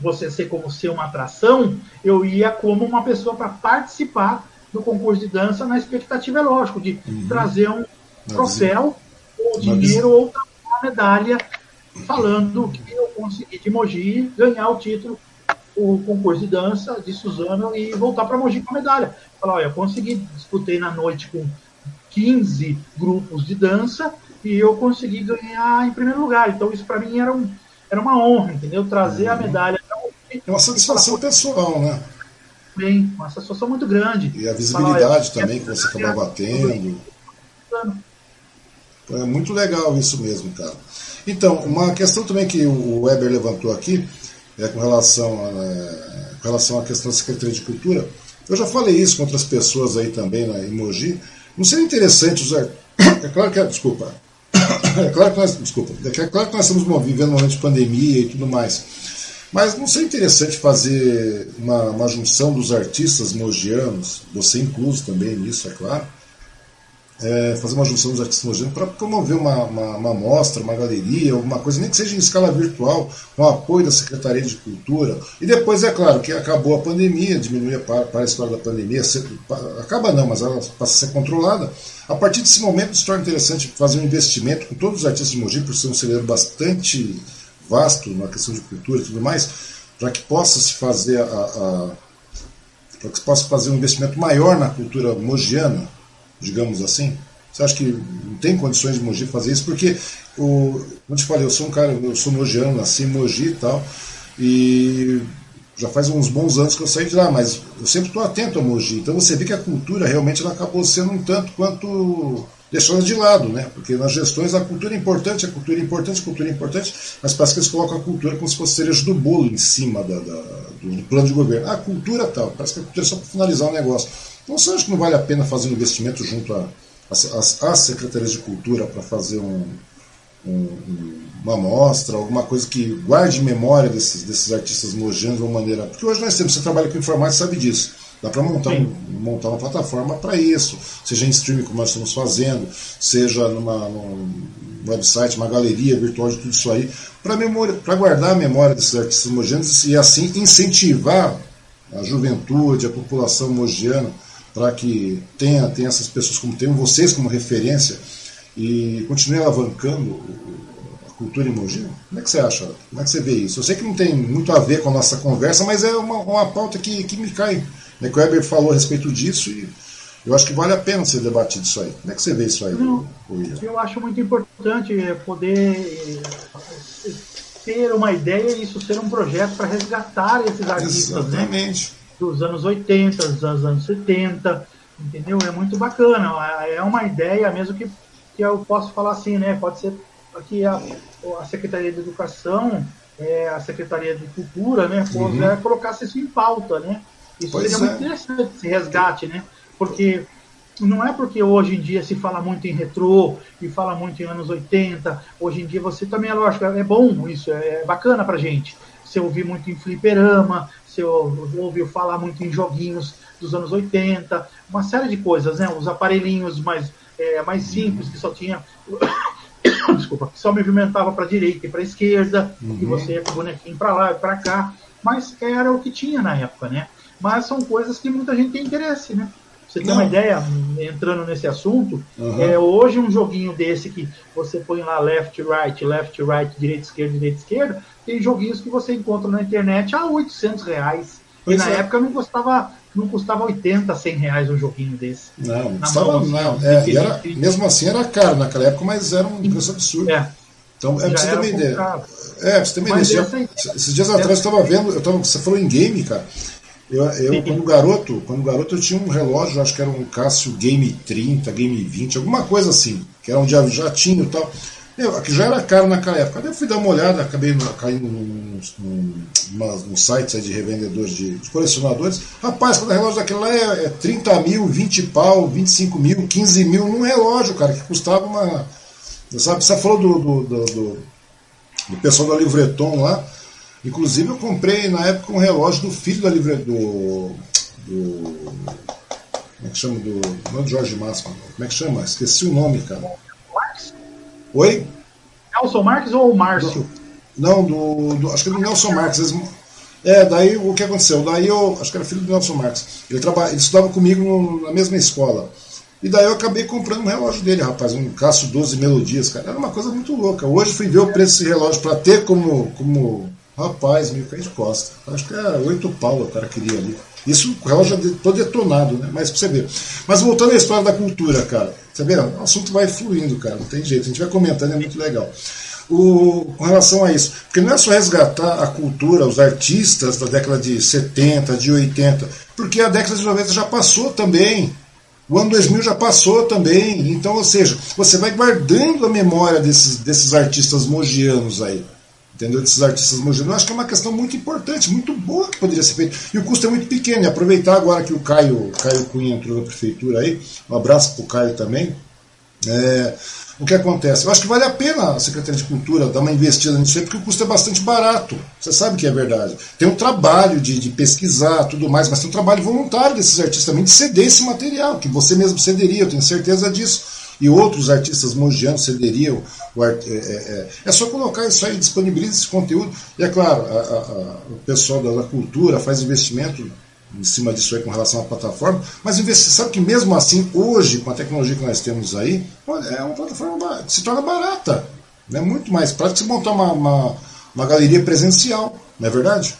Speaker 2: você ser como ser uma atração, eu ia como uma pessoa para participar do concurso de dança na expectativa, é lógico, de uhum. trazer um troféu, ou dinheiro, ou uma medalha, falando que eu consegui de Mogi ganhar o título o concurso de dança de Suzano e voltar para Mogi com a medalha. Falar, olha, eu consegui, disputei na noite com 15 grupos de dança e eu consegui ganhar em primeiro lugar. Então isso para mim era, um, era uma honra, entendeu? Trazer uhum. a medalha.
Speaker 1: É uma satisfação pessoal, né?
Speaker 2: Bem, uma satisfação muito grande.
Speaker 1: E a visibilidade falar, também que você acabava tendo. É muito legal isso mesmo, cara. Então, uma questão também que o Weber levantou aqui é, com, relação a, é, com relação à questão da Secretaria de Cultura. Eu já falei isso com outras pessoas aí também na Emoji. Não seria interessante usar. É claro que é, desculpa. É claro que nós, desculpa, é claro que nós estamos vivendo um momento de pandemia e tudo mais. Mas não seria interessante fazer uma, uma junção dos artistas mogianos, você incluso também nisso, é claro, é, fazer uma junção dos artistas mogianos para promover uma, uma, uma, mostra, uma galeria, alguma coisa, nem que seja em escala virtual, com apoio da Secretaria de Cultura. E depois, é claro, que acabou a pandemia, diminuiu para, para a história da pandemia, acaba não, mas ela passa a ser controlada. A partir desse momento se torna interessante fazer um investimento com todos os artistas de Mogi, por ser um celeiro bastante vasto na questão de cultura e tudo mais, para que possa se fazer a, a para que se possa fazer um investimento maior na cultura mogiana, digamos assim? Você acha que não tem condições de Mogi fazer isso? Porque, o, como te falei, eu sou um cara, eu sou mogiano, nasci em Mogi e tal, e já faz uns bons anos que eu saí de lá, mas eu sempre estou atento a Mogi. Então você vê que a cultura realmente ela acabou sendo um tanto quanto deixada de lado, né? Porque nas gestões a cultura é importante, a cultura é importante, a cultura é importante, mas parece que eles colocam a cultura como se fosse cereja do bolo em cima da, da, do, plano de governo. A cultura tal, parece que a cultura é só para finalizar o negócio. Então você acha que não vale a pena fazer um investimento junto às secretarias de cultura para fazer um, um, uma amostra, alguma coisa que guarde memória desses, desses artistas mojanos de uma maneira. Porque hoje nós temos, você trabalha com informática sabe disso. Dá para montar, um, montar uma plataforma para isso, seja em streaming, como nós estamos fazendo, seja numa, num website, uma galeria virtual de tudo isso aí, para guardar a memória desses artistas mogianos e assim incentivar a juventude, a população mogiana, para que tenha, tenha essas pessoas como tenham vocês como referência e continue alavancando a cultura em Mogi? Como é que você acha? Como é que você vê isso? Eu sei que não tem muito a ver com a nossa conversa, mas é uma, uma pauta que, que me cai né, que o Weber falou a respeito disso e eu acho que vale a pena ser debatido isso aí. Como é que você vê isso aí, Não,
Speaker 2: Eu acho muito importante poder eh, ter uma ideia e isso ser um projeto para resgatar esses artistas né, dos anos 80, dos anos 70, entendeu? É muito bacana. É uma ideia mesmo que, que eu posso falar assim, né? Pode ser que a, a Secretaria de Educação, é, a Secretaria de Cultura, né, uhum. colocasse isso em pauta, né? Isso pois seria é. muito interessante, esse resgate, né? Porque não é porque hoje em dia se fala muito em retrô e fala muito em anos 80, hoje em dia você também, é lógico, é bom isso, é bacana pra gente. Você ouvir muito em fliperama, você ouviu falar muito em joguinhos dos anos 80, uma série de coisas, né? Os aparelhinhos mais, é, mais simples, que só tinha. Desculpa, que só movimentava para direita e para esquerda, uhum. e você ia com o bonequinho para lá e para cá, mas era o que tinha na época, né? Mas são coisas que muita gente tem interesse, né? Você tem uma ideia, entrando nesse assunto, uhum. é, hoje um joguinho desse que você põe lá left, right, left, right, direita, esquerda, direita, esquerda, tem joguinhos que você encontra na internet a 800 reais. Pois e na é. época não custava, não custava 80, 100 reais um joguinho desse.
Speaker 1: Não, não custava, mão, não. É, era, mesmo assim era caro naquela época, mas era um preço absurdo. É. Então, é pra você uma ideia. É, você uma ideia. Esses dias atrás eu estava vendo, eu tava, você falou em game, cara. Eu, eu quando garoto, quando garoto eu tinha um relógio, acho que era um Casio Game 30, Game 20, alguma coisa assim, que era um já tinha e tal. Eu, que já era caro naquela época. Eu fui dar uma olhada, acabei caindo num, num, num site de revendedores de, de, colecionadores. Rapaz, cada relógio daquele lá é, é 30 mil, 20 pau, 25 mil, 15 mil num relógio, cara, que custava uma. Sabe, você falou do, do, do, do, do pessoal da Livreton lá. Inclusive eu comprei na época um relógio do filho da livre do, do como é que chama do não é do Jorge Máximo, como é que chama? Esqueci o nome, cara. Marques? Oi?
Speaker 2: Nelson Marques ou Márcio?
Speaker 1: Não, do, do, acho que é do Nelson Marques. É, daí o que aconteceu? Daí eu, acho que era filho do Nelson Marques. Ele, traba, ele estudava comigo no, na mesma escola. E daí eu acabei comprando um relógio dele, rapaz, um Cássio 12 Melodias, cara. Era uma coisa muito louca. Hoje fui ver o preço desse relógio para ter como, como Rapaz, de costa. Acho que era oito pau o cara queria ali. Isso o relógio já todo detonado, né? Mas pra você ver. Mas voltando à história da cultura, cara. Você vê, o assunto vai fluindo, cara. Não tem jeito. A gente vai comentando, é muito legal. O, com relação a isso. Porque não é só resgatar a cultura, os artistas da década de 70, de 80, porque a década de 90 já passou também. O ano 2000 já passou também. Então, ou seja, você vai guardando a memória desses, desses artistas mogianos aí entendeu? Desses artistas mogianos. Acho que é uma questão muito importante, muito boa que poderia ser feita. E o custo é muito pequeno. E aproveitar agora que o Caio, Caio Cunha entrou na prefeitura aí, um abraço para o Caio também. É, o que acontece? Eu acho que vale a pena a Secretaria de Cultura dar uma investida nisso aí, porque o custo é bastante barato. Você sabe que é verdade. Tem um trabalho de, de pesquisar, tudo mais, mas tem um trabalho voluntário desses artistas também de ceder esse material, que você mesmo cederia, eu tenho certeza disso. E outros artistas mongianos cederiam. Art... É, é, é, é, só colocar isso aí, disponibiliza esse conteúdo. E é claro, a, a, a, o pessoal da, da cultura faz investimento em cima disso aí com relação à plataforma, mas sabe que mesmo assim, hoje, com a tecnologia que nós temos aí, é uma plataforma que se torna barata. É muito mais prático você montar uma, uma, uma, galeria presencial, não é verdade?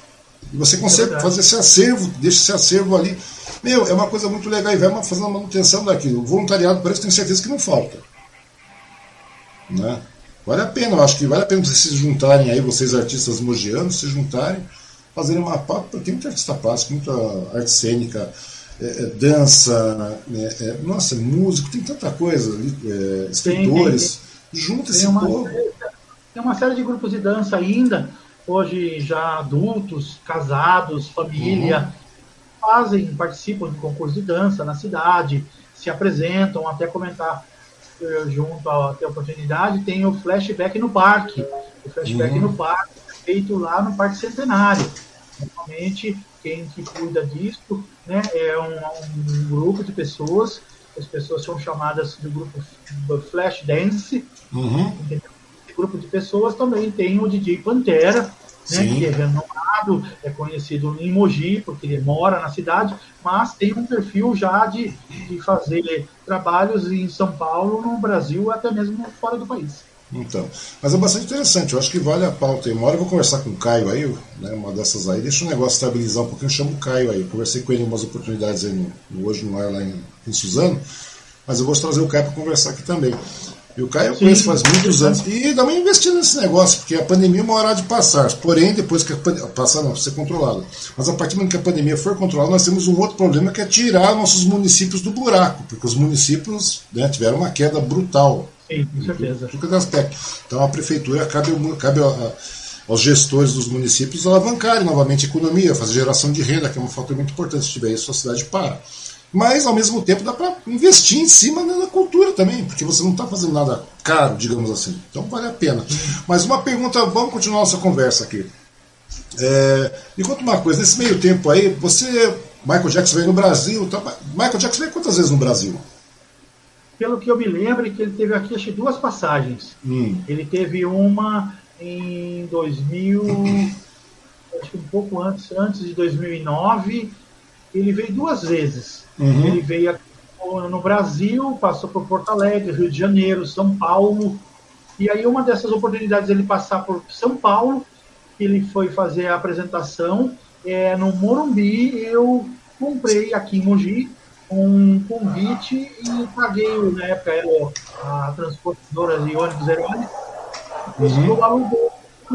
Speaker 1: E você consegue é fazer esse acervo, deixa esse acervo ali. Meu, é uma coisa muito legal e vai fazendo a manutenção daquilo. O voluntariado, parece que tenho certeza que não falta. Né? Vale a pena, eu acho que vale a pena vocês se juntarem aí, vocês artistas mogianos, se juntarem fazerem uma pauta, porque tem muita artista plástica, muita arte cênica, é, é, dança, né, é, nossa, músico, tem tanta coisa é, escritores, junta esse
Speaker 2: uma,
Speaker 1: povo.
Speaker 2: Tem uma série de grupos de dança ainda, hoje já adultos, casados, família, uhum. Fazem, participam de concurso de dança na cidade, se apresentam, até comentar eh, junto a ter oportunidade, tem o flashback no parque. O flashback uhum. no parque feito lá no Parque Centenário. Normalmente, quem que cuida disso né, é um, um, grupo de pessoas, as pessoas são chamadas do grupo do Flash Dance. Uhum. Esse grupo de pessoas também tem o DJ Pantera, né, que é renomado, é conhecido em Mogi, porque ele mora na cidade, mas tem um perfil já de, de fazer trabalhos em São Paulo, no Brasil, até mesmo fora do país.
Speaker 1: Então, mas é bastante interessante, eu acho que vale a pauta. Uma hora eu vou conversar com o Caio aí, né, uma dessas aí, deixa o negócio estabilizar um pouquinho, eu chamo o Caio aí. Eu conversei com ele em umas oportunidades aí no, no hoje no ar lá em, em Suzano, mas eu vou trazer o Caio para conversar aqui também. E o Caio eu conheço faz muitos anos. E dá uma investida nesse negócio, porque a pandemia é uma hora de passar. Porém, depois que a pandemia. Passar não, ser controlada. Mas a partir do momento que a pandemia for controlada, nós temos um outro problema que é tirar nossos municípios do buraco, porque os municípios né, tiveram uma queda brutal
Speaker 2: Sim, com certeza.
Speaker 1: Aspecto. Então a prefeitura cabe, cabe a, a, aos gestores dos municípios alavancarem novamente a economia, fazer geração de renda, que é uma fator muito importante. Se tiver isso, a cidade para. Mas, ao mesmo tempo, dá para investir em cima da cultura também, porque você não está fazendo nada caro, digamos assim. Então, vale a pena. Mas uma pergunta, vamos continuar nossa conversa aqui. É, me conta uma coisa, nesse meio tempo aí, você, Michael Jackson veio no Brasil, tá, Michael Jackson veio quantas vezes no Brasil?
Speaker 2: pelo que eu me lembro, que ele teve aqui acho, duas passagens. Hum. Ele teve uma em 2000, acho que um pouco antes, antes de 2009. Ele veio duas vezes. Uhum. Ele veio aqui no Brasil, passou por Porto Alegre, Rio de Janeiro, São Paulo. E aí uma dessas oportunidades ele passar por São Paulo, ele foi fazer a apresentação é, no Morumbi. Eu comprei aqui em Mogi um convite e paguei, na época era a transportadora de ônibus Herói, uhum. alugou,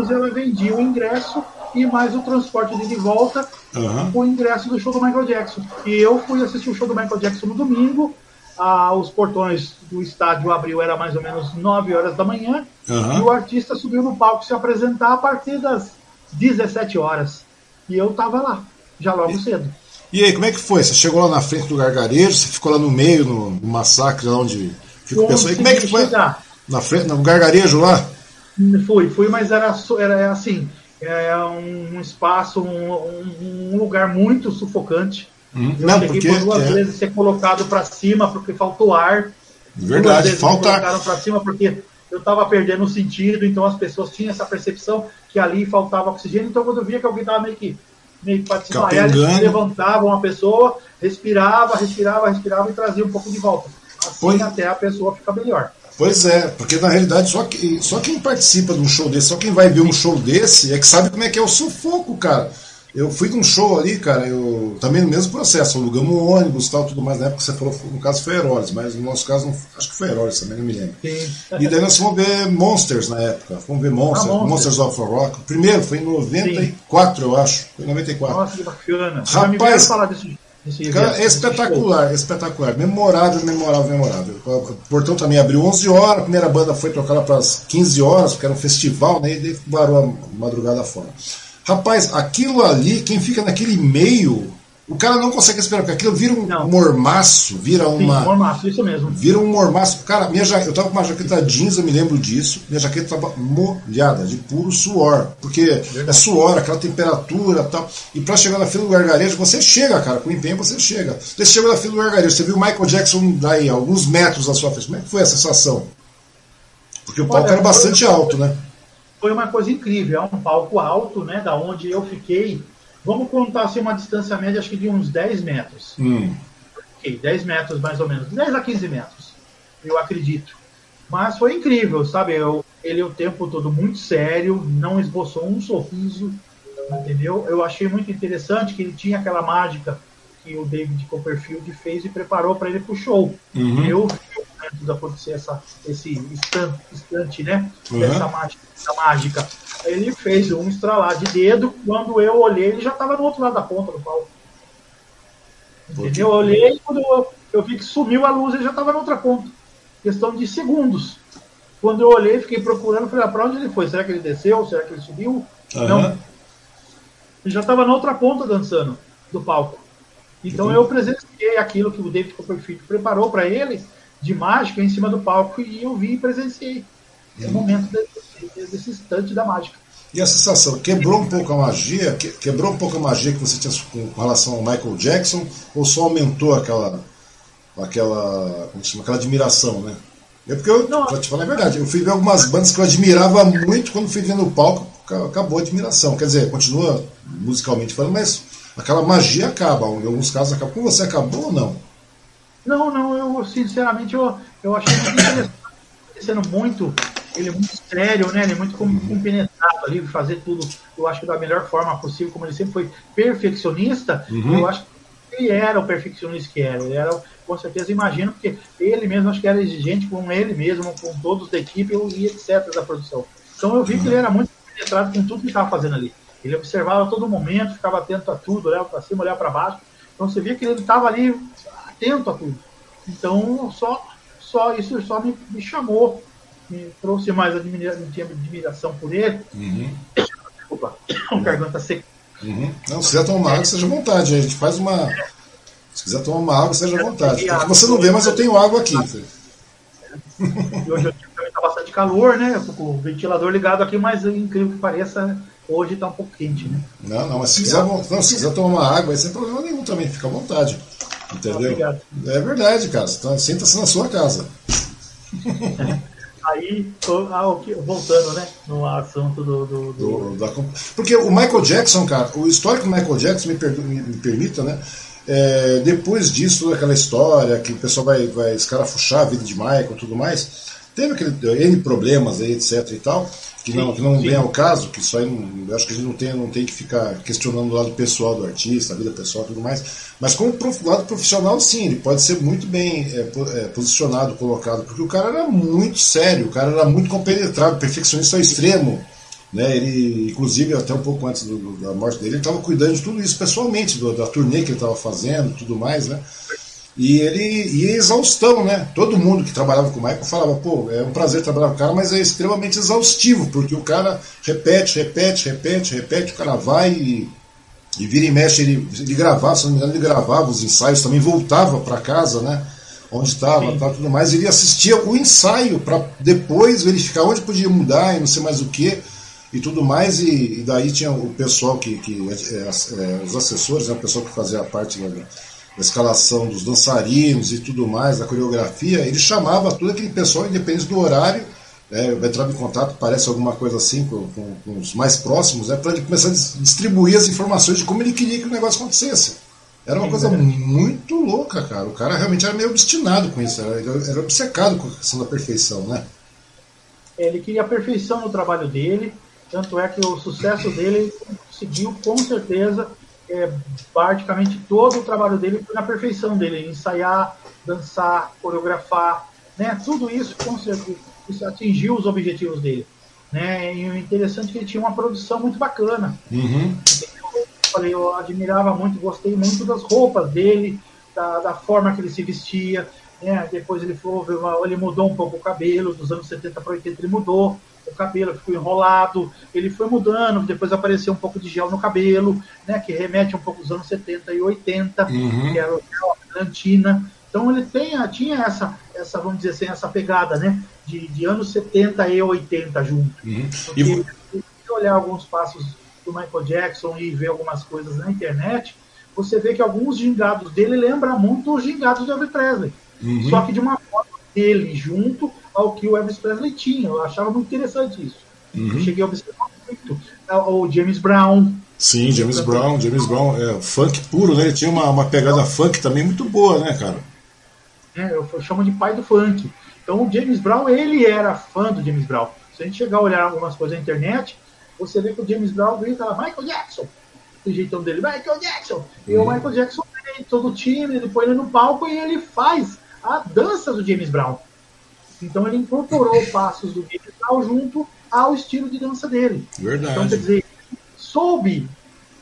Speaker 2: ela vendia o ingresso e mais o transporte de, volta uhum. o ingresso do show do Michael Jackson. E eu fui assistir o show do Michael Jackson no domingo, ah, os portões do estádio abriu, era mais ou menos 9 horas da manhã, uhum. e o artista subiu no palco se apresentar a partir das 17 horas. E eu estava lá, já logo cedo.
Speaker 1: E aí, como é que foi? Você chegou lá na frente do gargarejo, você ficou lá no meio, no, no massacre, lá onde fica o pessoal. E como é que foi? Chegar. Na frente, no gargarejo lá?
Speaker 2: Fui, fui, mas era, era assim, é um espaço, um, um lugar muito sufocante. Hum, eu não, porque por duas é... vezes ser colocado para cima porque faltou ar.
Speaker 1: Verdade, falta.
Speaker 2: Me colocaram para cima porque eu estava perdendo o sentido, então as pessoas tinham essa percepção que ali faltava oxigênio. Então quando eu via que alguém estava meio que meio que para desmaiar, eles levantavam a pessoa, respirava, respirava, respirava e trazia um pouco de volta. Assim pois, até a pessoa ficar melhor.
Speaker 1: Pois é, porque na realidade só, que, só quem participa de um show desse, só quem vai ver um show desse é que sabe como é que é o sufoco, cara. Eu fui num show ali, cara, eu também no mesmo processo, alugamos um ônibus e tal, tudo mais, na época você falou, no caso foi Herodes, mas no nosso caso, não, acho que foi Herodes também, não me lembro. Sim. E daí nós fomos ver Monsters na época, fomos ver Monsters, ah, Monsters. Monsters of Rock. Primeiro, foi em 94, Sim. eu acho, foi em 94.
Speaker 2: Nossa, que bacana.
Speaker 1: Rapaz, falar cara, é espetacular, espetacular, memorável, memorável, memorável. O portão também abriu 11 horas, a primeira banda foi tocada para as 15 horas, porque era um festival, né, e daí varou a madrugada fora. Rapaz, aquilo ali, quem fica naquele meio o cara não consegue esperar, porque aquilo vira um não. mormaço, vira Sim, uma.
Speaker 2: mormaço, isso mesmo.
Speaker 1: Vira um mormaço. Cara, minha ja... eu tava com uma jaqueta jeans, eu me lembro disso. Minha jaqueta tava molhada, de puro suor. Porque é suor, aquela temperatura tal. E pra chegar na fila do gargarejo, você chega, cara, com empenho você chega. Você chega na fila do gargarejo, você viu o Michael Jackson daí, alguns metros da sua frente. Como é que foi a sensação? Porque o palco Olha, era bastante foi... alto, né?
Speaker 2: Foi uma coisa incrível, é um palco alto, né? Da onde eu fiquei Vamos contar assim, uma distância média, acho que de uns 10 metros. Hum. Ok, 10 metros mais ou menos. 10 a 15 metros, eu acredito. Mas foi incrível, sabe? Eu, ele o tempo todo muito sério, não esboçou um sorriso, entendeu? Eu achei muito interessante que ele tinha aquela mágica que o David Copperfield fez e preparou para ele para o show. Uhum. Eu de acontecer essa, esse instante, instante né? Uhum. Essa mágica, essa mágica ele fez um estralar de dedo. Quando eu olhei, ele já estava no outro lado da ponta do palco. Entendeu? Eu olhei quando eu, eu vi que sumiu a luz, ele já estava na outra ponta. Questão de segundos. Quando eu olhei, fiquei procurando, falei, ah, para onde ele foi? Será que ele desceu? Será que ele subiu? Uhum. Não. Ele já estava na outra ponta dançando do palco. Então uhum. eu presenciei aquilo que o David Copperfield preparou para ele de mágica em cima do palco e eu vi e presenciei. É o momento desse, desse instante da mágica.
Speaker 1: E a sensação, quebrou um pouco a magia? Quebrou um pouco a magia que você tinha com relação ao Michael Jackson? Ou só aumentou aquela, aquela, como chama, aquela admiração, né? É porque eu, não, te falar a verdade, eu fui ver algumas bandas que eu admirava muito quando fui ver no palco, acabou a admiração. Quer dizer, continua musicalmente falando, mas aquela magia acaba. Em alguns casos acaba. Com você acabou ou não?
Speaker 2: Não, não, eu sinceramente eu, eu achei muito interessante, sendo muito ele é muito sério, né? Ele é muito compenetrado ali, fazer tudo, eu acho que da melhor forma possível, como ele sempre foi perfeccionista, uhum. eu acho que ele era o perfeccionista que era. Ele era, com certeza, imagino, porque ele mesmo acho que era exigente com ele mesmo, com todos da equipe e etc. da produção. Então eu vi uhum. que ele era muito compenetrado com tudo que estava fazendo ali. Ele observava todo momento, ficava atento a tudo, olhava para cima, olhava para baixo. Então você via que ele estava ali atento a tudo. Então só, só isso só me, me chamou me trouxe mais admiração por ele. Uhum. Desculpa, o garganta seca.
Speaker 1: Uhum. Não, se quiser tomar água, seja à vontade. A gente faz uma. Se quiser tomar uma água, seja à vontade. Porque você não vê, mas eu tenho água aqui.
Speaker 2: E hoje está bastante calor, né? Com o ventilador ligado aqui, mas incrível que pareça, hoje está um pouco quente, né?
Speaker 1: Não, não, mas se quiser, não, se quiser tomar uma água, sem problema nenhum também, fica à vontade. Entendeu? Obrigado. É verdade, cara. Então, Senta-se na sua casa.
Speaker 2: Aí, voltando, né, no assunto do. do, do...
Speaker 1: Da, porque o Michael Jackson, cara, o histórico do Michael Jackson, me, me, me permita, né? É, depois disso, toda aquela história que o pessoal vai, vai escarafuchar a vida de Michael e tudo mais, teve aquele N problemas aí, etc e tal que não, que não vem ao caso, que isso aí não, eu acho que a gente não tem, não tem que ficar questionando o lado pessoal do artista, a vida pessoal e tudo mais. Mas como prof, lado profissional, sim, ele pode ser muito bem é, é, posicionado, colocado, porque o cara era muito sério, o cara era muito compenetrado, perfeccionista ao extremo. Né, ele, inclusive, até um pouco antes do, da morte dele, ele estava cuidando de tudo isso pessoalmente, do, da turnê que ele estava fazendo tudo mais, né? E ele e exaustão, né? Todo mundo que trabalhava com o Michael falava, pô, é um prazer trabalhar com o cara, mas é extremamente exaustivo, porque o cara repete, repete, repete, repete, o cara vai e, e vira e mexe, ele, ele gravava, se não me engano, ele gravava os ensaios, também voltava para casa, né? Onde estava, tá, tudo mais, ele assistia o ensaio para depois verificar onde podia mudar e não sei mais o que e tudo mais, e, e, daí tinha o pessoal que, que é, é, os assessores, né, o pessoal que fazia a parte da, a escalação dos dançarinos e tudo mais, a coreografia, ele chamava todo aquele pessoal, independente do horário, né, entrava em contato, parece alguma coisa assim, com, com, com os mais próximos, né, para ele começar a distribuir as informações de como ele queria que o negócio acontecesse. Era uma coisa muito louca, cara. O cara realmente era meio obstinado com isso, era, era obcecado com a questão da perfeição, né?
Speaker 2: Ele queria a perfeição no trabalho dele, tanto é que o sucesso dele conseguiu, com certeza, é, praticamente todo o trabalho dele foi na perfeição dele, ensaiar, dançar, coreografar, né? Tudo isso, isso atingiu os objetivos dele, né? E o interessante é que ele tinha uma produção muito bacana. Uhum. Eu falei, eu admirava muito, gostei muito das roupas dele, da, da forma que ele se vestia, né? Depois ele falou, ele mudou um pouco o cabelo, dos anos 70 para 80 ele mudou, o cabelo ficou enrolado, ele foi mudando, depois apareceu um pouco de gel no cabelo, né, que remete um pouco aos anos 70 e 80, uhum. que era o gel Atlantina. Então ele tem, tinha essa, essa, vamos dizer assim, essa pegada, né, de, de anos 70 e 80 junto. Uhum. Porque, e... se olhar alguns passos do Michael Jackson e ver algumas coisas na internet, você vê que alguns gingados dele lembram muito os gingados do Elvis Presley. Uhum. Só que de uma forma dele junto ao que o Elvis Presley tinha. Eu achava muito interessante isso. Uhum. Eu cheguei a observar muito. É, o James Brown.
Speaker 1: Sim, James Brown, James Brown, é, funk puro, né? Ele tinha uma, uma pegada funk também muito boa, né, cara?
Speaker 2: É, eu chamo de pai do funk. Então o James Brown, ele era fã do James Brown. Se a gente chegar a olhar algumas coisas na internet, você vê que o James Brown grita Michael Jackson. O jeitão dele, Michael Jackson. E o uhum. Michael Jackson vem todo time, ele põe ele no palco e ele faz a dança do James Brown. Então ele incorporou passos do Brown junto ao estilo de dança dele.
Speaker 1: Verdade.
Speaker 2: Então, quer dizer, soube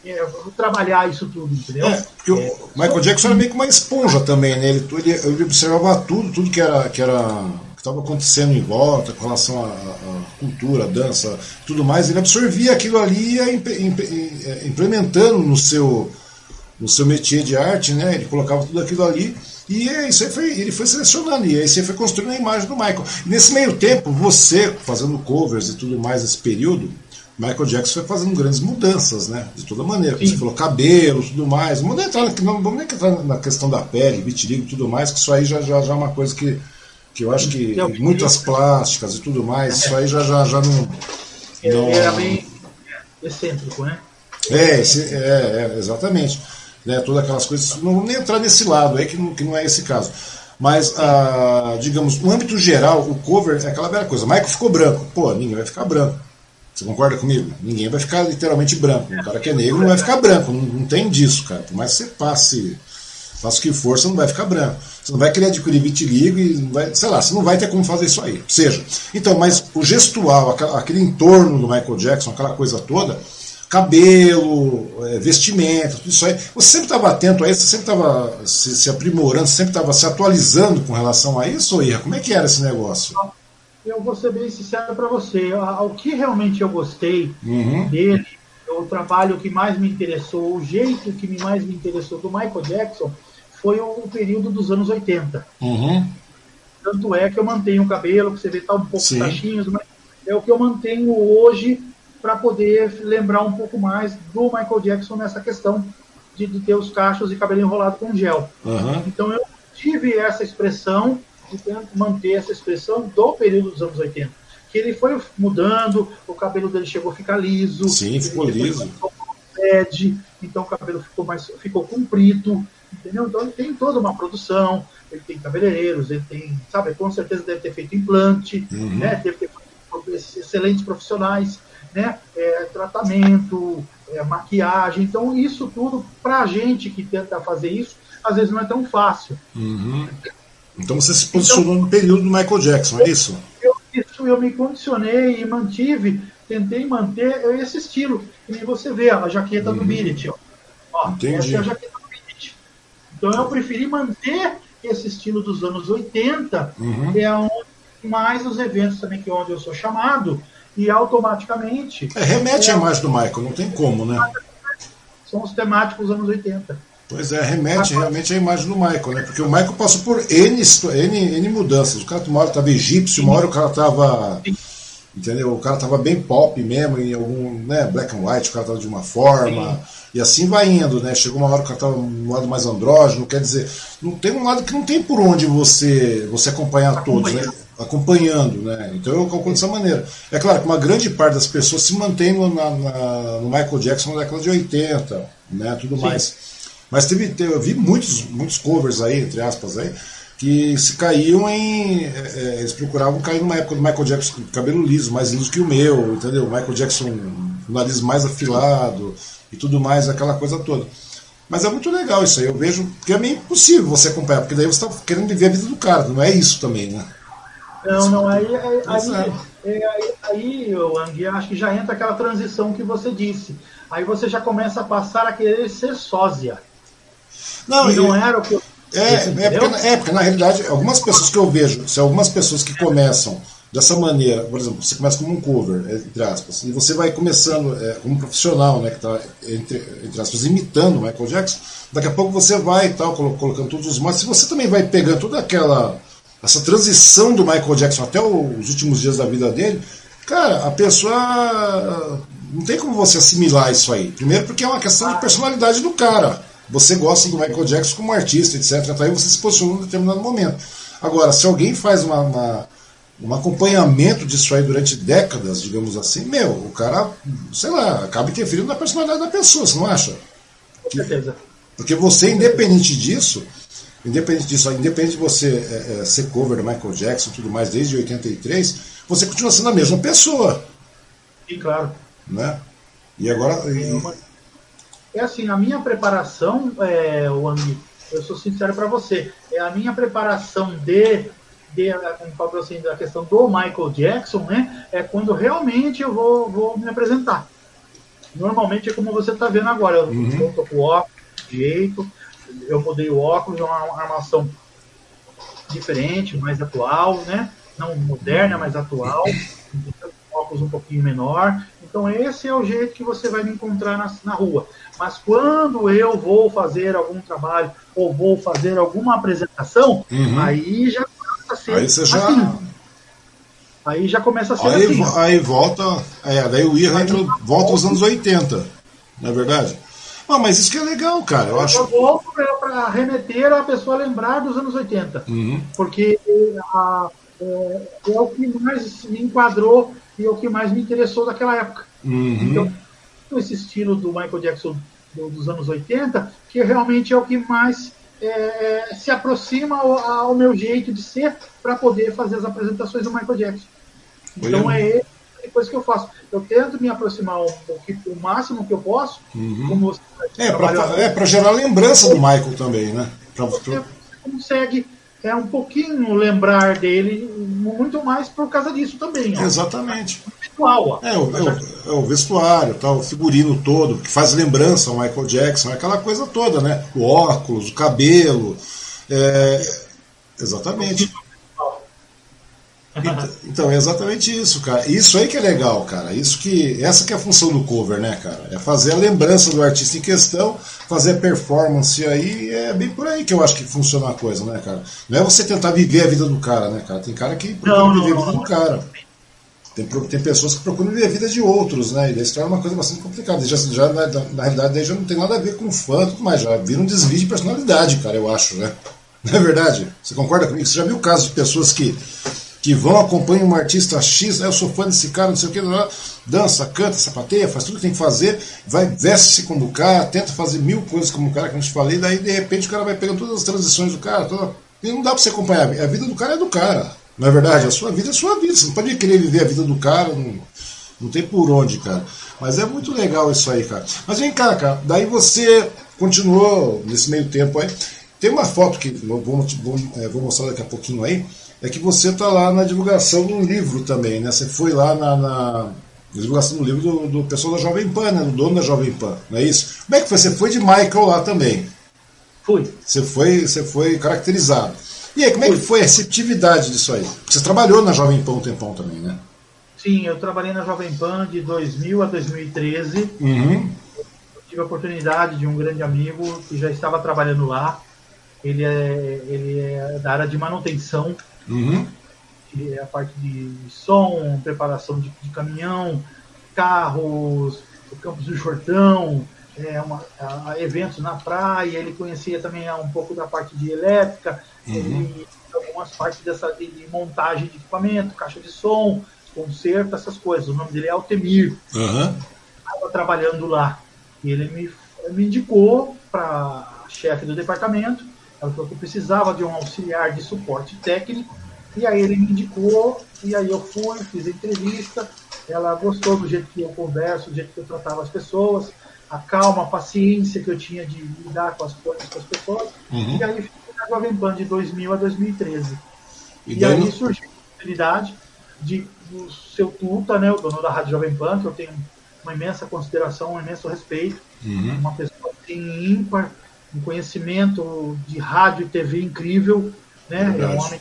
Speaker 2: é, trabalhar isso tudo, entendeu?
Speaker 1: É, porque é, o Michael Jackson era meio que uma esponja também, né? Ele, ele, ele observava tudo, tudo que era que era estava acontecendo em volta com relação à, à, cultura, à dança, tudo mais, ele absorvia aquilo ali e ia é, implementando no seu no seu métier de arte, né? Ele colocava tudo aquilo ali e isso aí foi, ele foi selecionando, e aí você foi construindo a imagem do Michael. Nesse meio tempo, você, fazendo covers e tudo mais nesse período, Michael Jackson foi fazendo grandes mudanças, né? De toda maneira. Você falou cabelo, tudo mais. Não vamos, entrar, não vamos nem entrar na questão da pele, vitiligo e tudo mais, que isso aí já, já, já é uma coisa que, que eu acho que muitas plásticas e tudo mais, isso aí já, já, já não.
Speaker 2: não... Era bem excêntrico, né?
Speaker 1: É, é, é exatamente né, todas aquelas coisas. Não vamos nem entrar nesse lado aí, que não, que não é esse caso. Mas, ah, digamos, no âmbito geral, o cover é aquela velha coisa. Michael ficou branco. Pô, ninguém vai ficar branco. Você concorda comigo? Ninguém vai ficar literalmente branco. Um cara que é negro não vai ficar branco. Não, não tem disso, cara. Por mais que você passe, faça o que for, você não vai ficar branco. Você não vai querer adquirir vitiligo e não vai, sei lá, você não vai ter como fazer isso aí. Seja. Então, mas o gestual, aquele entorno do Michael Jackson, aquela coisa toda, cabelo, é, vestimenta, tudo isso aí. Você sempre estava atento a isso, você sempre estava se, se, aprimorando, sempre estava se atualizando com relação a isso, ou Ira? Como é que era esse negócio?
Speaker 2: Eu vou ser bem sincero para você. O que realmente eu gostei uhum. dele, o trabalho que mais me interessou, o jeito que mais me interessou do Michael Jackson foi o período dos anos 80. Uhum. Tanto é que eu mantenho o cabelo, que você vê tá um pouco baixinho, mas é o que eu mantenho hoje para poder lembrar um pouco mais do Michael Jackson nessa questão de, de ter os cachos e cabelo enrolado com gel. Uhum. Então eu tive essa expressão, de manter essa expressão do período dos anos 80. Que ele foi mudando, o cabelo dele chegou a ficar liso.
Speaker 1: Sim, ficou liso.
Speaker 2: Pede, então o cabelo ficou mais ficou comprido, entendeu? Então ele tem toda uma produção, ele tem cabeleireiros, ele tem, sabe, com certeza deve ter feito implante, uhum. né? Deve ter excelentes profissionais né? É, tratamento, é, maquiagem. Então, isso tudo, para a gente que tenta fazer isso, às vezes não é tão fácil.
Speaker 1: Uhum. Então, você se posicionou então, no período do Michael Jackson, é isso?
Speaker 2: Eu, isso eu me condicionei e mantive, tentei manter esse estilo. E você vê a jaqueta uhum. do Billet. Ó. Ó, essa é a jaqueta do Billet. Então, eu preferi manter esse estilo dos anos 80, uhum. que é onde mais os eventos também que é onde eu sou chamado, e automaticamente.
Speaker 1: É, remete é, à imagem do Michael, não tem como, né?
Speaker 2: São os temáticos dos anos 80.
Speaker 1: Pois é, remete realmente à imagem do Michael, né? Porque o Michael passou por N, N, N mudanças. O cara, uma hora estava egípcio, uma hora o cara estava. Entendeu? O cara estava bem pop mesmo, em algum. Né, black and white, o cara estava de uma forma. Sim. E assim vai indo, né? Chegou uma hora que o cara estava um lado mais andrógeno, quer dizer, não tem um lado que não tem por onde você, você acompanhar todos, né? Acompanhando, né? Então eu calculo dessa maneira. É claro que uma grande parte das pessoas se mantém no, na, na, no Michael Jackson na década de 80, né? Tudo Sim. mais. Mas teve, teve, eu vi muitos, muitos covers aí, entre aspas, aí, que se caíam em. É, é eles procuravam cair numa época do Michael Jackson, cabelo liso, mais liso que o meu, entendeu? Michael Jackson, nariz mais afilado e tudo mais, aquela coisa toda. Mas é muito legal isso aí, eu vejo que é meio impossível você acompanhar, porque daí você está querendo viver a vida do cara, não é isso também, né?
Speaker 2: Não, não, aí, aí, aí, aí, aí Ang, acho que já entra aquela transição que você disse. Aí você já começa a passar a querer ser sósia.
Speaker 1: Não, e não era o que eu. É, é, porque, é porque na realidade, algumas pessoas que eu vejo, se algumas pessoas que começam dessa maneira, por exemplo, você começa como um cover, entre aspas, e você vai começando é, como um profissional, né, que está, entre, entre aspas, imitando o Michael Jackson, daqui a pouco você vai tal, colocando todos os modos, se você também vai pegando toda aquela, essa transição do Michael Jackson até os últimos dias da vida dele, cara, a pessoa, não tem como você assimilar isso aí. Primeiro porque é uma questão de personalidade do cara. Você gosta do Michael Jackson como artista, etc. Aí você se posiciona em um determinado momento. Agora, se alguém faz uma, uma um acompanhamento disso aí durante décadas, digamos assim, meu, o cara, sei lá, acaba interferindo na personalidade da pessoa, você não acha?
Speaker 2: Com certeza.
Speaker 1: Porque você, independente disso, independente disso, independente de você é, é, ser cover do Michael Jackson e tudo mais desde 83, você continua sendo a mesma pessoa.
Speaker 2: Sim, claro.
Speaker 1: Né? E agora. E...
Speaker 2: É assim, a minha preparação, é, Wang, eu sou sincero para você, é a minha preparação de de, como assim, da questão do Michael Jackson, né? É quando realmente eu vou, vou me apresentar. Normalmente é como você está vendo agora. Eu uhum. com o óculos jeito, eu mudei o óculos, é uma armação diferente, mais atual, né? Não moderna, mas atual. Um óculos um pouquinho menor. Então esse é o jeito que você vai me encontrar na, na rua. Mas quando eu vou fazer algum trabalho ou vou fazer alguma apresentação, uhum. aí já começa a ser
Speaker 1: aí você já... assim.
Speaker 2: Aí já começa a ser
Speaker 1: aí,
Speaker 2: assim.
Speaker 1: Aí volta. É, daí o Ira entra, volta aos anos 80, não é verdade? Ah, mas isso que é legal, cara. Eu, eu acho.
Speaker 2: volto para remeter a pessoa a lembrar dos anos 80. Uhum. Porque a, é, é, o que mais me enquadrou e é o que mais me interessou daquela época. Uhum. Então, esse estilo do Michael Jackson do, dos anos 80, que realmente é o que mais é, se aproxima ao, ao, meu jeito de ser para poder fazer as apresentações do Michael Jackson. Então é esse coisa que eu faço. Eu tento me aproximar o, o, o máximo que eu posso.
Speaker 1: Uhum. Como você é, para é, gerar lembrança do Michael também, né? Pra,
Speaker 2: você consegue é um pouquinho lembrar dele, muito mais por causa disso também.
Speaker 1: Ó. Exatamente. Visual, é, o, é, o, é o vestuário, tá, o figurino todo, que faz lembrança ao Michael Jackson, aquela coisa toda, né? O óculos, o cabelo. É, exatamente. Então, então, é exatamente isso, cara. Isso aí que é legal, cara. Isso que essa que é a função do cover, né, cara? É fazer a lembrança do artista em questão, fazer a performance aí, é bem por aí que eu acho que funciona a coisa, né, cara? Não é você tentar viver a vida do cara, né, cara? Tem cara que procura não, viver não, a vida não, do cara. Tem, tem pessoas que procuram viver a vida de outros, né? E daí isso é uma coisa bastante complicada. Já, já, na, na realidade, daí já não tem nada a ver com fã tudo mais. Já vira um desvio de personalidade, cara, eu acho, né? Não é verdade? Você concorda comigo? Você já viu casos de pessoas que que vão, acompanham um artista X, eu sou fã desse cara, não sei o que, dança, canta, sapateia, faz tudo que tem que fazer, vai, veste-se como o cara, tenta fazer mil coisas como o cara, que a gente falei, daí de repente o cara vai pegando todas as transições do cara, toda... e não dá pra você acompanhar. A vida do cara é do cara, não é verdade? A sua vida é sua vida, você não pode querer viver a vida do cara, não, não tem por onde, cara. Mas é muito legal isso aí, cara. Mas vem cá, cara, daí você continuou nesse meio tempo aí. Tem uma foto que vou, vou, é, vou mostrar daqui a pouquinho aí é que você está lá na divulgação de um livro também, né? Você foi lá na, na divulgação do livro do, do, pessoal da Jovem Pan, né? Do dono da Jovem Pan, não é isso? Como é que foi? Você foi de Michael lá também?
Speaker 2: Fui.
Speaker 1: Você foi, você foi caracterizado. E aí, como é que foi a receptividade disso aí? Você trabalhou na Jovem Pan um tempão também, né?
Speaker 2: Sim, eu trabalhei na Jovem Pan de 2000 a 2013. Uhum. tive a oportunidade de um grande amigo que já estava trabalhando lá. Ele é, ele é da área de manutenção Uhum. É a parte de som, preparação de, de caminhão, carros, o Campos do Jordão, é, uma, a, eventos na praia, ele conhecia também um pouco da parte de elétrica, uhum. ele, algumas partes dessa de, de, montagem de equipamento, caixa de som, conserto, essas coisas. O nome dele é Altemir. Uhum. Estava trabalhando lá. E ele me, me indicou para chefe do departamento ela falou que eu precisava de um auxiliar de suporte técnico. E aí ele me indicou, e aí eu fui, fiz a entrevista. Ela gostou do jeito que eu converso, do jeito que eu tratava as pessoas, a calma, a paciência que eu tinha de lidar com as coisas, com as pessoas. Uhum. E aí fiquei na Jovem Pan de 2000 a 2013. E, e aí surgiu a oportunidade de o seu Tuta, né, o dono da Rádio Jovem Pan, que eu tenho uma imensa consideração, um imenso respeito, uhum. uma pessoa assim, ímpar, um conhecimento de rádio e TV incrível, né? É um homem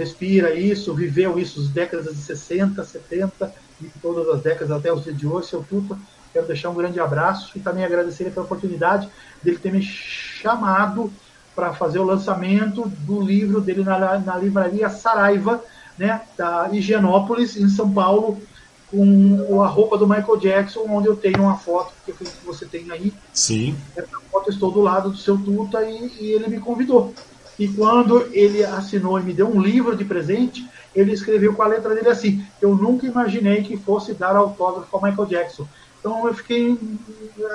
Speaker 2: respira isso, viveu isso as décadas de 60, 70 e todas as décadas até os dias de hoje, seu Tuta. Quero deixar um grande abraço e também agradecer pela oportunidade dele ter me chamado para fazer o lançamento do livro dele na, na livraria Saraiva, né, da Higienópolis, em São Paulo, com a roupa do Michael Jackson, onde eu tenho uma foto que você tem aí.
Speaker 1: Sim.
Speaker 2: Essa foto estou do lado do seu Tuta e, e ele me convidou. E quando ele assinou e me deu um livro de presente, ele escreveu com a letra dele assim: Eu nunca imaginei que fosse dar autógrafo ao Michael Jackson. Então eu fiquei,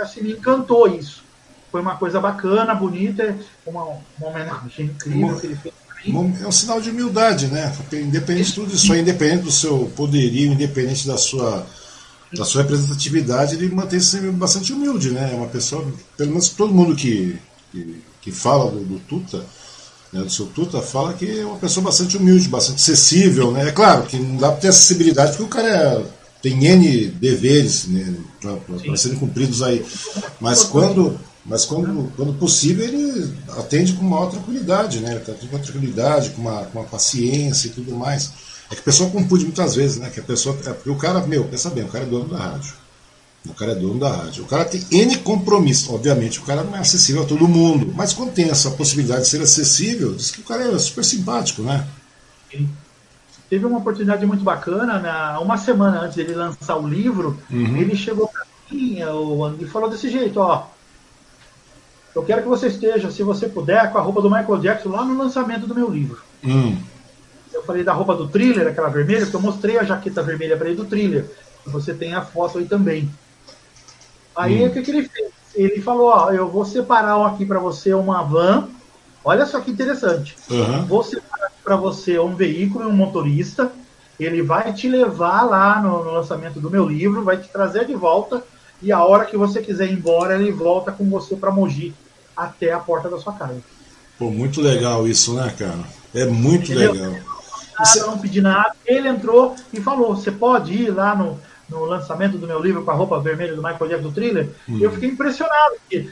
Speaker 2: assim, me encantou isso. Foi uma coisa bacana, bonita, uma, uma homenagem incrível que ele fez.
Speaker 1: É um sinal de humildade, né? Porque independente de tudo isso aí, independente do seu poderio, independente da sua, da sua representatividade, ele mantém-se bastante humilde, né? É uma pessoa, pelo menos todo mundo que, que, que fala do, do Tuta, né, do seu Tuta, fala que é uma pessoa bastante humilde, bastante acessível, né? É claro que não dá para ter acessibilidade porque o cara é, tem N deveres né, para serem cumpridos aí. Mas quando mas quando, quando possível ele atende com maior tranquilidade, né? Atende com tranquilidade, com uma, com uma paciência e tudo mais. É que a pessoa confunde muitas vezes, né? Que a pessoa. É, porque o cara, meu, pensa bem, o cara é dono da rádio. O cara é dono da rádio. O cara tem N compromisso. Obviamente, o cara não é acessível a todo mundo. Mas quando tem essa possibilidade de ser acessível, diz que o cara é super simpático, né?
Speaker 2: Sim. Teve uma oportunidade muito bacana, na, uma semana antes dele lançar o livro, uhum. ele chegou para mim e falou desse jeito, ó eu quero que você esteja, se você puder, com a roupa do Michael Jackson lá no lançamento do meu livro.
Speaker 1: Hum.
Speaker 2: Eu falei da roupa do thriller, aquela vermelha, porque eu mostrei a jaqueta vermelha para ele do thriller. Você tem a foto aí também. Aí hum. o que, que ele fez? Ele falou: Ó, eu vou separar aqui para você uma van. Olha só que interessante.
Speaker 1: Uhum.
Speaker 2: Vou separar para você um veículo e um motorista. Ele vai te levar lá no, no lançamento do meu livro, vai te trazer de volta. E a hora que você quiser ir embora, ele volta com você para Mogi até a porta da sua casa.
Speaker 1: Pô, muito legal isso, né, cara? É muito Entendeu? legal.
Speaker 2: Nada, Não pedi nada. Ele entrou e falou: você pode ir lá no, no lançamento do meu livro com a roupa vermelha do Michael Jackson do Thriller? Hum. Eu fiquei impressionado, porque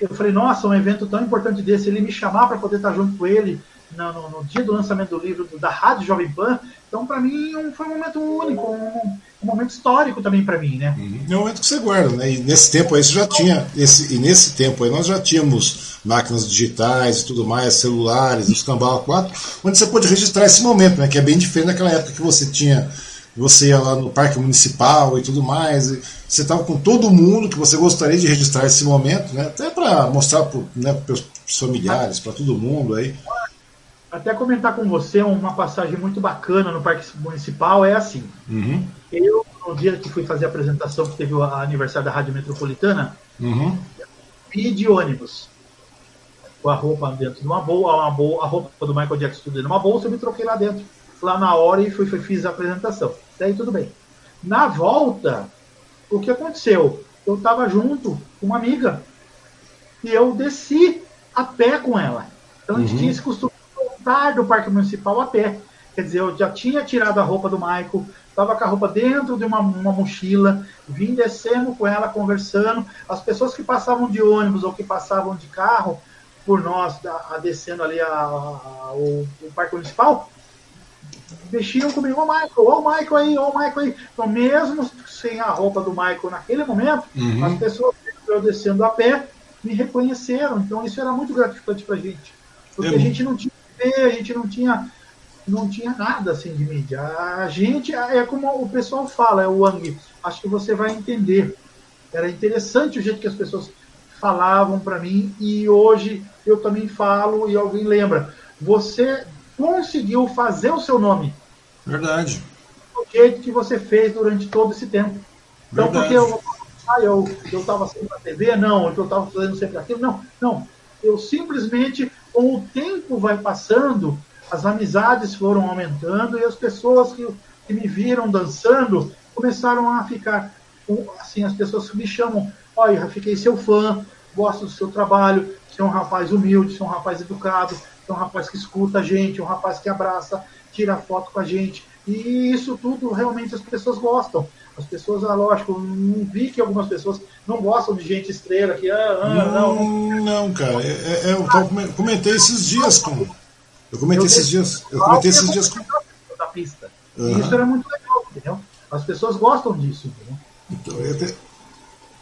Speaker 2: eu falei, nossa, um evento tão importante desse, ele me chamar para poder estar junto com ele no, no, no, dia do lançamento do livro da Rádio Jovem Pan. Então, para mim, um, foi um momento único, um, um momento histórico também para mim, né?
Speaker 1: Uhum. É um momento que você guarda, né? E nesse tempo aí você já tinha, esse, e nesse tempo aí nós já tínhamos máquinas digitais e tudo mais, celulares, os Cambala 4, onde você pode registrar esse momento, né? Que é bem diferente daquela época que você tinha você ia lá no parque municipal e tudo mais, e você estava com todo mundo que você gostaria de registrar esse momento, né? Até para mostrar para né, os familiares, para todo mundo aí
Speaker 2: até comentar com você uma passagem muito bacana no Parque Municipal é assim.
Speaker 1: Uhum.
Speaker 2: Eu, no dia que fui fazer a apresentação, que teve o aniversário da Rádio Metropolitana,
Speaker 1: uhum.
Speaker 2: vi de ônibus. Com a roupa dentro de uma bolsa, uma bolsa, a roupa do Michael Jackson tudo numa bolsa, eu me troquei lá dentro, lá na hora e fui, fui, fiz a apresentação. Daí tudo bem. Na volta, o que aconteceu? Eu estava junto com uma amiga e eu desci a pé com ela. Então a gente uhum. tinha esse costume voltar do Parque Municipal a pé. Quer dizer, eu já tinha tirado a roupa do Michael, estava com a roupa dentro de uma, uma, mochila, vim descendo com ela, conversando. As pessoas que passavam de ônibus ou que passavam de carro por nós, a, a descendo ali a, a, o, o, Parque Municipal, mexiam comigo, ô Michael, ô Michael aí, ô Michael aí. Então, mesmo sem a roupa do Michael naquele momento, uhum. as pessoas eu descendo a pé me reconheceram. Então, isso era muito gratificante para a gente. Porque é. a gente não tinha a gente não tinha não tinha nada assim de mídia. A gente, é como o pessoal fala, é o Wang, acho que você vai entender. Era interessante o jeito que as pessoas falavam para mim e hoje eu também falo e alguém lembra. Você conseguiu fazer o seu nome.
Speaker 1: Verdade.
Speaker 2: Do jeito que você fez durante todo esse tempo. Então, Verdade. porque eu ah, eu eu estava sempre na TV, não, eu estava fazendo sempre aquilo, não, não. Eu simplesmente com o tempo vai passando, as amizades foram aumentando e as pessoas que, que me viram dançando começaram a ficar, assim, as pessoas me chamam, olha, fiquei seu fã, gosto do seu trabalho, você é um rapaz humilde, você é um rapaz educado, você é um rapaz que escuta a gente, um rapaz que abraça, tira foto com a gente. E isso tudo realmente as pessoas gostam. As pessoas, ah, lógico, não vi que algumas pessoas não gostam de gente estrela, que ah, ah, não,
Speaker 1: não. Não, cara, é, é, eu comentei esses dias com. Eu comentei esses dias. Eu comentei esses dias com.
Speaker 2: Da pista. Uhum. Isso era muito legal, entendeu? As pessoas gostam disso, entendeu? Então, eu, te...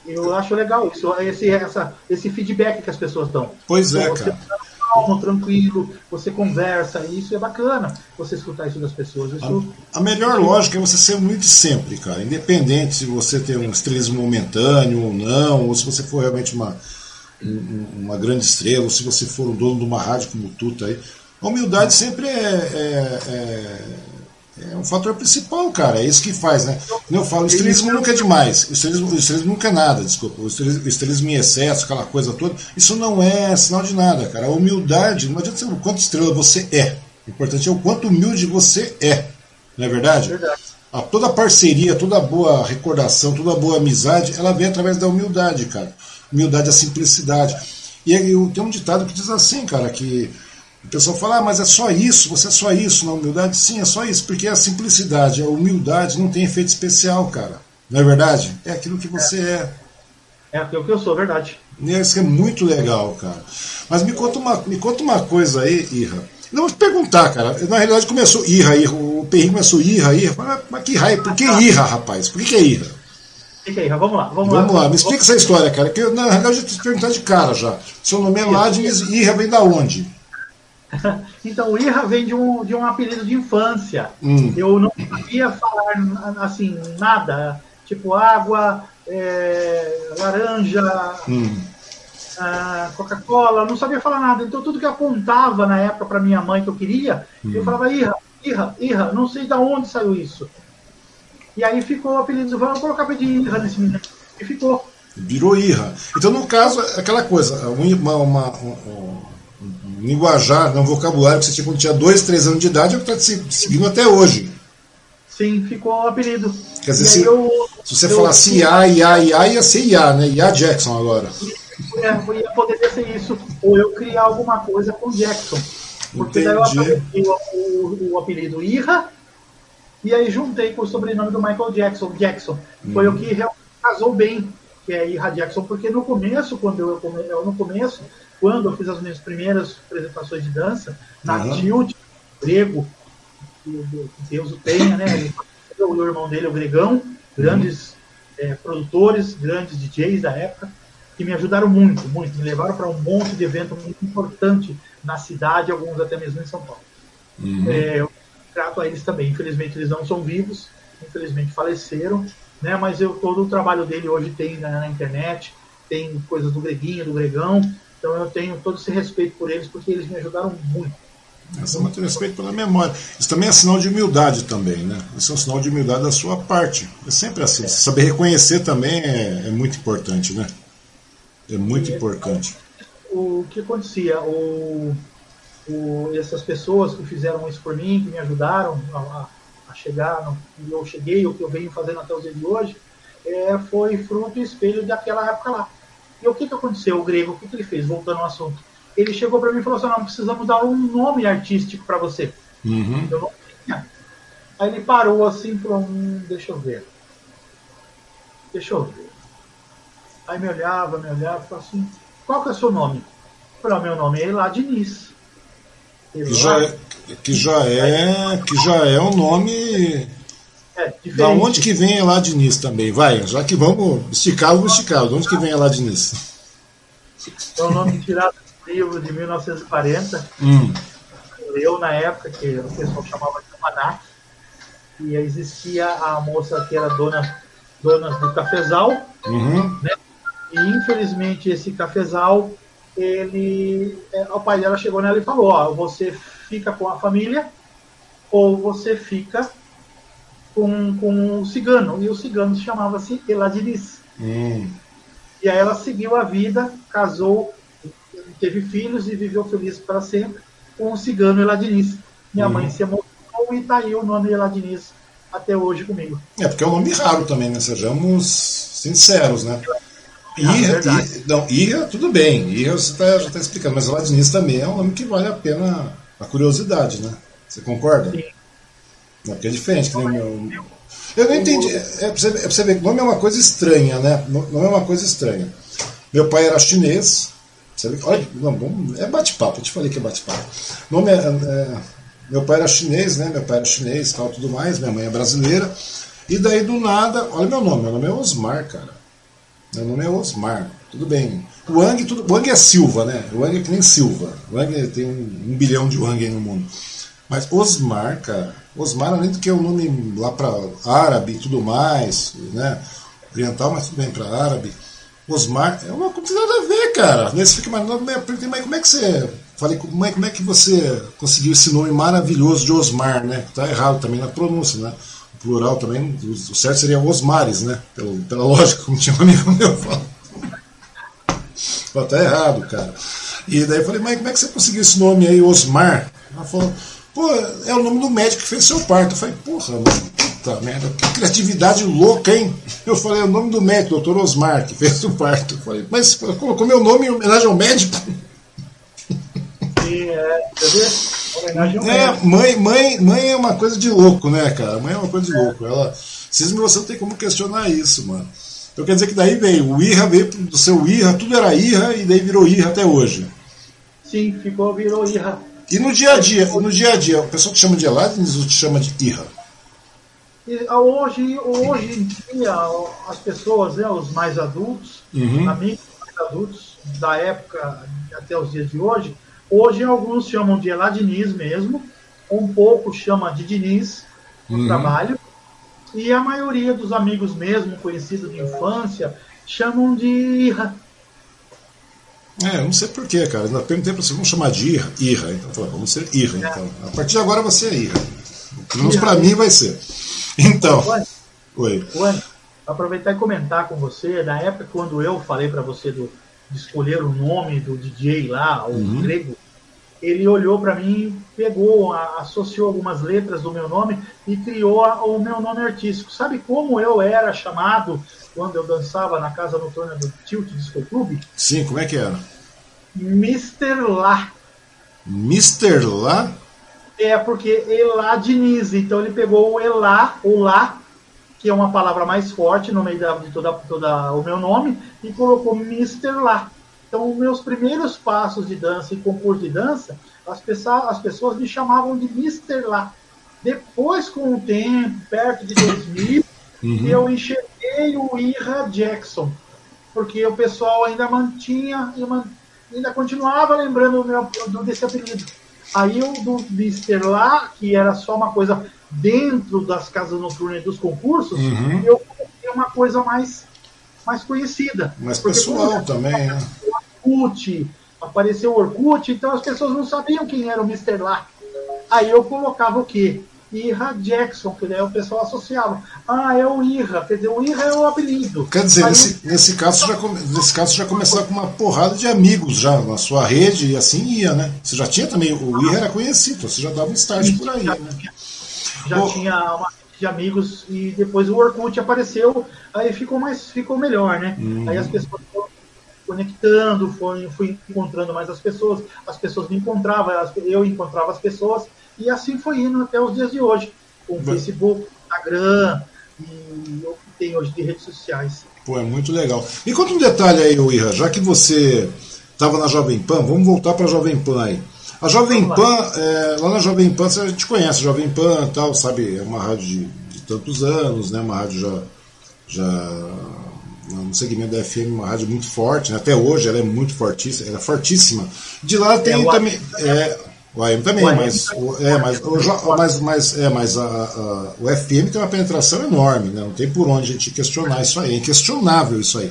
Speaker 2: eu acho legal isso, esse, essa, esse feedback que as pessoas dão.
Speaker 1: Pois é, você cara.
Speaker 2: Calmo, tranquilo, você conversa, isso é bacana, você escutar isso das pessoas. Isso...
Speaker 1: A, a, melhor lógica é você ser muito sempre, cara. Independente se você tem um estrelismo momentâneo ou não, ou se você for realmente uma, uma grande estrela, ou se você for o dono de uma rádio como o Tuta aí. A humildade sempre é, é, é é um fator principal, cara. É isso que faz, né? Como eu falo, o estrelismo nunca é demais. O estrelismo, o estrelismo nunca é nada, desculpa. O estrelismo, o estrelismo em excesso, aquela coisa toda, isso não é sinal de nada, cara. A humildade, não adianta ser o quanto estrela você é. O importante é o quanto humilde você é. Não é verdade? É verdade. A, toda parceria, toda boa recordação, toda boa amizade, ela vem através da humildade, cara. Humildade é simplicidade. E tem um ditado que diz assim, cara, que o pessoal fala, ah, mas é só isso, você é só isso na humildade? Sim, é só isso, porque é a simplicidade, a humildade não tem efeito especial, cara. Não é verdade? É aquilo que você é.
Speaker 2: É, é aquilo que eu sou, verdade.
Speaker 1: Isso é muito legal, cara. Mas me conta uma, me conta uma coisa aí, Irra. Não, vou te perguntar, cara. Na realidade começou Irra, Irra. O Perrinho começou Irra, Irra. Mas que raio, por que Irra, rapaz? Por que, que é Irra?
Speaker 2: Que é Irra? Vamos lá, vamos,
Speaker 1: vamos lá. lá. Me explica essa história, cara. Que na realidade eu te perguntar de cara já. Seu nome é Ladines, Irra vem da onde?
Speaker 2: então, o Irra vem de um, de um apelido de infância. Hum. Eu não sabia falar assim, nada. Tipo água, é, laranja, hum. Coca-Cola, não sabia falar nada. Então, tudo que apontava na época para minha mãe que eu queria, hum. eu falava Irra, Irra, Irra, não sei de onde saiu isso. E aí ficou o apelido, vamos colocar de Irra nesse menino. E ficou.
Speaker 1: Virou Irra. Então, no caso, aquela coisa, uma, uma, uma linguajar, no vocabulário que você tinha quando tinha dois, três anos de idade, é o que está te seguindo até hoje.
Speaker 2: Sim, ficou o apelido.
Speaker 1: Quer dizer, se, eu, se, você eu, falasse IA, IA, IA, ia ser IA, né? IA Jackson agora.
Speaker 2: É, ia poder ser isso. Ou eu criar alguma coisa com Jackson. Porque Entendi. daí eu o, o, o, apelido Ira e aí juntei com o sobrenome do Michael Jackson, Jackson. Foi hum. o que realmente casou bem, que é Ira Jackson, porque no começo, quando eu, eu no começo, quando eu fiz as minhas primeiras apresentações de dança, na uhum. Grego, que Deus o tenha, né? o irmão dele, o Gregão, grandes uhum. é, produtores, grandes DJs da época, que me ajudaram muito, muito. Me levaram para um monte de evento muito importante na cidade, alguns até mesmo em São Paulo. Uhum. É, eu trato a eles também. Infelizmente, eles não são vivos, infelizmente faleceram, né? mas eu, todo o trabalho dele hoje tem na, na internet, tem coisas do Greguinho, do Gregão, então eu tenho todo esse respeito por eles, porque eles me ajudaram muito.
Speaker 1: Essa é muito respeito pela memória. Isso também é sinal de humildade também, né? Isso é um sinal de humildade da sua parte. É sempre assim. É. Saber reconhecer também é, é, muito importante, né? É muito e, importante.
Speaker 2: O que acontecia? O, o, essas pessoas que fizeram isso por mim, que me ajudaram a, a chegar, e eu cheguei, o que eu venho fazendo até os dias de hoje, é, foi fruto e espelho daquela época lá. E o que, que aconteceu? O grego, o que, que ele fez? Voltando ao assunto. Ele chegou para mim e falou assim: não, precisamos dar um nome artístico para você. Uhum. Eu não tinha. Aí ele parou assim e falou: hum, deixa eu ver. Deixa eu ver. Aí me olhava, me olhava e falou assim: qual que é o seu nome? Eu falei: meu nome é Elá Diniz.
Speaker 1: Que já, é, que já é que já é um nome é, da onde que vem lá Diniz também? Vai, já que vamos esticar, vamos esticar. De onde que vem lá Diniz?
Speaker 2: É o nome tirado do livro de 1940. Hum. Eu, na época, que o pessoal chamava de Almanac, e existia a moça que era dona, dona do cafezal, uhum. né? e infelizmente esse cafezal, ele, é, o pai dela chegou nela e falou, ó, você fica com a família ou você fica com, com um cigano, e o cigano chamava-se Eladiris. Hum. E aí ela seguiu a vida, casou, teve filhos e viveu feliz para sempre com o cigano Eladiris. Minha hum. mãe se emocionou e tá aí o nome Eladiris até hoje comigo.
Speaker 1: É, porque é um nome raro também, né? Sejamos sinceros, né? Irra, ah, não, Irra, tudo bem, Irra você tá, já está explicando, mas Eladinis também é um nome que vale a pena a curiosidade, né? Você concorda? Sim. Não, porque é diferente, que nem o meu. Eu não entendi. É, é, pra você, é pra você ver que nome é uma coisa estranha, né? Não é uma coisa estranha. Meu pai era chinês, Olha, não, é bate-papo, eu te falei que é bate-papo. Nome é, é, meu pai era chinês, né? Meu pai era chinês tal, tudo mais, minha mãe é brasileira. E daí do nada, olha meu nome, meu nome é Osmar, cara. Meu nome é Osmar, tudo bem. Wang, tudo, Wang é Silva, né? Wang é que nem Silva. Wang tem um, um bilhão de Wang aí no mundo. Mas Osmar, cara, Osmar, além do que é um nome lá para árabe e tudo mais, né? Oriental, mas tudo bem para árabe. Osmar é uma coisa nada a ver, cara. Nesse fica mais mas como é que você. Falei, como é, como é que você conseguiu esse nome maravilhoso de Osmar, né? Tá errado também na pronúncia, né? O plural também, o certo seria Osmares, né? Pela, pela lógica, como tinha um amigo meu falando. Tá errado, cara. E daí eu falei, mas como é que você conseguiu esse nome aí, Osmar? Ela falou, pô, é o nome do médico que fez seu parto. Eu falei, porra, mano, puta merda, que criatividade louca, hein? Eu falei, é o nome do médico, doutor Osmar, que fez o parto. Eu falei, mas colocou meu nome em homenagem ao médico?
Speaker 2: Sim, é, Homenagem ao
Speaker 1: é, mãe, mãe, mãe é uma coisa de louco, né, cara? Mãe é uma coisa de louco. Ela, cisma você não tem como questionar isso, mano. Então quer dizer que daí veio, o Irra veio do seu Irra, tudo era Irra e daí virou Irra até hoje.
Speaker 2: Sim, ficou, virou Irra.
Speaker 1: E no dia a dia, no dia a dia, o pessoal te chama de Eladins ou te chama de Irra?
Speaker 2: Hoje, hoje em dia, as pessoas, né, os mais adultos, uhum. amigos mais adultos da época até os dias de hoje, hoje alguns chamam de Eladiniz mesmo, um pouco chama de Diniz no uhum. trabalho, e a maioria dos amigos mesmo, conhecidos de infância, chamam de Irra.
Speaker 1: É, eu não sei porquê, cara. Eu perguntei para você, vamos chamar de Irra? Irra, então vamos ser Irra, é. então. A partir de agora você é Irra. Pelo menos para mim vai ser. Então.
Speaker 2: Oi. Oi. Aproveitar e comentar com você, na época quando eu falei para você do, de escolher o nome do DJ lá, o uhum. grego, ele olhou para mim, pegou, associou algumas letras do meu nome e criou o meu nome artístico. Sabe como eu era chamado quando eu dançava na casa noturna do Tilt Disco Club?
Speaker 1: Sim, como é que era?
Speaker 2: Mr. Lá.
Speaker 1: Mr. Lá?
Speaker 2: É, porque Elá Diniz, então ele pegou o Elá, o Lá, que é uma palavra mais forte no meio da, de toda, toda o meu nome, e colocou Mr. Lá. Então, meus primeiros passos de dança e concurso de dança, as pessoas, as pessoas me chamavam de Mr. Lá. Depois, com o tempo, perto de 2000, uhum. eu enxerguei o Ira Jackson, porque o pessoal ainda mantinha, ainda continuava lembrando meu, desse apelido. Aí o do Mr. Lá, que era só uma coisa dentro das casas noturnas dos concursos, uhum. eu coloquei uma coisa mais, mais conhecida.
Speaker 1: Mais pessoal também, né?
Speaker 2: Orkut, apareceu o Orkut, então as pessoas não sabiam quem era o Mr. Lá. Aí eu colocava o quê? Irra Jackson, que daí o pessoal associava. Ah, é o Irra, quer dizer, o Irra é o apelido.
Speaker 1: Quer dizer, nesse, nesse, caso, já, nesse caso já começava com uma porrada de amigos já na sua rede e assim ia, né? Você já tinha também, o Irra era conhecido, você já dava um start por aí,
Speaker 2: já,
Speaker 1: né?
Speaker 2: Já, já tinha uma rede de amigos e depois o Orkut apareceu, aí ficou mais, ficou melhor, né? Uhum. Aí as pessoas foram conectando, foi, fui encontrando mais as pessoas, as pessoas me encontravam, eu encontrava as pessoas, e assim foi indo até os dias de hoje, com o Facebook, Instagram e o que tem hoje de redes sociais.
Speaker 1: Pô, é muito legal. E conta um detalhe aí, Ira, já que você estava na Jovem Pan, vamos voltar para a Jovem Pan aí. A Jovem Pan, é, lá na Jovem Pan, a gente conhece a Jovem Pan tal, sabe? É uma rádio de, de tantos anos, né? Uma rádio já, já no segmento da FM, uma rádio muito forte, né? até hoje ela é muito fortíssima, ela é fortíssima. De lá tem é, também. É, o AM também, o mas, o, é, mas, o, mas, mas, é, mas a, a, o FM tem uma penetração enorme, né? não tem por onde a gente questionar isso aí, é inquestionável isso aí.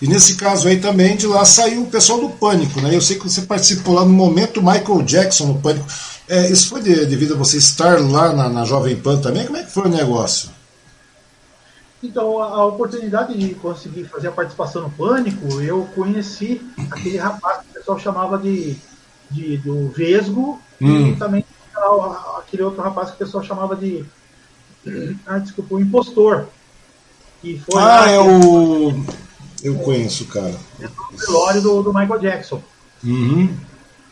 Speaker 1: E nesse caso aí também, de lá saiu o pessoal do Pânico, né? Eu sei que você participou lá no momento Michael Jackson no Pânico. É, isso foi de, devido a você estar lá na, na Jovem Pan também? Como é que foi o negócio?
Speaker 2: Então, a oportunidade de conseguir fazer a participação no Pânico, eu conheci aquele rapaz que o pessoal chamava de, de do Vesgo hum. e também aquele outro rapaz que o pessoal chamava de. Ah, desculpa, o Impostor.
Speaker 1: Que foi ah, é o. Eu conheço, cara.
Speaker 2: O velório do, do Michael Jackson.
Speaker 1: Uhum.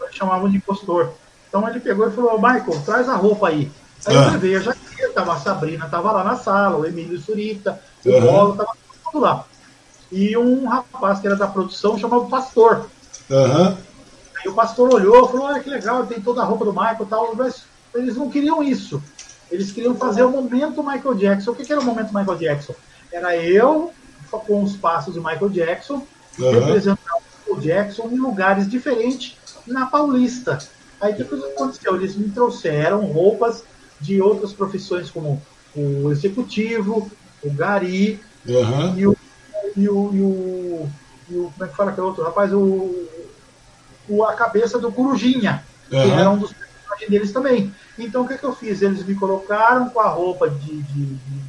Speaker 2: Eles chamavam de impostor. Então ele pegou e falou: Michael, traz a roupa aí. Aí ah. eu levei a jaqueta, a Sabrina tava lá na sala, o Emílio Surita, o uhum. Bolo, tava tudo lá. E um rapaz que era da produção chamava Pastor.
Speaker 1: Uhum.
Speaker 2: Aí o pastor olhou falou: Olha que legal, tem toda a roupa do Michael e tal. Mas eles não queriam isso. Eles queriam fazer o momento Michael Jackson. O que, que era o momento Michael Jackson? Era eu com os passos de Michael Jackson, uhum. representando o Michael Jackson em lugares diferentes na Paulista. Aí o que, que aconteceu? Eles me trouxeram roupas de outras profissões, como o executivo, o Gari
Speaker 1: uhum.
Speaker 2: e, o, e, o, e, o, e o. Como é que fala aquele outro rapaz? O, o, a cabeça do Corujinha, uhum. que era um dos personagens deles também. Então o que, que eu fiz? Eles me colocaram com a roupa de, de,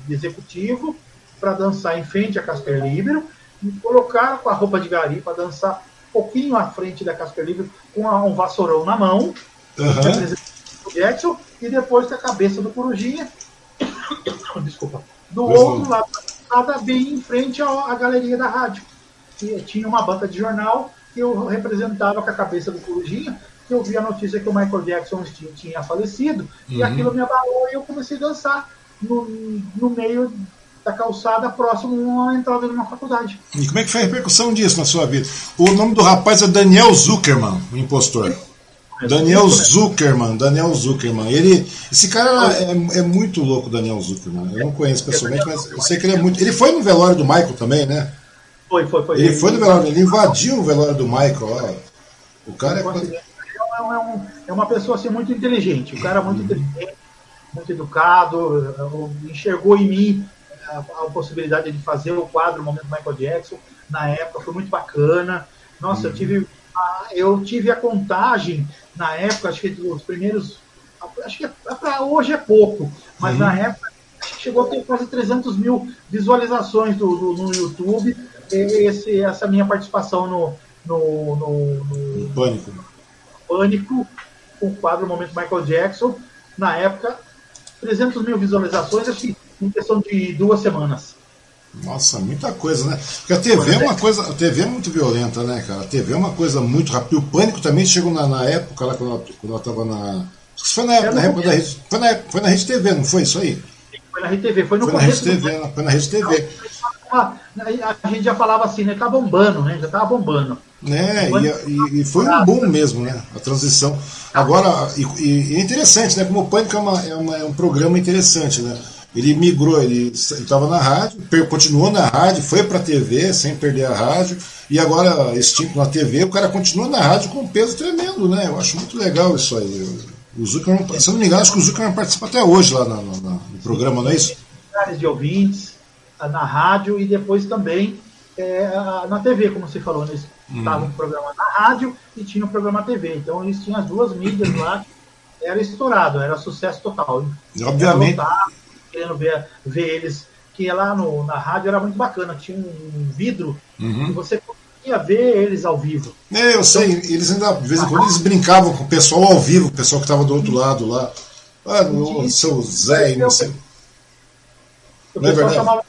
Speaker 2: de executivo para dançar em frente a Casper Libero, me colocaram com a roupa de Gari para dançar um pouquinho à frente da Casper Libero com um vassourão na mão,
Speaker 1: uhum.
Speaker 2: Jackson, e depois com a cabeça do Corujinha, desculpa, do outro lado da bem em frente à, galeria da rádio. E tinha uma banca de jornal eu representava com a cabeça do Corujinha, que eu vi a notícia que o Michael Jackson tinha, falecido, uhum. e aquilo me abalou e eu comecei a dançar no, no meio da calçada próximo à entrada de uma faculdade.
Speaker 1: E como é que foi a repercussão disso na sua vida? O nome do rapaz é Daniel Zuckerman, o impostor. É, Daniel Zuckerman, Daniel Zuckerman. Ele, esse cara é, é, muito louco, Daniel Zuckerman. Eu não conheço pessoalmente, mas eu sei que ele é muito. Ele foi no velório do Michael também, né?
Speaker 2: Foi, foi, foi.
Speaker 1: Ele foi no velório, ele invadiu o velório do Michael. Ó. O cara é.
Speaker 2: É, um, é uma pessoa assim, muito inteligente. O cara é muito inteligente, muito educado, enxergou em mim a, a, possibilidade de fazer o quadro o Momento Michael Jackson. Na época foi muito bacana. Nossa, eu tive a, eu tive a contagem na época, acho que os primeiros. Acho que é, para hoje é pouco, mas uhum. na época chegou a ter quase 300 mil visualizações do, do no YouTube. Esse, essa minha participação no, no, no, no
Speaker 1: Pânico.
Speaker 2: Pânico, o quadro Momento Michael Jackson. Na época, 300 mil visualizações, acho que em questão de duas semanas.
Speaker 1: Nossa, muita coisa, né? Porque a TV é uma coisa, a TV é muito violenta, né, cara? A TV é uma coisa muito rápida. O pânico também chegou na, na época lá quando ela, quando ela tava na. Foi na época, na época da rede. Foi na, foi na Rede TV, não foi isso aí?
Speaker 2: Foi na Rede TV, foi no
Speaker 1: foi na Rede TV, do... foi na Rede TV.
Speaker 2: A gente já falava assim, né? Tá bombando, né? Já tava bombando.
Speaker 1: É, e, e, foi um boom mesmo, né? A transição. Agora, e, e é interessante, né? Como o Pânico é, uma, é, uma, é um programa interessante, né? Ele migrou, ele estava na rádio, continuou na rádio, foi para a TV sem perder a rádio, e agora extinto na TV, o cara continua na rádio com um peso tremendo, né? Eu acho muito legal isso aí. O Zuckerman, se eu não me engano, acho que o Zuckerman participa até hoje lá no programa, não é isso?
Speaker 2: Milhares de ouvintes na rádio e depois também é, na TV, como você falou, né? Estava hum. um programa na rádio e tinha um programa na TV. Então eles tinham as duas mídias lá, era estourado, era sucesso total.
Speaker 1: E, obviamente
Speaker 2: querendo ver, ver eles, que lá no, na rádio era muito bacana, tinha um vidro uhum. e você conseguia ver eles ao vivo.
Speaker 1: É, eu sei, então, eles ainda, de vez em quando, eles brincavam com o pessoal ao vivo, o pessoal que estava do outro lado lá. Ah, o seu Zé não sei.
Speaker 2: O é pessoal é chamava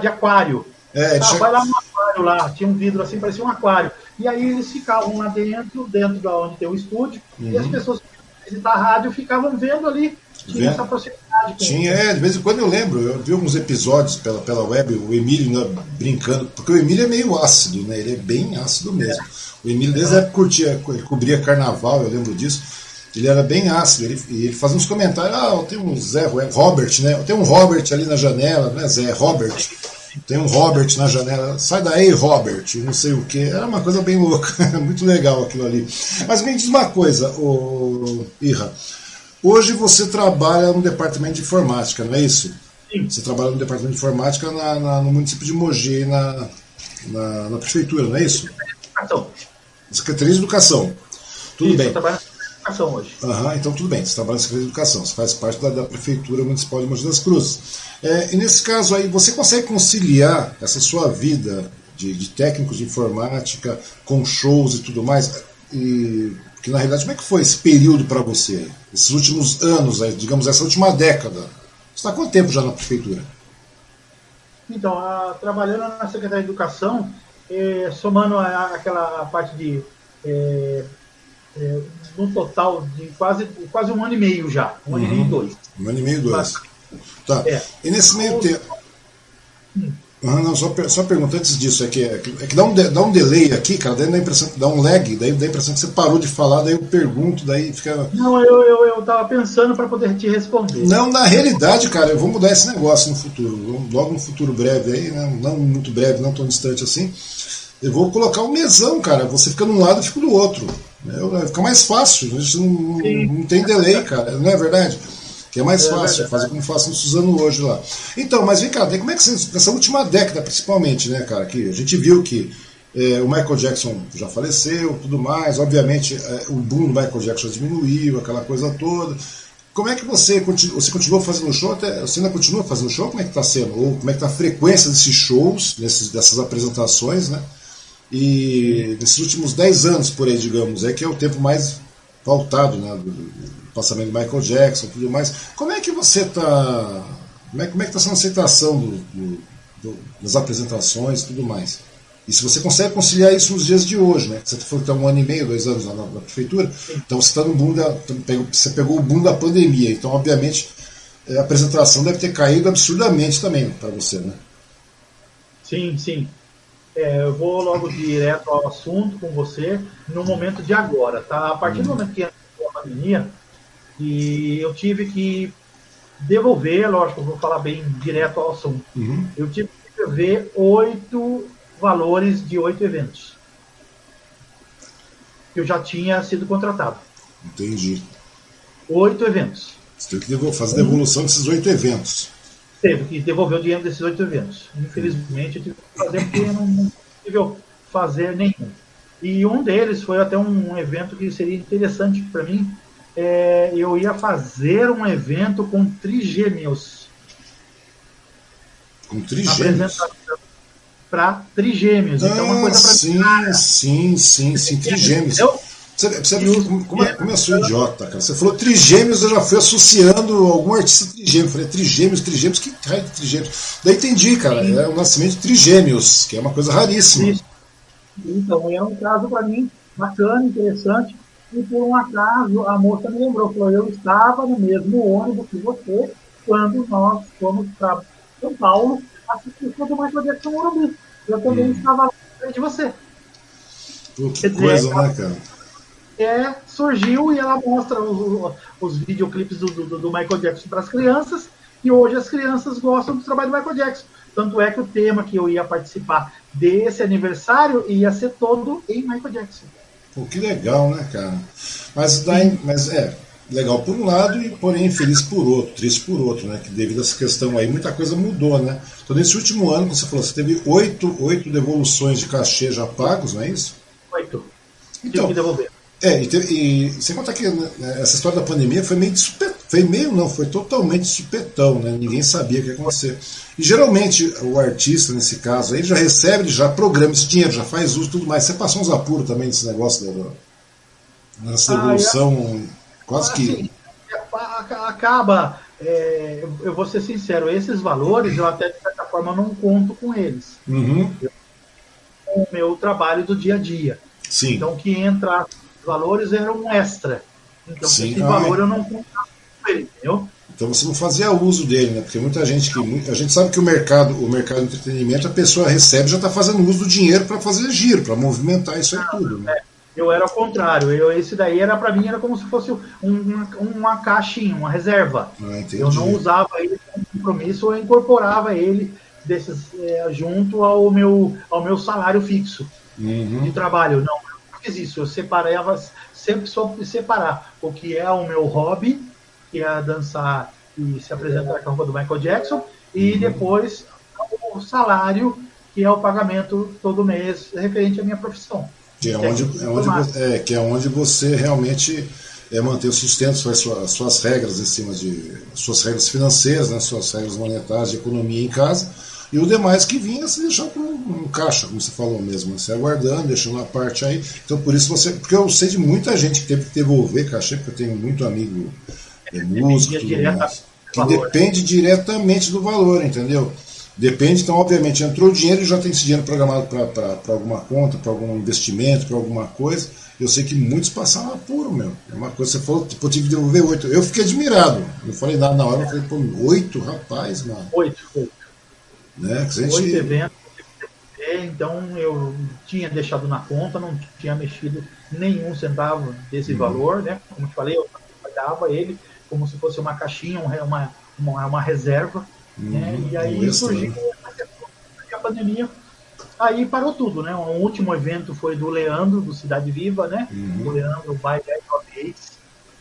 Speaker 2: de aquário.
Speaker 1: É,
Speaker 2: ah. Vai lá no aquário lá, tinha um vidro assim, parecia um aquário. E aí eles ficavam lá dentro, dentro da onde tem o estúdio, uhum. e as uhum. pessoas que visitar a rádio ficavam vendo ali tinha essa proximidade.
Speaker 1: Tinha, é, de vez em quando eu lembro, eu vi alguns episódios pela, pela web, o Emílio né, brincando, porque o Emílio é meio ácido, né? Ele é bem ácido mesmo. É. O Emílio desde a época curtia, ele cobria carnaval, eu lembro disso. Ele era bem ácido, ele, ele fazia uns comentários, ah, tem um Zé Robert, né? Tem um Robert ali na janela, né, Zé? Robert. Tem um Robert na janela, sai daí, Robert, não sei o que. Era uma coisa bem louca, muito legal aquilo ali. Mas me diz uma coisa, o Irra. Hoje você trabalha no departamento de informática, não é isso?
Speaker 2: Sim.
Speaker 1: Você trabalha no departamento de informática na, na, no município de Mogi, na, na, na, prefeitura, não é isso?
Speaker 2: Educação.
Speaker 1: Secretaria de Educação. Tudo bem.
Speaker 2: Eu trabalho Educação hoje.
Speaker 1: Uhum, então tudo bem, você trabalha na Secretaria de Educação, você faz parte da, da Prefeitura Municipal de Mogi das Cruzes. É, e nesse caso aí, você consegue conciliar essa sua vida de, de técnico de informática com shows e tudo mais? E que na realidade, como é que foi esse período para você? Esses últimos anos, digamos, essa última década? Você está quanto tempo já na prefeitura?
Speaker 2: Então, a, trabalhando na Secretaria de Educação, é, somando a, aquela parte de. É, é, no total de quase, quase um ano e meio já. Um uhum. ano e meio e uhum. dois.
Speaker 1: Um ano e meio e dois. Tá. É. E nesse meio tempo. Hum. Ah, não, só, só pergunta antes disso, é que, é que, é dá, um, dá um delay aqui, cara, daí dá, impressão, dá um lag, daí dá a impressão que você parou de falar, daí eu pergunto, daí fica.
Speaker 2: Não, eu, eu, eu tava pensando para poder te responder.
Speaker 1: Não, na realidade, cara, eu vou mudar esse negócio no futuro, logo no futuro breve aí, né, não muito breve, não tão distante assim. Eu vou colocar um mesão, cara. Você fica num lado, eu fico do outro. Fica mais fácil. A gente não, não tem delay, cara. Não é verdade? Que é mais é fácil, verdade. fazer como faço no Suzano hoje lá. Então, mas vem cá, como é que você, nessa última década, principalmente, né, cara, que a gente viu que é, o Michael Jackson já faleceu, tudo mais, obviamente é, o boom do Michael Jackson diminuiu, aquela coisa toda. Como é que você, continu, você continuou fazendo show? Até, você ainda continua fazendo show? Como é que está sendo? Ou como é que está a frequência desses shows, desses, dessas apresentações, né? E nesses últimos 10 anos, por aí, digamos, é que é o tempo mais pautado né, do, do passamento de Michael Jackson tudo mais. Como é que você está. Como é, como é que está sendo a aceitação do, do, do, das apresentações e tudo mais? E se você consegue conciliar isso nos dias de hoje, né? Você falou que está um ano e meio, dois anos na, na prefeitura, então você está no boom da, você pegou o boom da pandemia, então obviamente a apresentação deve ter caído absurdamente também para você, né?
Speaker 2: Sim, sim. É, eu vou logo direto ao assunto com você no momento de agora, tá? A partir do uhum. momento que entrou a pandemia, e eu tive que devolver, lógico, vou falar bem direto ao assunto. Uhum. Eu tive que devolver oito valores de oito eventos que eu já tinha sido contratado.
Speaker 1: Entendi.
Speaker 2: Oito eventos.
Speaker 1: Você teve que fazer a devolução desses oito eventos
Speaker 2: teve que devolver o dinheiro desses oito eventos. Infelizmente, eu tive que fazer porque não, não possível fazer nenhum. E um deles foi até um, evento que seria interessante para mim. É, eu ia fazer um evento com trigêmeos.
Speaker 1: Com trigêmeos?
Speaker 2: Para trigêmeos.
Speaker 1: Ah, então, uma coisa pra sim, sim, sim, sim, trigêmeos. Eu, você, você como, como, é, como eu sou idiota, cara. Você falou trigêmeos, eu já fui associando algum artista trigêmeo. Falei, trigêmeos, trigêmeos, que raio de trigêmeos? Daí entendi, cara. É o nascimento de trigêmeos, que é uma coisa raríssima. Isso.
Speaker 2: Então, é um caso para mim bacana, interessante. E por um acaso, a moça me lembrou, falou, eu estava no mesmo ônibus que você quando nós fomos para São Paulo assistir o Michael Jackson Morumbi. Eu também hum. estava lá de você.
Speaker 1: Pô, que Quer coisa, dizer, né, cara?
Speaker 2: É, surgiu e ela mostra os, os videoclipes do, do, do Michael Jackson para as crianças, e hoje as crianças gostam do trabalho do Michael Jackson. Tanto é que o tema que eu ia participar desse aniversário ia ser todo em Michael Jackson.
Speaker 1: Pô, que legal, né, cara? Mas, daí, mas é, legal por um lado e porém feliz por outro, triste por outro, né? Que devido a essa questão aí, muita coisa mudou, né? Então nesse último ano, como você falou, você teve oito, oito devoluções de cachê já pagos, não é isso?
Speaker 2: Oito. Então, que devolver.
Speaker 1: É, e, e sem contar que né, essa história da pandemia foi meio de supetão, foi meio não, foi totalmente supetão, né? Ninguém sabia o que ia acontecer. E geralmente o artista, nesse caso, aí já recebe, ele já programa esse dinheiro, já faz uso tudo mais. Você passou uns apuros também nesse negócio da, nessa evolução ah, é, quase que. Assim,
Speaker 2: acaba, é, eu vou ser sincero, esses valores eu até de certa forma não conto com eles.
Speaker 1: Uhum.
Speaker 2: com o meu trabalho do dia a dia.
Speaker 1: Sim.
Speaker 2: Então que entra valores eram extra. Então, Sim, esse ah, valor eu não contava com ele, entendeu?
Speaker 1: Então você não fazia uso dele, né? Porque muita gente que. A gente sabe que o mercado, o mercado de entretenimento, a pessoa recebe já está fazendo uso do dinheiro para fazer giro, para movimentar isso aí tudo. Né? É,
Speaker 2: eu era o contrário. Eu, esse daí era para mim era como se fosse um, uma, uma caixinha, uma reserva.
Speaker 1: Ah,
Speaker 2: eu não usava ele como compromisso, eu incorporava ele desses, é, junto ao meu, ao meu salário fixo
Speaker 1: uhum.
Speaker 2: de trabalho. Não, fiz isso, eu separava, sempre soube separar o que é o meu hobby, que é dançar e se apresentar com a roupa do Michael Jackson, e uhum. depois o salário, que é o pagamento todo mês referente à minha profissão.
Speaker 1: Que é, onde, é, onde, é, que é onde você realmente é, mantém o sustento, faz suas, suas regras em cima de suas regras financeiras, né, suas regras monetárias de economia em casa e o demais que vinha se deixar para um, caixa, como você falou mesmo, você aguardando, deixando a parte aí. Então por isso você. Porque eu sei de muita gente que teve que devolver cachê, porque eu tenho muito amigo é, músico, tudo mais, que valor, depende né? diretamente do valor, entendeu? Depende, então, obviamente, entrou o dinheiro e já tem esse dinheiro programado para alguma conta, para algum investimento, para alguma coisa. Eu sei que muitos passaram apuro, meu. É uma coisa, você falou, tipo, eu tive que devolver oito. Eu fiquei admirado. Eu falei nada na hora, eu falei, pô, oito, rapaz, mano.
Speaker 2: Oito, oito. Né? Que gente... Oito eventos, então eu tinha deixado na conta, não tinha mexido nenhum centavo desse uhum. valor, né? Como te falei, eu pagava ele como se fosse uma caixinha, uma, uma, uma reserva. Uhum. Né? E aí surgiu né? a pandemia, aí parou tudo, né? O último evento foi do Leandro, do Cidade Viva, né? Uhum. O Leandro by Ace.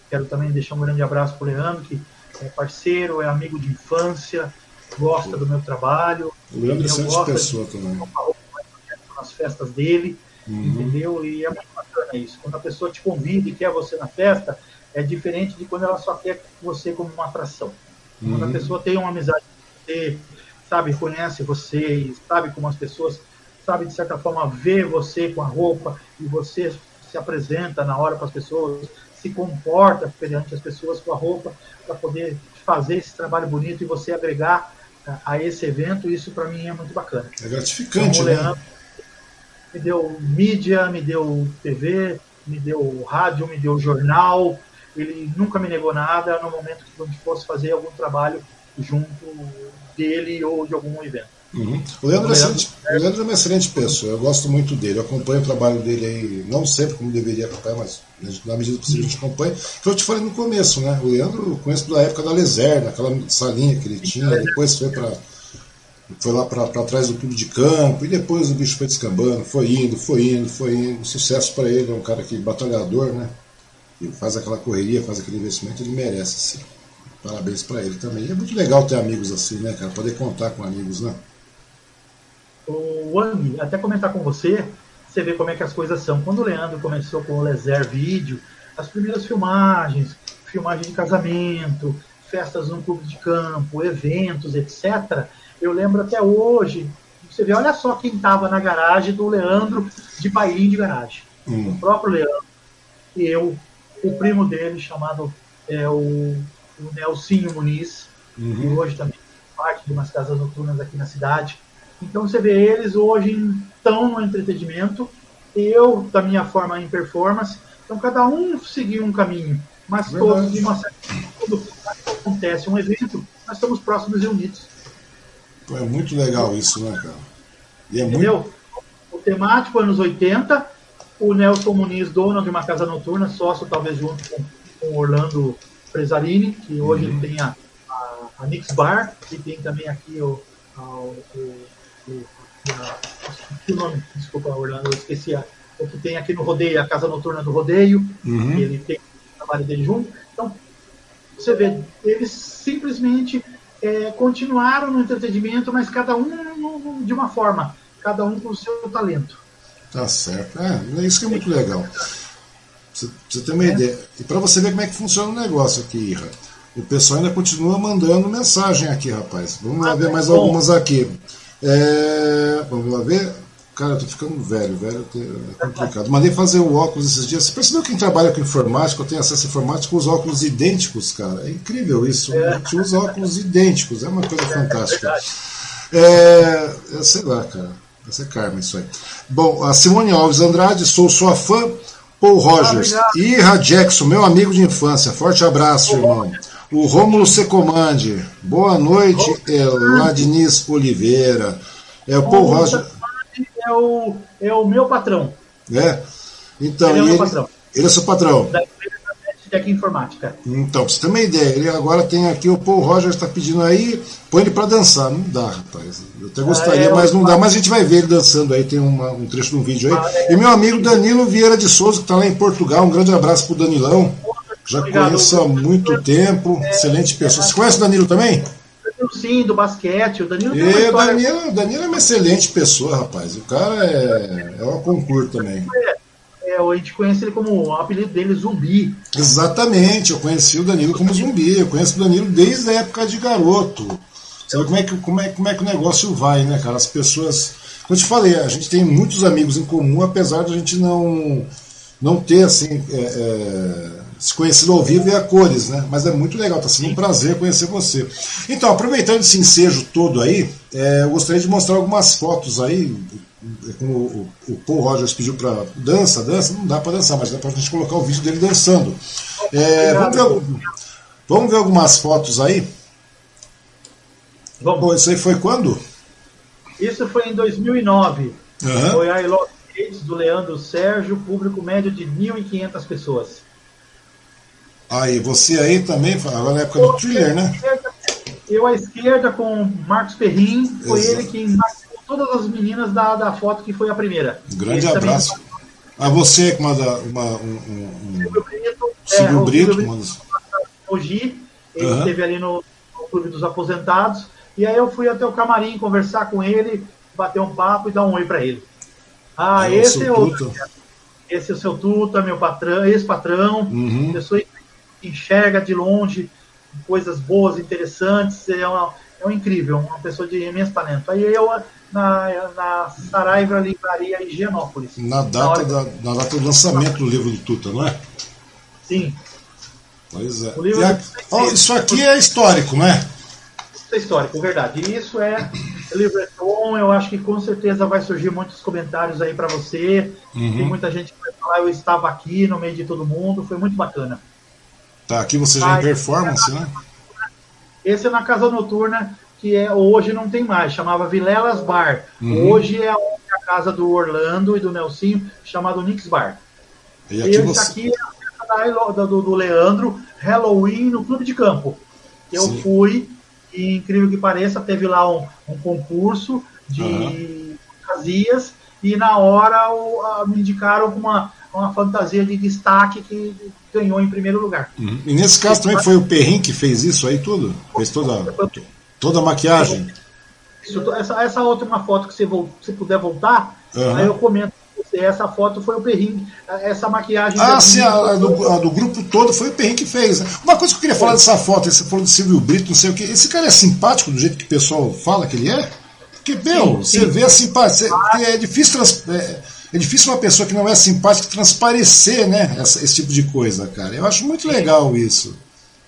Speaker 2: Quero também deixar um grande abraço para o Leandro, que é parceiro, é amigo de infância, gosta do meu trabalho.
Speaker 1: O Leandro é excelente pessoa também.
Speaker 2: Nas festas dele, uhum. entendeu? E é muito bacana isso. Quando a pessoa te convida e quer você na festa, é diferente de quando ela só quer você como uma atração. Uhum. Quando a uhum. pessoa tem uma amizade com você, sabe, conhece você, sabe como as pessoas, sabe, de certa forma, vê você com a roupa e você se apresenta na hora para as pessoas, se comporta perante as pessoas com a roupa para poder fazer esse trabalho bonito e você agregar a, esse evento, isso para mim é muito bacana.
Speaker 1: É gratificante, então, Leandro, né?
Speaker 2: Me deu mídia, me deu TV, me deu rádio, me deu jornal, ele nunca me negou nada no momento que a gente fosse fazer algum trabalho junto dele ou de algum evento.
Speaker 1: Uhum. O, Leandro é excelente, o Leandro é uma excelente pessoa, eu gosto muito dele, eu acompanho o trabalho dele aí, não sempre como deveria acompanhar, mas na medida possível a gente acompanha. Foi eu te falei no começo, né? O Leandro eu conheço da época da Leser, naquela salinha que ele tinha, depois foi para foi lá para trás do clube de campo, e depois o bicho foi descambando, foi indo, foi indo, foi indo. Sucesso para ele, é um cara que batalhador, né? E faz aquela correria, faz aquele investimento, ele merece, sim. Parabéns para ele também. E é muito legal ter amigos assim, né, cara? Poder contar com amigos, né?
Speaker 2: O Wang, até comentar com você, você vê como é que as coisas são. Quando o Leandro começou com o Lezer Vídeo, as primeiras filmagens, filmagem de casamento, festas no clube de campo, eventos, etc. Eu lembro até hoje, você vê, olha só quem estava na garagem do Leandro de bailinho de garagem. Hum. O próprio Leandro e eu, o primo dele, chamado é, o, o Nelsinho Muniz, uhum. que hoje também parte de umas casas noturnas aqui na cidade. Então você vê eles hoje estão no entretenimento, eu da minha forma em performance. Então cada um seguiu um caminho, mas Verdade. todos de uma certa quando acontece um evento, nós estamos próximos e unidos.
Speaker 1: É muito legal isso, né, cara?
Speaker 2: E é Entendeu? Muito... O temático anos 80, o Nelson Muniz, dono de uma casa noturna, sócio talvez junto com, com Orlando Presarini, que hoje uhum. tem a, a, a Nix Bar, e tem também aqui o, a, o, o nome, desculpa, Orlando, eu esqueci a, o que tem aqui no rodeio, a casa noturna do rodeio, uhum. ele tem o trabalho dele junto. Então, você vê, eles simplesmente é, continuaram no entretenimento, mas cada um de uma forma, cada um com o seu talento.
Speaker 1: Tá certo. É, é isso que é muito legal. Você, você tem uma é. ideia. E para você ver como é que funciona o negócio aqui, Ira. O pessoal ainda continua mandando mensagem aqui, rapaz. Vamos lá ah, ver mais bom. algumas aqui. É, vamos lá ver. Cara, eu tô ficando velho, velho é complicado. Mandei fazer o óculos esses dias. Você percebeu quem trabalha com informática, tem acesso à informática, com os óculos idênticos, cara? É incrível isso. É. A gente usa óculos idênticos, é uma coisa fantástica. É, sei lá, cara. Vai ser karma isso aí. Bom, a Simone Alves Andrade, sou sua fã. Paul Rogers. Ah, Ira Jackson, meu amigo de infância. Forte abraço, irmão. O Rômulo Secomande. Boa noite, Eladnis Oliveira. É o Paul Rogers.
Speaker 2: É o, é o meu patrão.
Speaker 1: É? Então, ele é, o meu ele, patrão. ele é seu patrão. Da
Speaker 2: Tec Informática.
Speaker 1: Então, pra você ter uma ideia, ele agora tem aqui o Paul Rogers está pedindo aí, põe ele para dançar. Não dá, rapaz. Eu até gostaria, ah, é, mas não dá. Mas a gente vai ver ele dançando aí, tem uma, um trecho de um vídeo aí. Ah, é, e meu amigo Danilo Vieira de Souza, que está lá em Portugal, um grande abraço pro Danilão. Já Obrigado. conheço há muito tempo, é, excelente pessoa. Você conhece o Danilo também?
Speaker 2: Sim, do basquete. O Danilo,
Speaker 1: e, Danilo, Danilo é uma excelente pessoa, rapaz. O cara é, é um concurso também. É
Speaker 2: é, a gente conhece ele como o apelido dele Zumbi.
Speaker 1: Exatamente, eu conheci o Danilo como Zumbi, eu conheço o Danilo desde a época de garoto. Sabe como é que, como é, como é que o negócio vai, né, cara? As pessoas. Como eu te falei, a gente tem muitos amigos em comum, apesar de a gente não, não ter assim. É, é, se conhecido ao vivo e a cores, né? Mas é muito legal, tá sendo um prazer conhecer você. Então, aproveitando esse ensejo todo aí, é, eu gostaria de mostrar algumas fotos aí, como o, o Paul Rogers pediu para dança, dança, não dá para dançar, mas dá para a gente colocar o vídeo dele dançando. É, vamos, ver, vamos ver algumas fotos aí. Vamos. Pô, isso aí foi quando?
Speaker 2: Isso foi em 2009. Uhum. Foi a do Leandro Sérgio, público médio de 1.500 pessoas.
Speaker 1: Aí, você aí também, agora na época do thriller, né?
Speaker 2: Eu à esquerda com Marcos Perrin, foi Exato. ele que marcou todas as meninas da, da foto que foi a primeira.
Speaker 1: Um grande abraço. Também... A você que manda uma, um, um, Silvio Brito, Silvio é, Brito, Silvio
Speaker 2: Brito Mogi, ele uhum. esteve ali no, no Clube dos Aposentados, e aí eu fui até o camarim conversar com ele, bater um papo e dar um oi para ele. Ah, é esse é outro. Esse é o seu Tuta, meu patrão, ex-patrão, uhum. pessoa que enxerga de longe coisas boas, interessantes, é, uma, é um incrível, uma pessoa de imenso talento. Aí eu, na, na Saraiva Livraria Higienópolis.
Speaker 1: Na data, na, da, na data do lançamento do livro do Tuta, não é?
Speaker 2: Sim.
Speaker 1: Pois é. A, oh, isso aqui é histórico, não é?
Speaker 2: Isso é histórico, verdade. E isso é livreton, eu acho que com certeza vai surgir muitos comentários aí para você. Uhum. Tem muita gente que vai falar, eu estava aqui no meio de todo mundo, foi muito bacana.
Speaker 1: Tá, aqui você já em performance, né?
Speaker 2: Esse é na Casa Noturna, que é, hoje não tem mais, chamava Vilelas Bar. Uhum. Hoje é a casa do Orlando e do Nelsinho, chamado Nix Bar. E aqui Esse você... aqui é a festa do, do Leandro, Halloween no Clube de Campo. Eu Sim. fui, e incrível que pareça, teve lá um, um concurso de uhum. fantasias, e na hora o, a, me indicaram uma, uma fantasia de destaque que ganhou em primeiro lugar.
Speaker 1: Uhum. E nesse caso também foi o Perrin que fez isso aí tudo? Fez toda, toda a maquiagem?
Speaker 2: Isso, essa, essa última foto que você, se puder voltar, uhum. aí eu comento essa foto foi o Perrin, essa maquiagem.
Speaker 1: Ah, sim, a, a, do, a, do, grupo todo foi o Perrin que fez. Uma coisa que eu queria falar dessa foto, você falou do Silvio Brito, não sei o que. Esse cara é simpático do jeito que o pessoal fala que ele é? Porque, meu, sim, você sim. vê a simpatia. É difícil. É, é difícil uma pessoa que não é simpática transparecer, né? Essa, esse tipo de coisa, cara. Eu acho muito legal isso.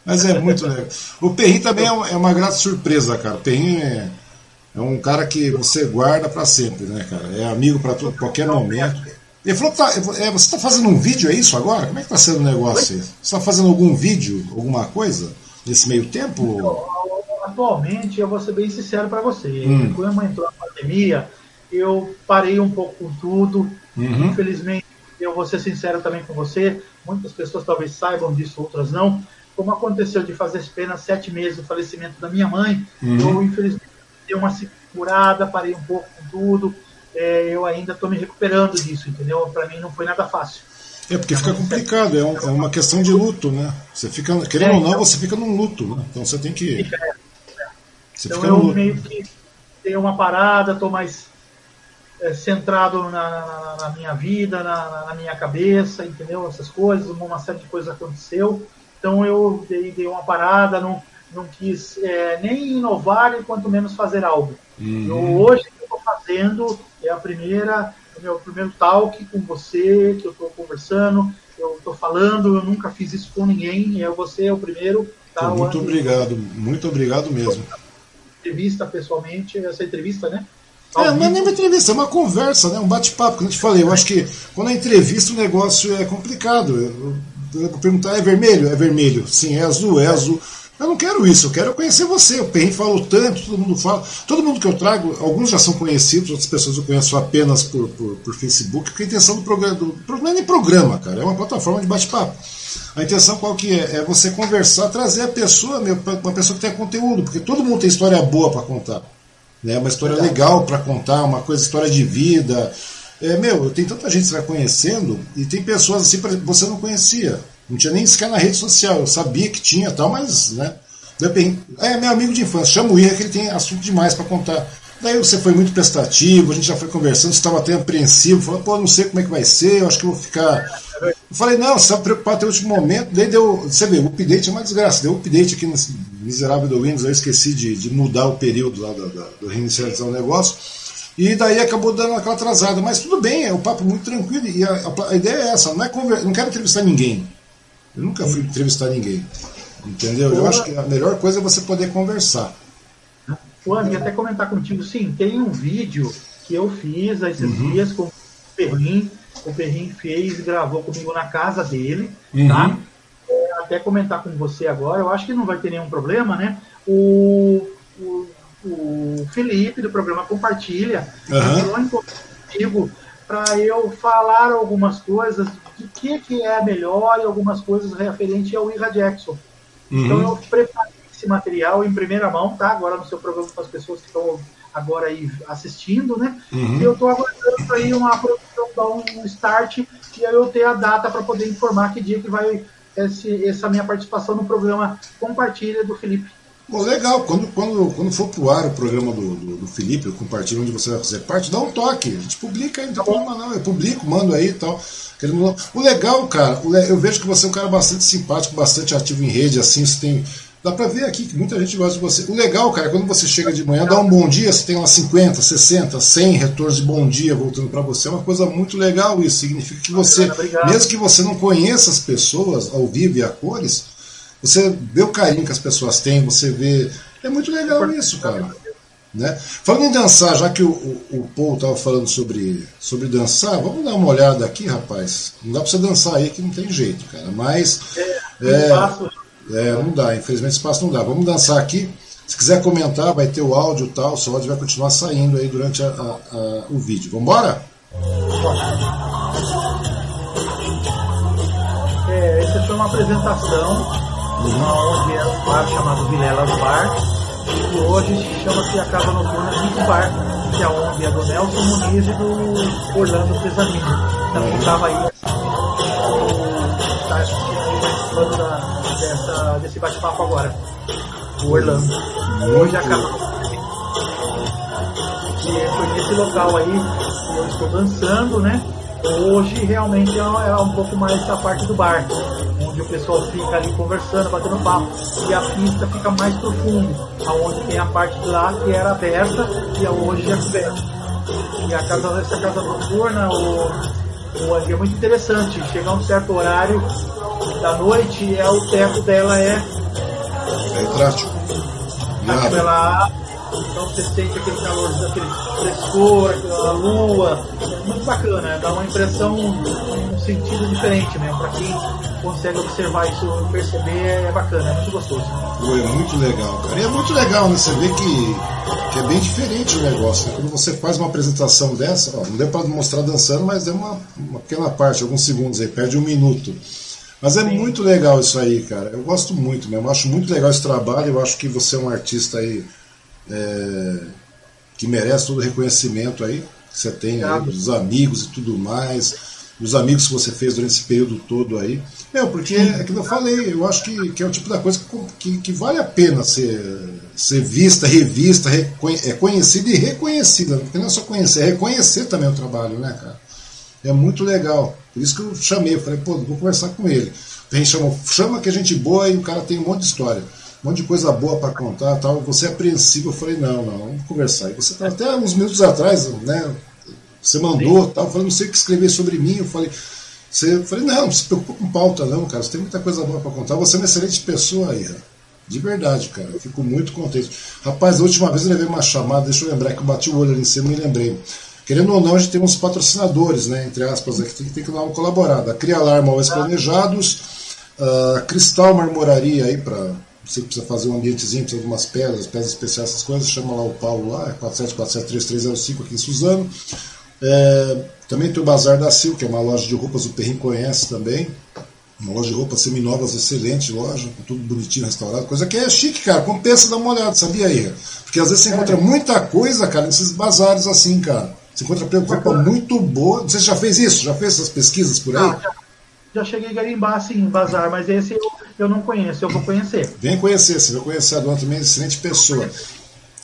Speaker 1: Mas é muito legal. O Perrin também é, é uma grata surpresa, cara. O Perrin é, é um cara que você guarda para sempre, né, cara? É amigo para qualquer momento. Ele falou que tá, é, você está fazendo um vídeo, é isso agora? Como é que está sendo o negócio aí? Você está fazendo algum vídeo, alguma coisa, nesse meio tempo?
Speaker 2: Atualmente, eu vou ser bem sincero para você. Hum. Quando entrou a pandemia, eu parei um pouco com tudo. Uhum. Infelizmente, eu vou ser sincero também com você, muitas pessoas talvez saibam disso, outras não. Como aconteceu de fazer apenas sete meses do falecimento da minha mãe, uhum. eu infelizmente dei uma segurada, parei um pouco com tudo. É, eu ainda estou me recuperando disso, entendeu? Para mim não foi nada fácil.
Speaker 1: É porque fica complicado, é, um, é, uma questão de luto, né? Você fica, querendo é, ou não, então, você fica num luto, né? Então você tem que. Fica, é.
Speaker 2: Você então fica eu meio que dei uma parada, estou mais é, centrado na, na, na, minha vida, na, na, minha cabeça, entendeu? Essas coisas, uma série de coisas aconteceu. Então eu dei, dei uma parada, não, não quis é, nem inovar e quanto menos fazer algo. Uhum. Eu, hoje que eu estou fazendo é a primeira, o meu primeiro talk com você, que eu estou conversando, eu estou falando, eu nunca fiz isso com ninguém, é você é o primeiro.
Speaker 1: Tá, muito obrigado, muito obrigado mesmo.
Speaker 2: Entrevista pessoalmente, essa entrevista, né?
Speaker 1: É, não é nem uma entrevista, é uma conversa, né? um bate-papo. Como eu te falei, eu acho que quando é entrevista o negócio é complicado. Eu, eu vou perguntar, é vermelho? É vermelho. Sim, é azul? É azul. Eu não quero isso, eu quero conhecer você. O Perrin falou tanto, todo mundo fala. Todo mundo que eu trago, alguns já são conhecidos, outras pessoas eu conheço apenas por, por, por Facebook, porque a intenção do programa, do, não é nem programa, cara, é uma plataforma de bate-papo. A intenção qual que é? É você conversar, trazer a pessoa, meu, uma pessoa que tem conteúdo, porque todo mundo tem história boa para contar né? Uma história legal para contar, uma coisa, história de vida. É, meu, tem tanta gente que você vai conhecendo e tem pessoas assim que você não conhecia. Não tinha nem sequer na rede social. Eu sabia que tinha tal, mas, né? É meu amigo de infância, chama o Ira que ele tem assunto demais para contar. Daí você foi muito prestativo, a gente já foi conversando, você estava até apreensivo, falou, pô, não sei como é que vai ser, eu acho que eu vou ficar. Eu falei, não, você está preocupado até o último momento, daí deu. Você vê, o update é uma desgraça, deu update aqui nesse miserável do Windows, eu esqueci de, de mudar o período lá do, do, do reinicializar o negócio. E daí acabou dando aquela atrasada. Mas tudo bem, é um papo muito tranquilo. E a, a, ideia é essa, não é conver... não quero entrevistar ninguém. Eu nunca fui entrevistar ninguém. Entendeu? Eu acho que a melhor coisa é você poder conversar.
Speaker 2: Juan, e até comentar contigo, sim, tem um vídeo que eu fiz esses uhum. dias com o Perrin. O Perrin fez e gravou comigo na casa dele, uhum. tá? É, até comentar com você agora, eu acho que não vai ter nenhum problema, né? O, o o Felipe, do programa Compartilha, uhum. entrou em comigo para eu falar algumas coisas de que, que é melhor e algumas coisas referente ao Ira Jackson. Uhum. Então eu preparei esse material em primeira mão, tá? Agora no seu programa com as pessoas que estão agora aí assistindo, né? Uhum. E eu estou aguardando aí uma produção dar um start e aí eu ter a data para poder informar que dia que vai esse, essa minha participação no programa Compartilha do Felipe.
Speaker 1: Bom, legal. Quando, quando, quando for pro ar o programa do, do, do Felipe, compartilha onde você vai fazer parte, dá um toque. A gente publica aí, não tem tá problema não. Eu publico, mando aí e tal. O legal, cara, eu vejo que você é um cara bastante simpático, bastante ativo em rede, assim, você tem Dá pra ver aqui que muita gente gosta de você. O legal, cara, é quando você chega de manhã, dá um bom dia, você tem umas 50, 60, 100 retornos de bom dia voltando para você. É uma coisa muito legal isso. Significa que você, mesmo que você não conheça as pessoas ao vivo e a cores, você vê o carinho que as pessoas têm, você vê. É muito legal isso, cara. Né? Falando em dançar, já que o, o, o Paul estava falando sobre, sobre dançar, vamos dar uma olhada aqui, rapaz. Não dá para você dançar aí que não tem jeito, cara. Mas. É, é, é, não dá, infelizmente espaço não dá. Vamos dançar aqui. Se quiser comentar, vai ter o áudio e tal, o seu áudio vai continuar saindo aí durante a, a, a, o vídeo. Vamos embora?
Speaker 2: É, essa foi uma apresentação uhum. onde é um bar chamado Vilelas Bar e hoje chama-se a Casa Noturna Beach Bar, que é onde é do Nelson Muniz e do Orlando Pesanino. Também estava aí está assistindo da, dessa, desse bate-papo agora. O Orlando. Hoje acabou. E foi nesse local aí que eu estou dançando, né? Hoje realmente é, é um pouco mais da parte do bar, onde o pessoal fica ali conversando, batendo papo, e a pista fica mais profundo, aonde tem a parte de lá que era aberta e hoje é coberta. E a casa, essa casa noturna, o, o, é muito interessante, chega a um certo horário, da noite, é, o teto dela é.
Speaker 1: É retrátil.
Speaker 2: Ela então você sente aquele calor, aquele frescor, aquela lua. É muito bacana, dá uma impressão, um sentido diferente mesmo. Para quem consegue observar isso perceber, é bacana, é muito gostoso.
Speaker 1: Pô, é muito legal, cara. E é muito legal, né? Você vê que, que é bem diferente o negócio. Né? Quando você faz uma apresentação dessa, ó, não deu para mostrar dançando, mas deu uma, uma pequena parte, alguns segundos aí, perde um minuto. Mas é Sim. muito legal isso aí, cara. Eu gosto muito mesmo. Eu acho muito legal esse trabalho. Eu acho que você é um artista aí é, que merece todo o reconhecimento aí que você tem aí, dos amigos e tudo mais, dos amigos que você fez durante esse período todo aí. Meu, porque é aquilo que eu falei, eu acho que, que é o tipo da coisa que, que, que vale a pena ser, ser vista, revista, é conhecida e reconhecida. Porque não é só conhecer, é reconhecer também o trabalho, né, cara? É muito legal. Por isso que eu chamei, eu falei, pô, vou conversar com ele. A gente chama, chama que a gente boa e o cara tem um monte de história, um monte de coisa boa para contar tal. Você é apreensivo, eu falei, não, não, vamos conversar. E você tá até uns minutos atrás, né? Você mandou, tal, eu falei, não sei o que escrever sobre mim. Eu falei, você, eu falei, não, não se preocupa com pauta, não, cara. Você tem muita coisa boa para contar. Você é uma excelente pessoa aí, De verdade, cara. Eu fico muito contente. Rapaz, a última vez eu levei uma chamada, deixa eu lembrar que eu bati o olho ali em cima e me lembrei. Querendo ou não, a gente tem uns patrocinadores, né, entre aspas, aqui, tem, tem que dar uma colaborada. A Cria Alarma Móveis Planejados, a Cristal Marmoraria aí para você precisa fazer um ambientezinho, precisa de umas pedras, pedras especiais, essas coisas, chama lá o Paulo lá, é 47473305 aqui em Suzano. É, também tem o Bazar da Sil, que é uma loja de roupas, o Perrin conhece também. Uma loja de roupas seminovas, excelente loja, com tudo bonitinho, restaurado. Coisa que é chique, cara. Compensa dar uma olhada, sabia aí? Porque às vezes você encontra muita coisa, cara, nesses bazares assim, cara. Você encontra roupa muito boa. Você já fez isso? Já fez essas pesquisas por aí? Ah,
Speaker 2: já, já, cheguei a garimbar, sim, em bazar, mas esse eu, eu não conheço, eu vou conhecer.
Speaker 1: Vem conhecer, você vai conhecer a dona também, excelente pessoa.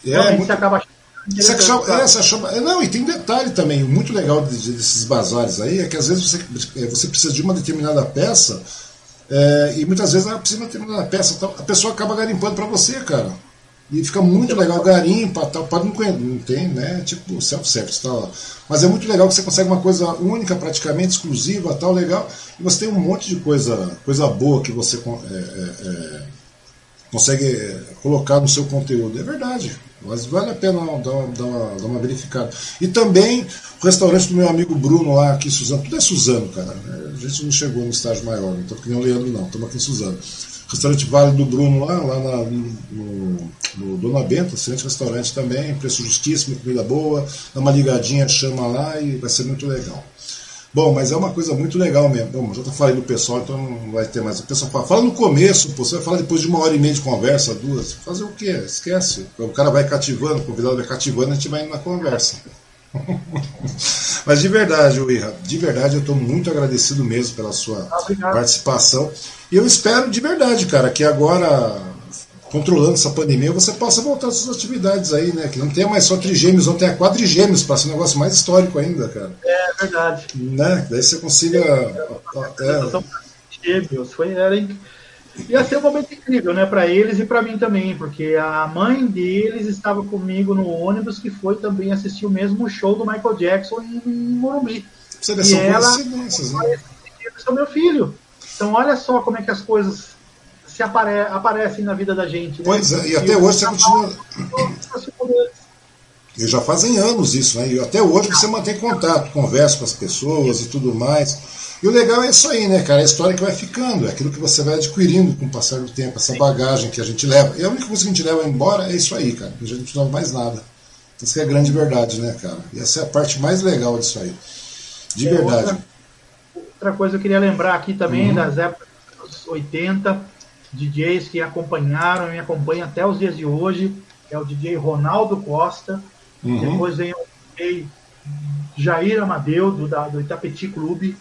Speaker 2: É, muito... você acaba
Speaker 1: você chama, é, você chama, é, não, e tem um detalhe também, muito legal desses bazares aí, é que às vezes você, é, você precisa de uma determinada peça, é, e muitas vezes ela precisa de uma determinada peça, então a pessoa acaba garimpando para você, cara. E fica muito legal, garimpa, tal, pode não, não tem, né? Tipo self-service, tal. Mas é muito legal que você consegue uma coisa única, praticamente exclusiva, tal, legal. E você tem um monte de coisa, coisa boa que você é, é, é, consegue colocar no seu conteúdo. É verdade. Mas vale a pena dar uma, dar, uma, dar uma verificada. E também o restaurante do meu amigo Bruno lá aqui Suzano. Tudo é Suzano, cara. A gente não chegou no estágio maior, não estamos que nem o Leandro, não. Estamos aqui em Suzano Restaurante Vale do Bruno lá, lá na, no, no Dona Benta, excelente restaurante também, preço justíssimo, comida boa, dá uma ligadinha, chama lá e vai ser muito legal. Bom, mas é uma coisa muito legal mesmo. Bom, já falei do pessoal, então não vai ter mais. O pessoal fala, fala no começo, pô, você vai falar depois de uma hora e meia de conversa, duas. Fazer o quê? Esquece. O cara vai cativando, o convidado vai cativando, a gente vai indo na conversa. Mas de verdade, Irra, de verdade eu estou muito agradecido mesmo pela sua Obrigado. participação. E eu espero de verdade, cara, que agora, controlando essa pandemia, você possa voltar às suas atividades aí, né? Que não tenha mais só trigêmeos, não tenha quadrigêmeos, para ser um negócio mais histórico ainda, cara.
Speaker 2: É verdade.
Speaker 1: Né? Daí você consiga.
Speaker 2: É, Gêmeos, foi, era, ia ser um momento incrível, né, para eles e para mim também, porque a mãe deles estava comigo no ônibus que foi também assistir o mesmo show do Michael Jackson em Morumbi.
Speaker 1: Você e ela né?
Speaker 2: é meu filho. Então olha só como é que as coisas se apare aparecem na vida da gente. Né?
Speaker 1: Pois é, e, e até hoje você continua. E já fazem anos isso, né? E até hoje você mantém contato, conversa com as pessoas e tudo mais. E o legal é isso aí, né, cara? É a história que vai ficando, é aquilo que você vai adquirindo com o passar do tempo, essa bagagem que a gente leva. E a única coisa que a gente leva embora é isso aí, cara. A gente não leva mais nada. Isso é a grande verdade, né, cara? E essa é a parte mais legal disso aí. De é, verdade.
Speaker 2: Outra, outra, coisa eu queria lembrar aqui também, uhum. das épocas dos 80, DJs que acompanharam e me acompanham até os dias de hoje, é o DJ Ronaldo Costa, uhum. depois vem o DJ Jair Amadeu, do, da, do Itapeti Clube,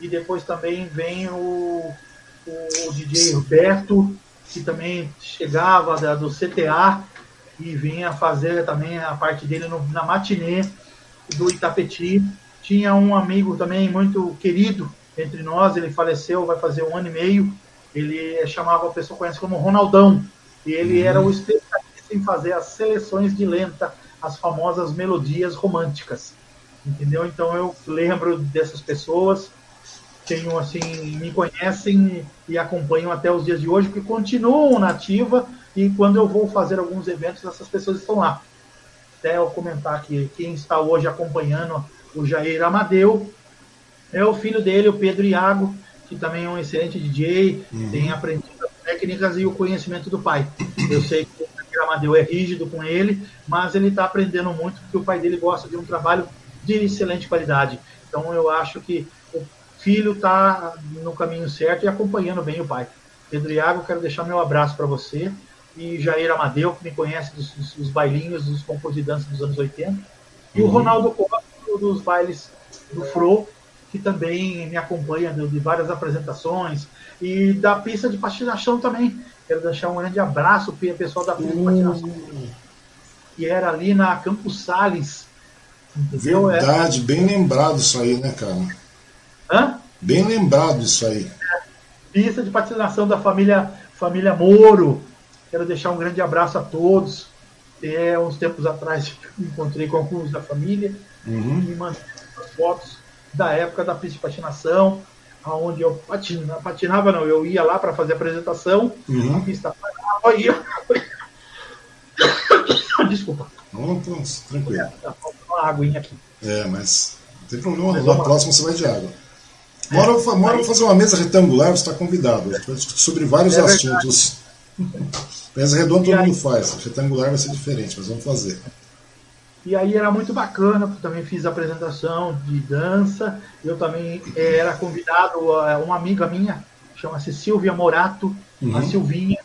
Speaker 2: e depois também vem o, o DJ Roberto, que também chegava da, do CTA e vinha fazer também a parte dele no, na matinê do Itapeti. Tinha um amigo também muito querido entre nós, ele faleceu, vai fazer um ano e meio. Ele chamava, a pessoa conhece como Ronaldão, e ele uhum. era o especialista em fazer as seleções de lenta, as famosas melodias românticas. Entendeu? Então eu lembro dessas pessoas tenho assim, me conhecem e acompanham até os dias de hoje, porque continuam na ativa e quando eu vou fazer alguns eventos, essas pessoas estão lá. Até eu comentar que quem está hoje acompanhando o Jair Amadeu é o filho dele, o Pedro Iago, que também é um excelente DJ, uhum. tem aprendido as técnicas e o conhecimento do pai. Eu sei que o Jair Amadeu é rígido com ele, mas ele está aprendendo muito porque o pai dele gosta de um trabalho de excelente qualidade. Então eu acho que filho está no caminho certo e acompanhando bem o pai. Pedro Iago, quero deixar meu abraço para você. E Jair Amadeu, que me conhece dos, dos, dos bailinhos, dos concursos de dança dos anos 80. E uhum. o Ronaldo Costa, dos bailes do Fro, que também me acompanha de, de, várias apresentações. E da pista de patinação também. Quero deixar um grande abraço para o pessoal da pista uhum. de patinação. Que era ali na Campos Sales.
Speaker 1: Entendeu? Verdade, bem lembrado isso aí, né, cara?
Speaker 2: Hã?
Speaker 1: Bem lembrado isso aí.
Speaker 2: Pista de patinação da família, família Moro. Quero deixar um grande abraço a todos. É, uns tempos atrás encontrei com alguns da família uhum. e mandei as fotos da época da pista de patinação, aonde eu patinava, patinava não, eu ia lá para fazer a apresentação, uhum. a pista parava e eu... Desculpa.
Speaker 1: Não, tranquilo. É,
Speaker 2: tá uma aguinha aqui.
Speaker 1: É, mas não tem problema, na próxima você vai de água. Mora, é, mora fazer uma mesa retangular, você está convidado. Sobre vários é assuntos. mesa redonda todo aí, mundo faz. Retangular vai ser diferente, mas vamos fazer.
Speaker 2: E aí era muito bacana, porque também fiz apresentação de dança. Eu também eh, era convidado, uma amiga minha, chama-se Silvia Morato, uhum. a Silvinha,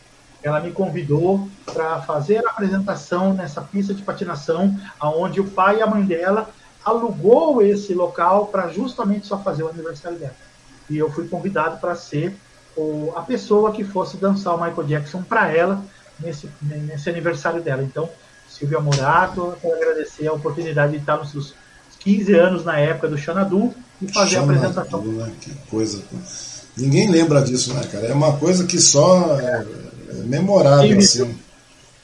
Speaker 2: ela me convidou para fazer a apresentação nessa pista de patinação, aonde o pai e a mãe dela alugou esse local para justamente só fazer o aniversário dela. E eu fui convidado para ser o, a pessoa que fosse dançar o Michael Jackson para ela nesse, nesse aniversário dela. Então, Silvia Morato, quero agradecer a oportunidade de estar nos seus 15 anos na época do Xanadu e fazer Xanadu, a apresentação.
Speaker 1: Né? Que coisa. Ninguém lembra disso, né, cara? É uma coisa que só é, é memorável, assim.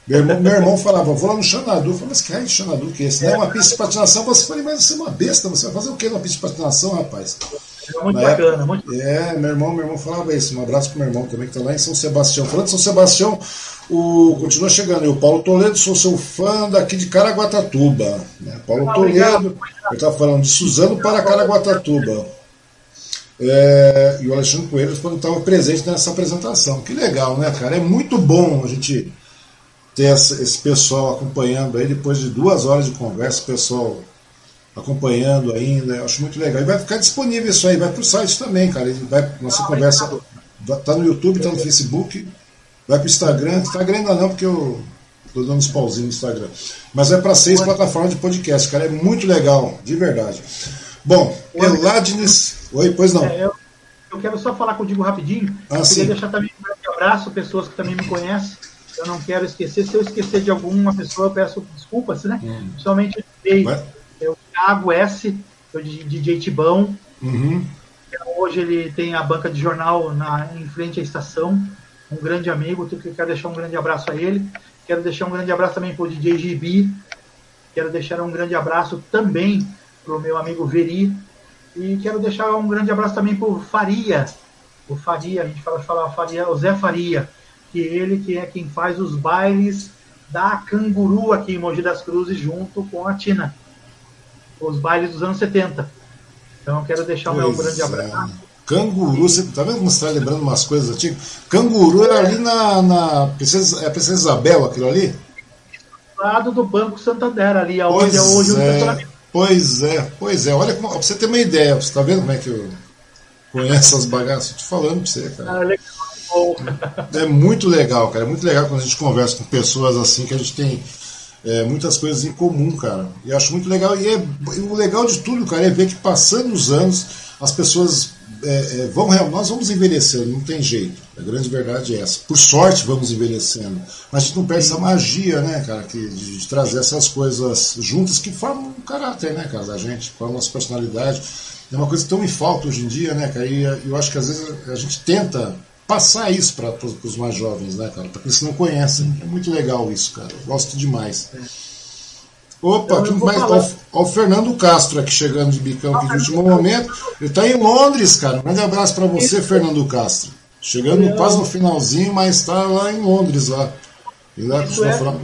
Speaker 1: Meu irmão, meu irmão falava, vou lá no Xanadu. Eu falei, mas que raio de Xanadu que é esse? Não é uma pista de patinação? Você falei, mas você é uma besta, você vai fazer o que na pista de patinação, rapaz?
Speaker 2: É muito Na bacana, época, muito
Speaker 1: É, meu irmão, meu irmão falava isso. Um abraço pro meu irmão também, que está lá em São Sebastião. Falando de São Sebastião, o, continua chegando. E o Paulo Toledo, sou seu fã daqui de Caraguatatuba. Né? Paulo ah, Toledo, eu estava falando de Suzano para Caraguatatuba. É, e o Alexandre Coelho quando estava presente nessa apresentação. Que legal, né, cara? É muito bom a gente ter essa, esse pessoal acompanhando aí, depois de duas horas de conversa, o pessoal acompanhando ainda, eu acho muito legal. E vai ficar disponível isso aí, vai para o site também, cara. Vai, nossa ah, conversa tá no YouTube, tá no Facebook, vai para o Instagram. Instagram ainda não, porque eu tô dando uns pauzinhos no Instagram. Mas vai para seis plataformas de podcast, cara. É muito legal, de verdade. Bom, Eladnes. Oi, pois não. É,
Speaker 2: eu, eu, quero só falar contigo rapidinho. Ah, eu queria deixar também um grande abraço, pessoas que também me conhecem. Eu não quero esquecer. Se eu esquecer de alguma pessoa, eu peço desculpas, né? Hum. Principalmente o Thiago S, o DJ Tibão.
Speaker 1: Uhum.
Speaker 2: Hoje ele tem a banca de jornal na, em frente à estação. Um grande amigo, eu quero deixar um grande abraço a ele. Quero deixar um grande abraço também para o DJ GB. Quero deixar um grande abraço também para o meu amigo Veri. E quero deixar um grande abraço também para o Faria. O Faria, a gente fala, fala Faria, o Zé Faria, que ele que é quem faz os bailes da Canguru aqui em Mogi das Cruzes junto com a Tina. Os bailes dos anos 70. Então eu quero deixar o meu grande é. abraço.
Speaker 1: Canguru, você tá vendo como você está lembrando umas coisas antigas? Canguru era ali na, na Princesa, é Princesa Isabel, aquilo ali?
Speaker 2: Do lado do Banco Santander, ali onde é hoje
Speaker 1: o é. Pois é, pois é. Olha, como, pra você ter uma ideia, você tá vendo como é que eu conheço as bagaças? Tô te falando pra você, cara. Ah, legal. É muito legal, cara. É muito legal quando a gente conversa com pessoas assim que a gente tem é, muitas coisas em comum, cara. E acho muito legal. E, é, e o legal de tudo, cara, é ver que passando os anos as pessoas é, é, vão nós vamos envelhecendo, não tem jeito. A grande verdade é essa. Por sorte vamos envelhecendo. Mas a gente não perde essa magia, né, cara, que, de, de trazer essas coisas juntas que formam o caráter, né, cara, da gente, formam a nossa personalidade. É uma coisa que tão me falta hoje em dia, né, cara? E eu acho que às vezes a gente tenta passar isso para os mais jovens, né, cara? Para eles não conhecem. É muito legal isso, cara. Eu gosto demais. Opa, então, ó, ó, o Fernando Castro aqui chegando de bicão aqui de último momento. Ele está em Londres, cara. Um grande abraço para você, Fernando Castro. Chegando quase no finalzinho, mas está lá em Londres lá. Lá
Speaker 2: é...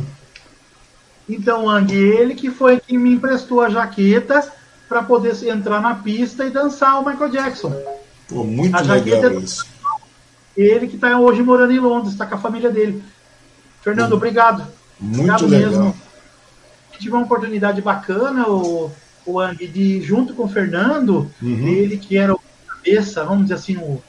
Speaker 2: Então, Ang, ele que foi quem me emprestou a jaqueta para poder entrar na pista e dançar o Michael Jackson.
Speaker 1: Pô, muito a legal é isso.
Speaker 2: Ele que está hoje morando em Londres, está com a família dele. Fernando, hum. obrigado.
Speaker 1: Muito obrigado legal. mesmo
Speaker 2: tive uma oportunidade bacana, o, o Ang, de junto com o Fernando, uhum. ele que era o cabeça, vamos dizer assim, o,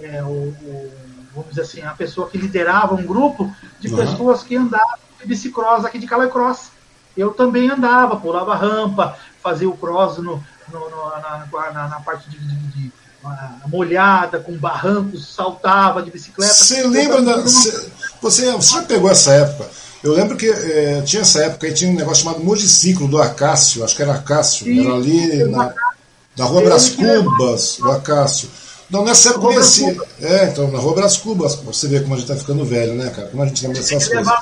Speaker 2: é, o, o, vamos dizer assim, a pessoa que liderava um grupo de uhum. pessoas que andavam de bicicross aqui de Calecross. Eu também andava, pulava rampa, fazia o cross no, no, no na, na, na, parte de, de, de molhada, com barrancos, saltava de bicicleta.
Speaker 1: Você lembra da. Você, você já pegou essa época? Eu lembro que é, tinha essa época aí, tinha um negócio chamado Mojiciclo do Acácio, acho que era Acácio, Sim, era ali na, na Rua Bras Cubas, do Acácio. Não, nessa época eu conheci. É, então, na Rua Bras Cubas, você vê como a gente tá ficando velho, né, cara? Como a gente lembra dessas coisas.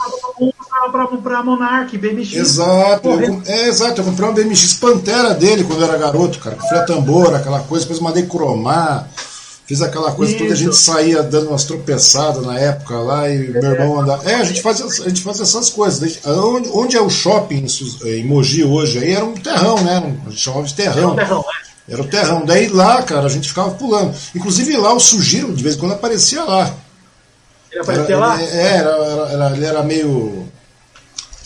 Speaker 2: Pra, pra Monark, BMX.
Speaker 1: Exato, eu, é, exato, eu comprei um BMX Pantera dele quando eu era garoto, cara, com freio tambor, aquela coisa, depois mandei cromar. Fiz aquela coisa Isso. toda, a gente saía dando umas tropeçadas na época lá e meu irmão andava. É, a gente fazia, a gente fazia essas coisas. Onde, onde é o shopping em Mogi hoje? Aí era um terrão, né? A gente chamava de terrão. Era um terrão, é. Era o terrão. Daí lá, cara, a gente ficava pulando. Inclusive lá o Sugiro, de vez em quando, aparecia lá.
Speaker 2: Ele aparecia era, lá?
Speaker 1: É, era, era, era, ele era meio.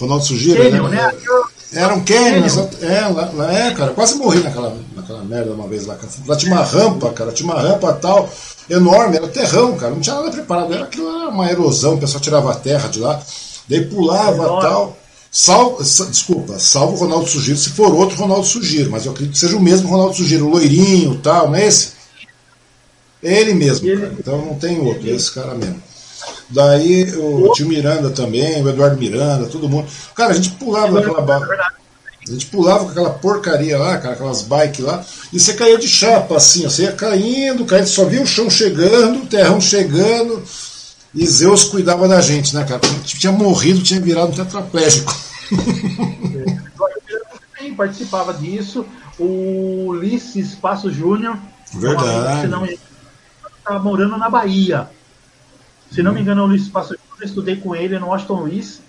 Speaker 1: Ronaldo Sugiro, né? né? Era um canyon, é, lá, lá, é, cara, quase morri naquela, naquela merda uma vez lá. Lá tinha uma rampa, cara, tinha uma rampa tal, enorme, era terrão, cara, não tinha nada preparado, era aquilo era uma erosão, o pessoal tirava a terra de lá, daí pulava é tal. Salvo, desculpa, salvo o Ronaldo Sugiro, se for outro Ronaldo Sugiro, mas eu acredito que seja o mesmo Ronaldo Sugiro, o loirinho tal, não é esse? Ele mesmo, cara, então não tem outro, é esse cara mesmo. Daí o tio Miranda também, o Eduardo Miranda, todo mundo. Cara, a gente pulava naquela barra. A gente pulava com aquela porcaria lá, cara, aquelas bikes lá, e você caía de chapa, assim, você ia caindo, caindo, só via o chão chegando, o terrão chegando, e Zeus cuidava da gente, né, cara? A gente tinha morrido, tinha virado um tetraplégico.
Speaker 2: também participava disso, o Ulisses Passo Júnior,
Speaker 1: verdade,
Speaker 2: estava morando na Bahia. Se não me engano, o Luiz Pastor, eu estudei com ele no Washington Luiz,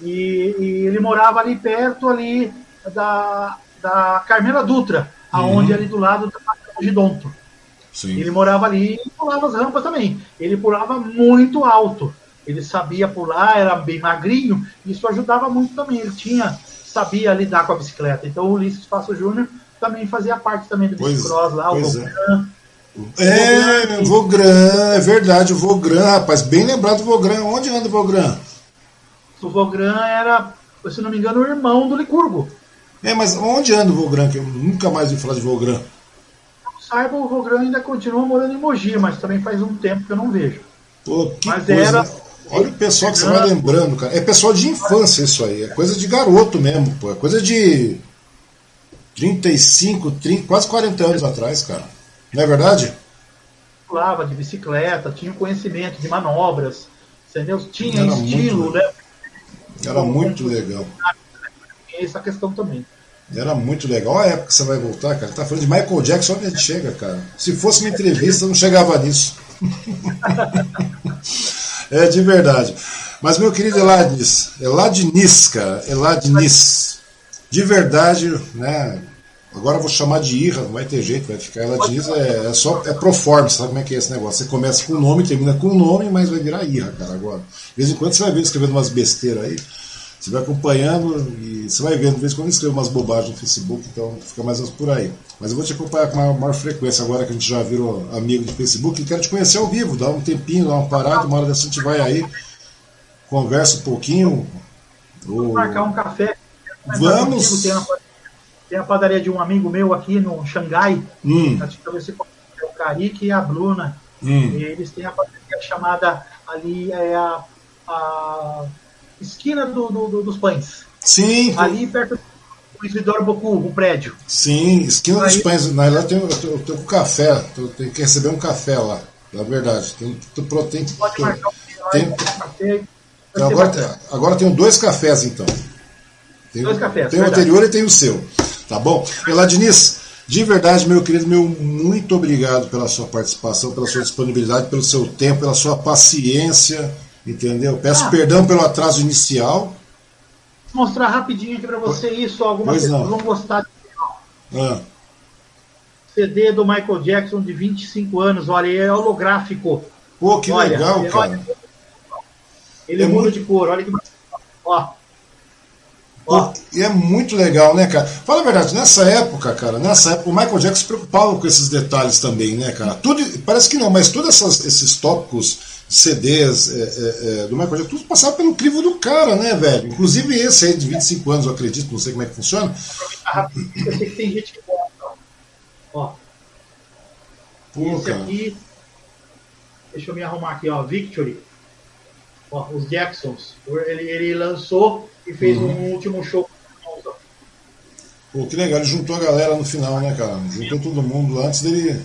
Speaker 2: e, e, ele morava ali perto ali da, da Carmela Dutra, aonde uhum. ali do lado da Gidonto. Sim. Ele morava ali e pulava as rampas também. Ele pulava muito alto. Ele sabia pular, era bem magrinho, isso ajudava muito também. Ele tinha, sabia lidar com a bicicleta. Então o Ulisses Passo Júnior também fazia parte também do bicicross lá, o Vogran.
Speaker 1: É, o Vogran, é verdade, o Vogran, rapaz, bem lembrado do Vogran. Onde anda o Vogran?
Speaker 2: O Vogran era, se não me engano, o irmão do Licurgo.
Speaker 1: É, mas onde anda o Vogran? Que eu nunca mais vi falar de Vogran.
Speaker 2: Não saiba, o Vogran ainda continua morando em Mogi, mas também faz um tempo que eu não vejo.
Speaker 1: Pô, que mas coisa, era. Né? Olha o pessoal que você vai lembrando, cara. É pessoal de infância isso aí. É coisa de garoto mesmo, pô. É coisa de 35, 30, quase 40 anos atrás, cara. Não é verdade?
Speaker 2: Pulava de bicicleta, tinha conhecimento de manobras, entendeu? Tinha Era estilo, né?
Speaker 1: Era muito legal.
Speaker 2: Essa questão também.
Speaker 1: Era muito legal. Olha a época que você vai voltar, cara. Tá falando de Michael Jackson, onde a gente chega, cara. Se fosse uma entrevista, não chegava nisso. é de verdade. Mas, meu querido Eladnis, Eladnis, cara, Eladnis, de verdade, né? Agora eu vou chamar de Irra, não vai ter jeito, vai ficar Eladnis, é, é só é proforme, sabe como é que é esse negócio? Você começa com o nome, termina com o nome, mas vai virar Irra, cara, agora. De vez em quando você vai ver escrevendo umas besteiras aí. Você vai acompanhando e você vai vendo, de vez em quando eu escrevo umas bobagens no Facebook, então fica mais ou menos por aí. Mas eu vou te acompanhar com maior, maior frequência agora que a gente já virou amigo do Facebook e quero te conhecer ao vivo, dá um tempinho, dá uma parada, uma hora dessa a gente vai aí, conversa um pouquinho.
Speaker 2: Vamos marcar um café.
Speaker 1: Vamos!
Speaker 2: Tem a, tem padaria de um amigo meu aqui no Xangai, hum. talvez você conheça, o Carique e a Bruna. Hum. E eles têm a padaria chamada ali, é a, a esquina do, do, dos pães.
Speaker 1: Sim.
Speaker 2: Ali perto do Isidoro Bocu, o prédio.
Speaker 1: Sim, esquina Aí, dos pães. Na lá tem, eu tenho, eu um café, eu tenho que receber um café lá. Na verdade, tem, tem,
Speaker 2: Pode tem, marcar um tem, café,
Speaker 1: então, agora, agora tenho dois cafés então.
Speaker 2: Tem, dois cafés.
Speaker 1: Tem o anterior e tem o seu. Tá bom? Eladiniz, de verdade, meu querido, meu muito obrigado pela sua participação, pela sua disponibilidade, pelo seu tempo, pela sua paciência Entendeu? Peço ah, perdão pelo atraso inicial.
Speaker 2: Vou mostrar rapidinho aqui para você isso. Algumas pessoas vão gostar ah. CD do Michael Jackson de 25 anos, olha, é holográfico.
Speaker 1: Pô, que olha, legal, cara. Olha,
Speaker 2: ele é muda muito... de cor, olha que ó.
Speaker 1: Ó. E é muito legal, né, cara? Fala a verdade, nessa época, cara, nessa época, o Michael Jackson se preocupava com esses detalhes também, né, cara? Tudo, parece que não, mas todos esses tópicos CDs é, é, é, do Michael Jackson, tudo passava pelo crivo do cara, né, velho? Inclusive esse aí de 25 anos, eu acredito, não sei como é que funciona.
Speaker 2: Eu sei que tem gente que gosta. Ó. Pô, esse cara. aqui. Deixa eu me arrumar aqui, ó. Victory. Ó, os Jacksons. Ele, ele lançou e fez uhum. um último show.
Speaker 1: Pô, que legal, ele juntou a galera no final, né, cara? Juntou todo mundo antes dele.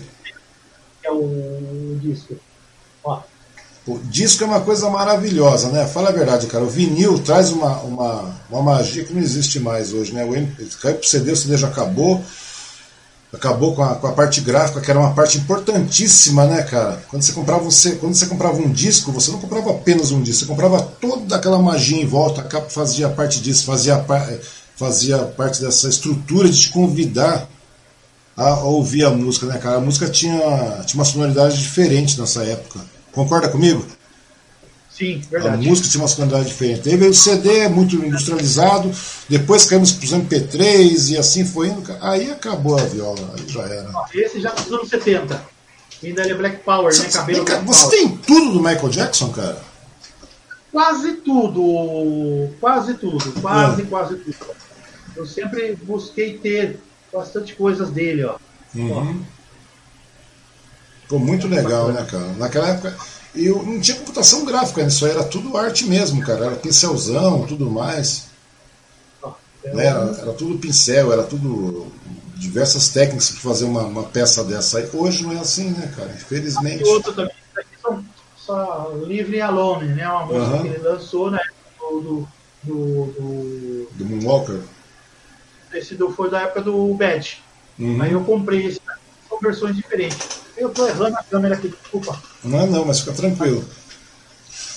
Speaker 2: É o disco. Ó.
Speaker 1: O disco é uma coisa maravilhosa, né? Fala a verdade, cara. O vinil traz uma, uma, uma magia que não existe mais hoje, né? O caiu pro CD, o CD já acabou. Acabou com a, com a parte gráfica, que era uma parte importantíssima, né, cara? Quando você comprava você, quando você comprava um disco, você não comprava apenas um disco, você comprava toda aquela magia em volta, fazia parte disso, fazia, fazia parte dessa estrutura de te convidar a, a ouvir a música, né, cara? A música tinha, tinha uma sonoridade diferente nessa época. Concorda comigo?
Speaker 2: Sim, verdade.
Speaker 1: A música tinha uma sonoridade diferente. Aí veio o CD, muito industrializado, depois caímos para os MP3 e assim foi indo. Aí acabou a viola, aí já era.
Speaker 2: Esse já dos anos 70. Ainda ele é Black Power,
Speaker 1: você,
Speaker 2: né? Cabelo
Speaker 1: Você Power. tem tudo do Michael Jackson, cara?
Speaker 2: Quase tudo. Quase tudo. Quase, é. quase tudo. Eu sempre busquei ter bastante coisas dele, ó. Uhum. ó.
Speaker 1: Ficou muito legal, né, cara? Naquela época. E não tinha computação gráfica nisso aí, era tudo arte mesmo, cara. Era pincelzão, tudo mais. Né? Era, era tudo pincel, era tudo diversas técnicas para fazer uma, uma, peça dessa. Aí, hoje não é assim, né, cara? Infelizmente. E
Speaker 2: outro também, são só Livre Alone, né? Uma música uhum. que ele lançou na época do. Do, do,
Speaker 1: do Moonwalker?
Speaker 2: Esse do, foi da época do Bad. Uhum. Aí eu comprei esse, são versões diferentes. Eu tô errando a câmera aqui, desculpa.
Speaker 1: Não, não, mas fica tranquilo.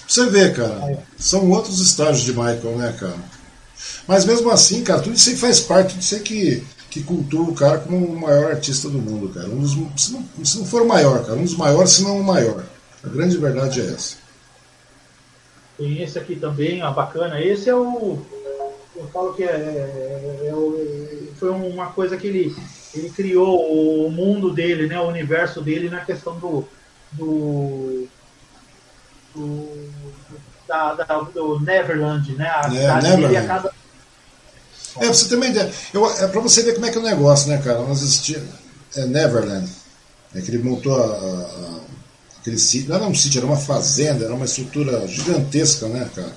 Speaker 1: Você vê, cara, são outros estágios de Michael, né, cara? Mas mesmo assim, cara, tudo isso aí faz parte, isso aí que que cultua o cara como o maior artista do mundo, cara. Um dos, se, não, se não for o maior, cara, um dos maiores, se não o maior. A grande verdade é essa.
Speaker 2: Tem esse aqui também, ó, bacana. Esse é o. Eu falo que é, é, é o, foi uma coisa que ele, ele criou o mundo dele, né, o universo dele na questão do. do, do da, da, do Neverland, né? A
Speaker 1: é, Neverland. a cada... É, pra você ter uma ideia. Eu, é pra você ver como é que é o negócio, né, cara? Nós existia. É Neverland. É que ele montou a, a, aquele sítio. Não era um sítio, era uma fazenda, era uma estrutura gigantesca, né, cara?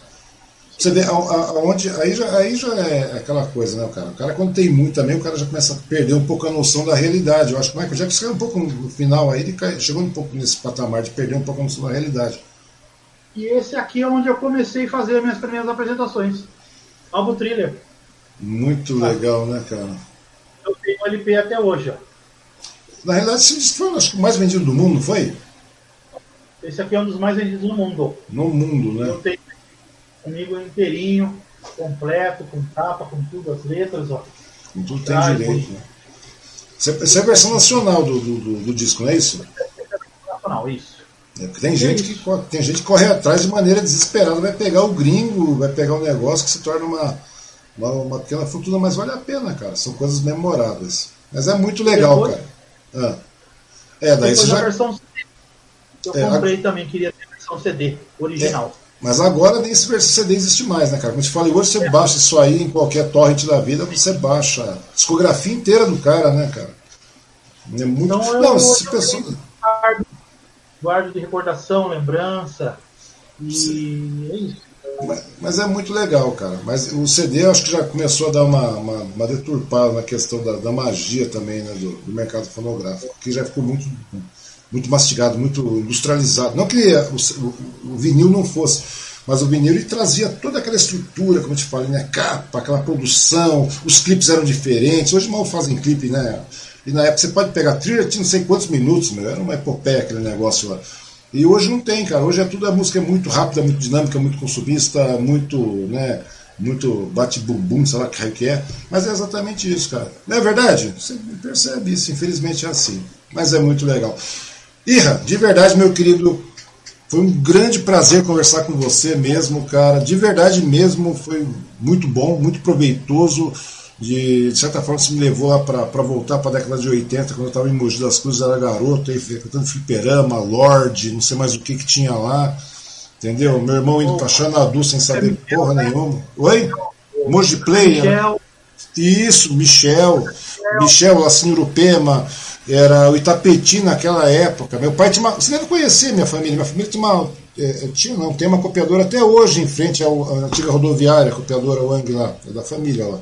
Speaker 1: Você vê aonde. Aí já, aí já é aquela coisa, né, cara? O cara, quando tem muito também, o cara já começa a perder um pouco a noção da realidade. Eu acho que o Michael Jackson caiu um pouco no final aí, ele cai, chegou um pouco nesse patamar de perder um pouco a noção da realidade.
Speaker 2: E esse aqui é onde eu comecei a fazer minhas primeiras apresentações. Álbum thriller.
Speaker 1: Muito legal, né, cara?
Speaker 2: Eu tenho o LP até hoje, ó.
Speaker 1: Na realidade, esse foi acho, o mais vendido do mundo, não foi?
Speaker 2: Esse aqui é um dos mais vendidos no mundo.
Speaker 1: No mundo, né?
Speaker 2: Eu tenho comigo inteirinho, completo, com capa, com tudo, as letras, ó.
Speaker 1: Com tudo tem ah, direito, né? É a versão nacional do, do, do, do disco, não é isso?
Speaker 2: Nacional, isso.
Speaker 1: É, tem, gente que, tem gente que corre atrás de maneira desesperada, vai pegar o gringo, vai pegar um negócio que se torna uma, uma, uma pequena fortuna, mas vale a pena, cara. São coisas memoráveis. Mas é muito legal, Depois, cara. Ah. É, daí você já. Versão
Speaker 2: eu é, comprei a... também, queria ter versão CD original. É,
Speaker 1: mas agora nem CD existe mais, né, cara? Como eu te falei, hoje você baixa isso aí em qualquer torrent da vida, você baixa a discografia inteira do cara, né, cara? É muito. Então,
Speaker 2: Não, se pessoa guardo de recordação, lembrança. E Sim. é isso.
Speaker 1: Mas, mas, é muito legal, cara. Mas o CD eu acho que já começou a dar uma, uma, uma deturpada na questão da, da magia também né, do, do, mercado fonográfico, que já ficou muito, muito mastigado, muito industrializado. Não que o, o, o vinil não fosse, mas o vinil ele trazia toda aquela estrutura, como eu te falei, né? Capa, aquela produção, os clipes eram diferentes. Hoje mal fazem clipe, né? E na época você pode pegar trilha, tinha não sei quantos minutos, meu, era uma epopeia aquele negócio lá. E hoje não tem, cara. Hoje é tudo, a música é muito rápida, muito dinâmica, muito consumista, muito, né, muito bate-bumbum, sei lá o que é. Mas é exatamente isso, cara. Não é verdade? Você percebe isso, infelizmente é assim. Mas é muito legal. Irra, de verdade, meu querido, foi um grande prazer conversar com você mesmo, cara. De verdade mesmo, foi muito bom, muito proveitoso de, de certa forma, isso me levou lá para voltar para a década de 80, quando eu estava em Mogi das Cruzes, era garoto, aí frequentando fliperama, Lorde, não sei mais o que que tinha lá, entendeu? Meu irmão indo para Xanadu sem saber porra nenhuma. Oi? Mogi Play? Michel. Isso, Michel. Michel, assim, Urupema, era o Itapeti naquela época. Meu pai tinha uma. Você deve conhecer minha família. Minha família tinha uma. É, tinha, não, tem uma copiadora até hoje em frente à antiga rodoviária, a copiadora Wang lá, é da família lá.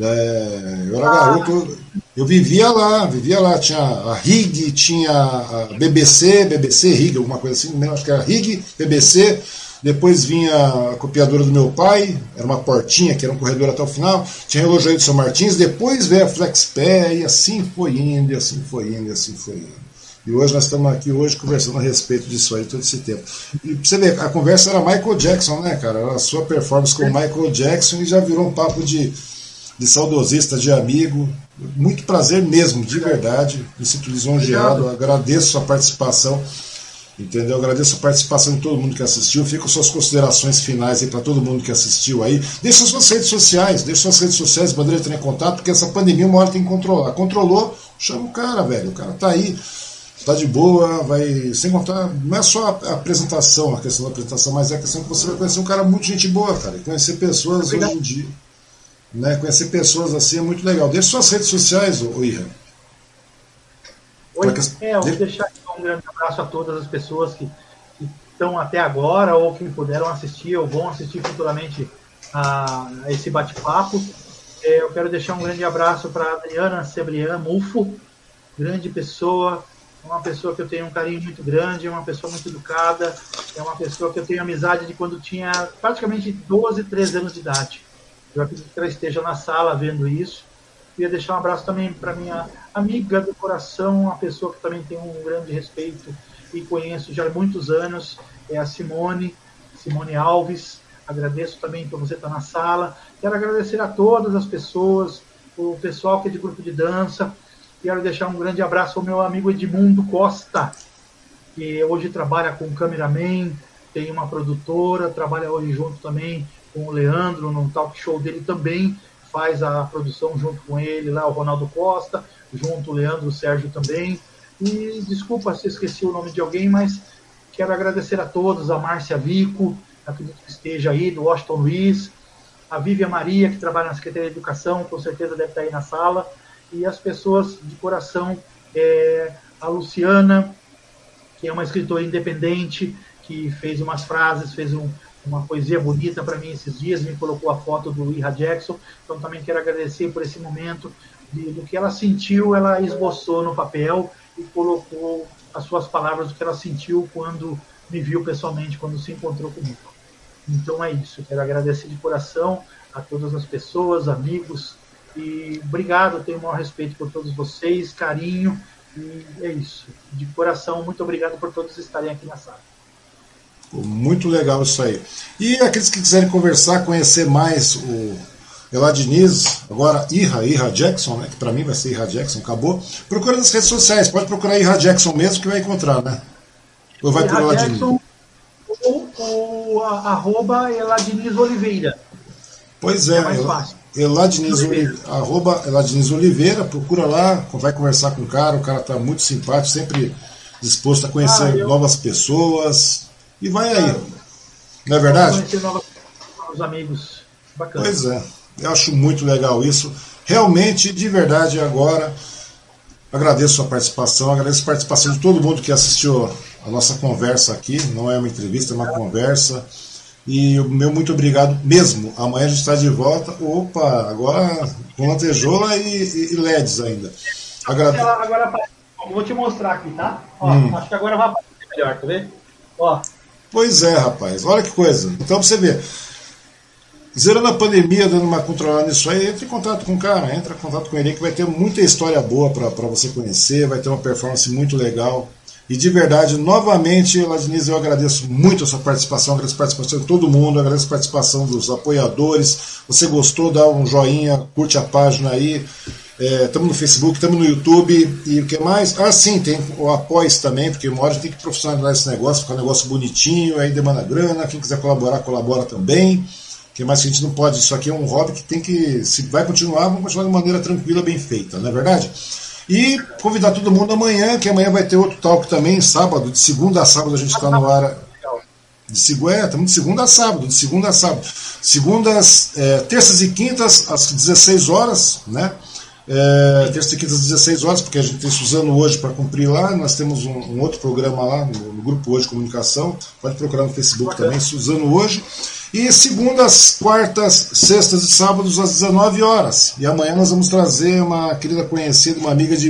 Speaker 1: É, eu era garoto, eu vivia lá, vivia lá, tinha a RIG, tinha a BBC, BBC, RIG, alguma coisa assim, acho que era RIG, BBC, depois vinha a copiadora do meu pai, era uma portinha que era um corredor até o final, tinha o relógio de São Martins, depois veio a Flexpé, e assim foi indo, e assim foi indo, e assim foi indo. E hoje nós estamos aqui hoje conversando a respeito disso aí todo esse tempo. E pra você ver, a conversa era Michael Jackson, né, cara? Era a sua performance com o Michael Jackson e já virou um papo de de saudosista, de amigo. Muito prazer mesmo, de verdade. Me sinto lisonjeado. Agradeço a participação. Entendeu? Agradeço a participação de todo mundo que assistiu. Fico suas considerações finais aí para todo mundo que assistiu aí. Deixa suas redes sociais, deixa suas redes sociais, bandeira entrar em contato, porque essa pandemia uma hora tem que controlar. Controlou, chama o cara, velho. O cara tá aí, tá de boa, vai. Sem contar, não é só a apresentação, a questão da apresentação, mas é a questão que você vai conhecer um cara muito gente boa, cara. E conhecer pessoas Obrigado. hoje em dia. Né? Conhecer pessoas assim é muito legal. Deixe suas redes sociais, ô, Oi,
Speaker 2: que... é, eu vou deixar aqui um grande abraço a todas as pessoas que, que estão até agora ou que puderam assistir ou vão assistir futuramente a, a esse bate-papo. É, eu quero deixar um grande abraço para a Adriana Sebrian Mufo, grande pessoa, uma pessoa que eu tenho um carinho muito grande, uma pessoa muito educada, é uma pessoa que eu tenho amizade de quando tinha praticamente 12, 13 anos de idade. Eu acredito que ela esteja na sala vendo isso. Queria deixar um abraço também para minha amiga do coração, uma pessoa que também tem um grande respeito e conheço já há muitos anos, é a Simone, Simone Alves. Agradeço também por você estar na sala. Quero agradecer a todas as pessoas o pessoal que é de grupo de dança. Quero deixar um grande abraço ao meu amigo Edmundo Costa, que hoje trabalha com cameraman, tem uma produtora, trabalha hoje junto também com o Leandro no talk show dele também, faz a produção junto com ele lá, o Ronaldo Costa, junto o Leandro o Sérgio também. E desculpa se esqueci o nome de alguém, mas quero agradecer a todos, a Márcia Vico, acredito que esteja aí, do Washington Luiz, a Vívia Maria, que trabalha na Secretaria de Educação, com certeza deve estar aí na sala, e as pessoas de coração, é, a Luciana, que é uma escritora independente, que fez umas frases, fez um, uma poesia bonita para mim esses dias, me colocou a foto do Ira Jackson, então também quero agradecer por esse momento, de, do que ela sentiu, ela esboçou no papel e colocou as suas palavras, do que ela sentiu quando me viu pessoalmente, quando se encontrou comigo. Então é isso, quero agradecer de coração a todas as pessoas, amigos, e obrigado, tenho o maior respeito por todos vocês, carinho, e é isso. De coração, muito obrigado por todos estarem aqui na sala.
Speaker 1: Muito legal isso aí. E aqueles que quiserem conversar, conhecer mais o Eladiniz, agora Ira, Ira Jackson, né, que para mim vai ser Ira Jackson, acabou. Procura nas redes sociais, pode procurar Ira Jackson mesmo que vai encontrar, né? Ou vai por Eladiniz?
Speaker 2: Ou, ou a, arroba Eladiniz Oliveira.
Speaker 1: Pois é, é mais fácil. Eladiniz Oliveira. arroba Eladiniz Oliveira, procura lá, vai conversar com o cara, o cara tá muito simpático, sempre disposto a conhecer ah, eu... novas pessoas. E vai aí. Não é verdade?
Speaker 2: Conhecer novos, novos amigos. Bacana.
Speaker 1: Pois é. Eu acho muito legal isso. Realmente, de verdade, agora agradeço a sua participação, agradeço a participação de todo mundo que assistiu a nossa conversa aqui. Não é uma entrevista, é uma conversa. E o meu muito obrigado mesmo. Amanhã a gente está de volta. Opa, agora com lantejola e, e, e LEDs ainda.
Speaker 2: Agrade... Agora, vou te mostrar aqui, tá? Ó, hum. Acho que agora vai aparecer melhor, tá vendo? Ó,
Speaker 1: Pois é, rapaz. Olha que coisa. Então, pra você ver. Zerando a pandemia, dando uma controlada nisso aí, entre em contato com o cara, entra em contato com ele, que vai ter muita história boa para você conhecer, vai ter uma performance muito legal. E de verdade, novamente, Ladiniz, eu agradeço muito a sua participação, agradeço a participação de todo mundo, agradeço a participação dos apoiadores. Você gostou, dá um joinha, curte a página aí. Estamos é, no Facebook, estamos no YouTube e o que mais? Ah, sim, tem o apoio também, porque uma hora tem que profissionalizar esse negócio, ficar um negócio bonitinho, aí demanda grana, quem quiser colaborar, colabora também. O que mais a gente não pode, isso aqui é um hobby que tem que, se vai continuar, vamos continuar de maneira tranquila, bem feita, não é verdade? E convidar todo mundo amanhã, que amanhã vai ter outro talk também, sábado, de segunda a sábado a gente está no ar. De segunda, é, estamos de segunda a sábado, de segunda a sábado. Segundas, é, terças e quintas, às 16 horas, né? É, terça e quinta às 16 horas, porque a gente tem Suzano hoje para cumprir lá. Nós temos um, um outro programa lá no, no, Grupo Hoje Comunicação. Pode procurar no Facebook também, Suzano Hoje. E segundas, quartas, sextas e sábados às 19 horas. E amanhã nós vamos trazer uma querida conhecida, uma amiga de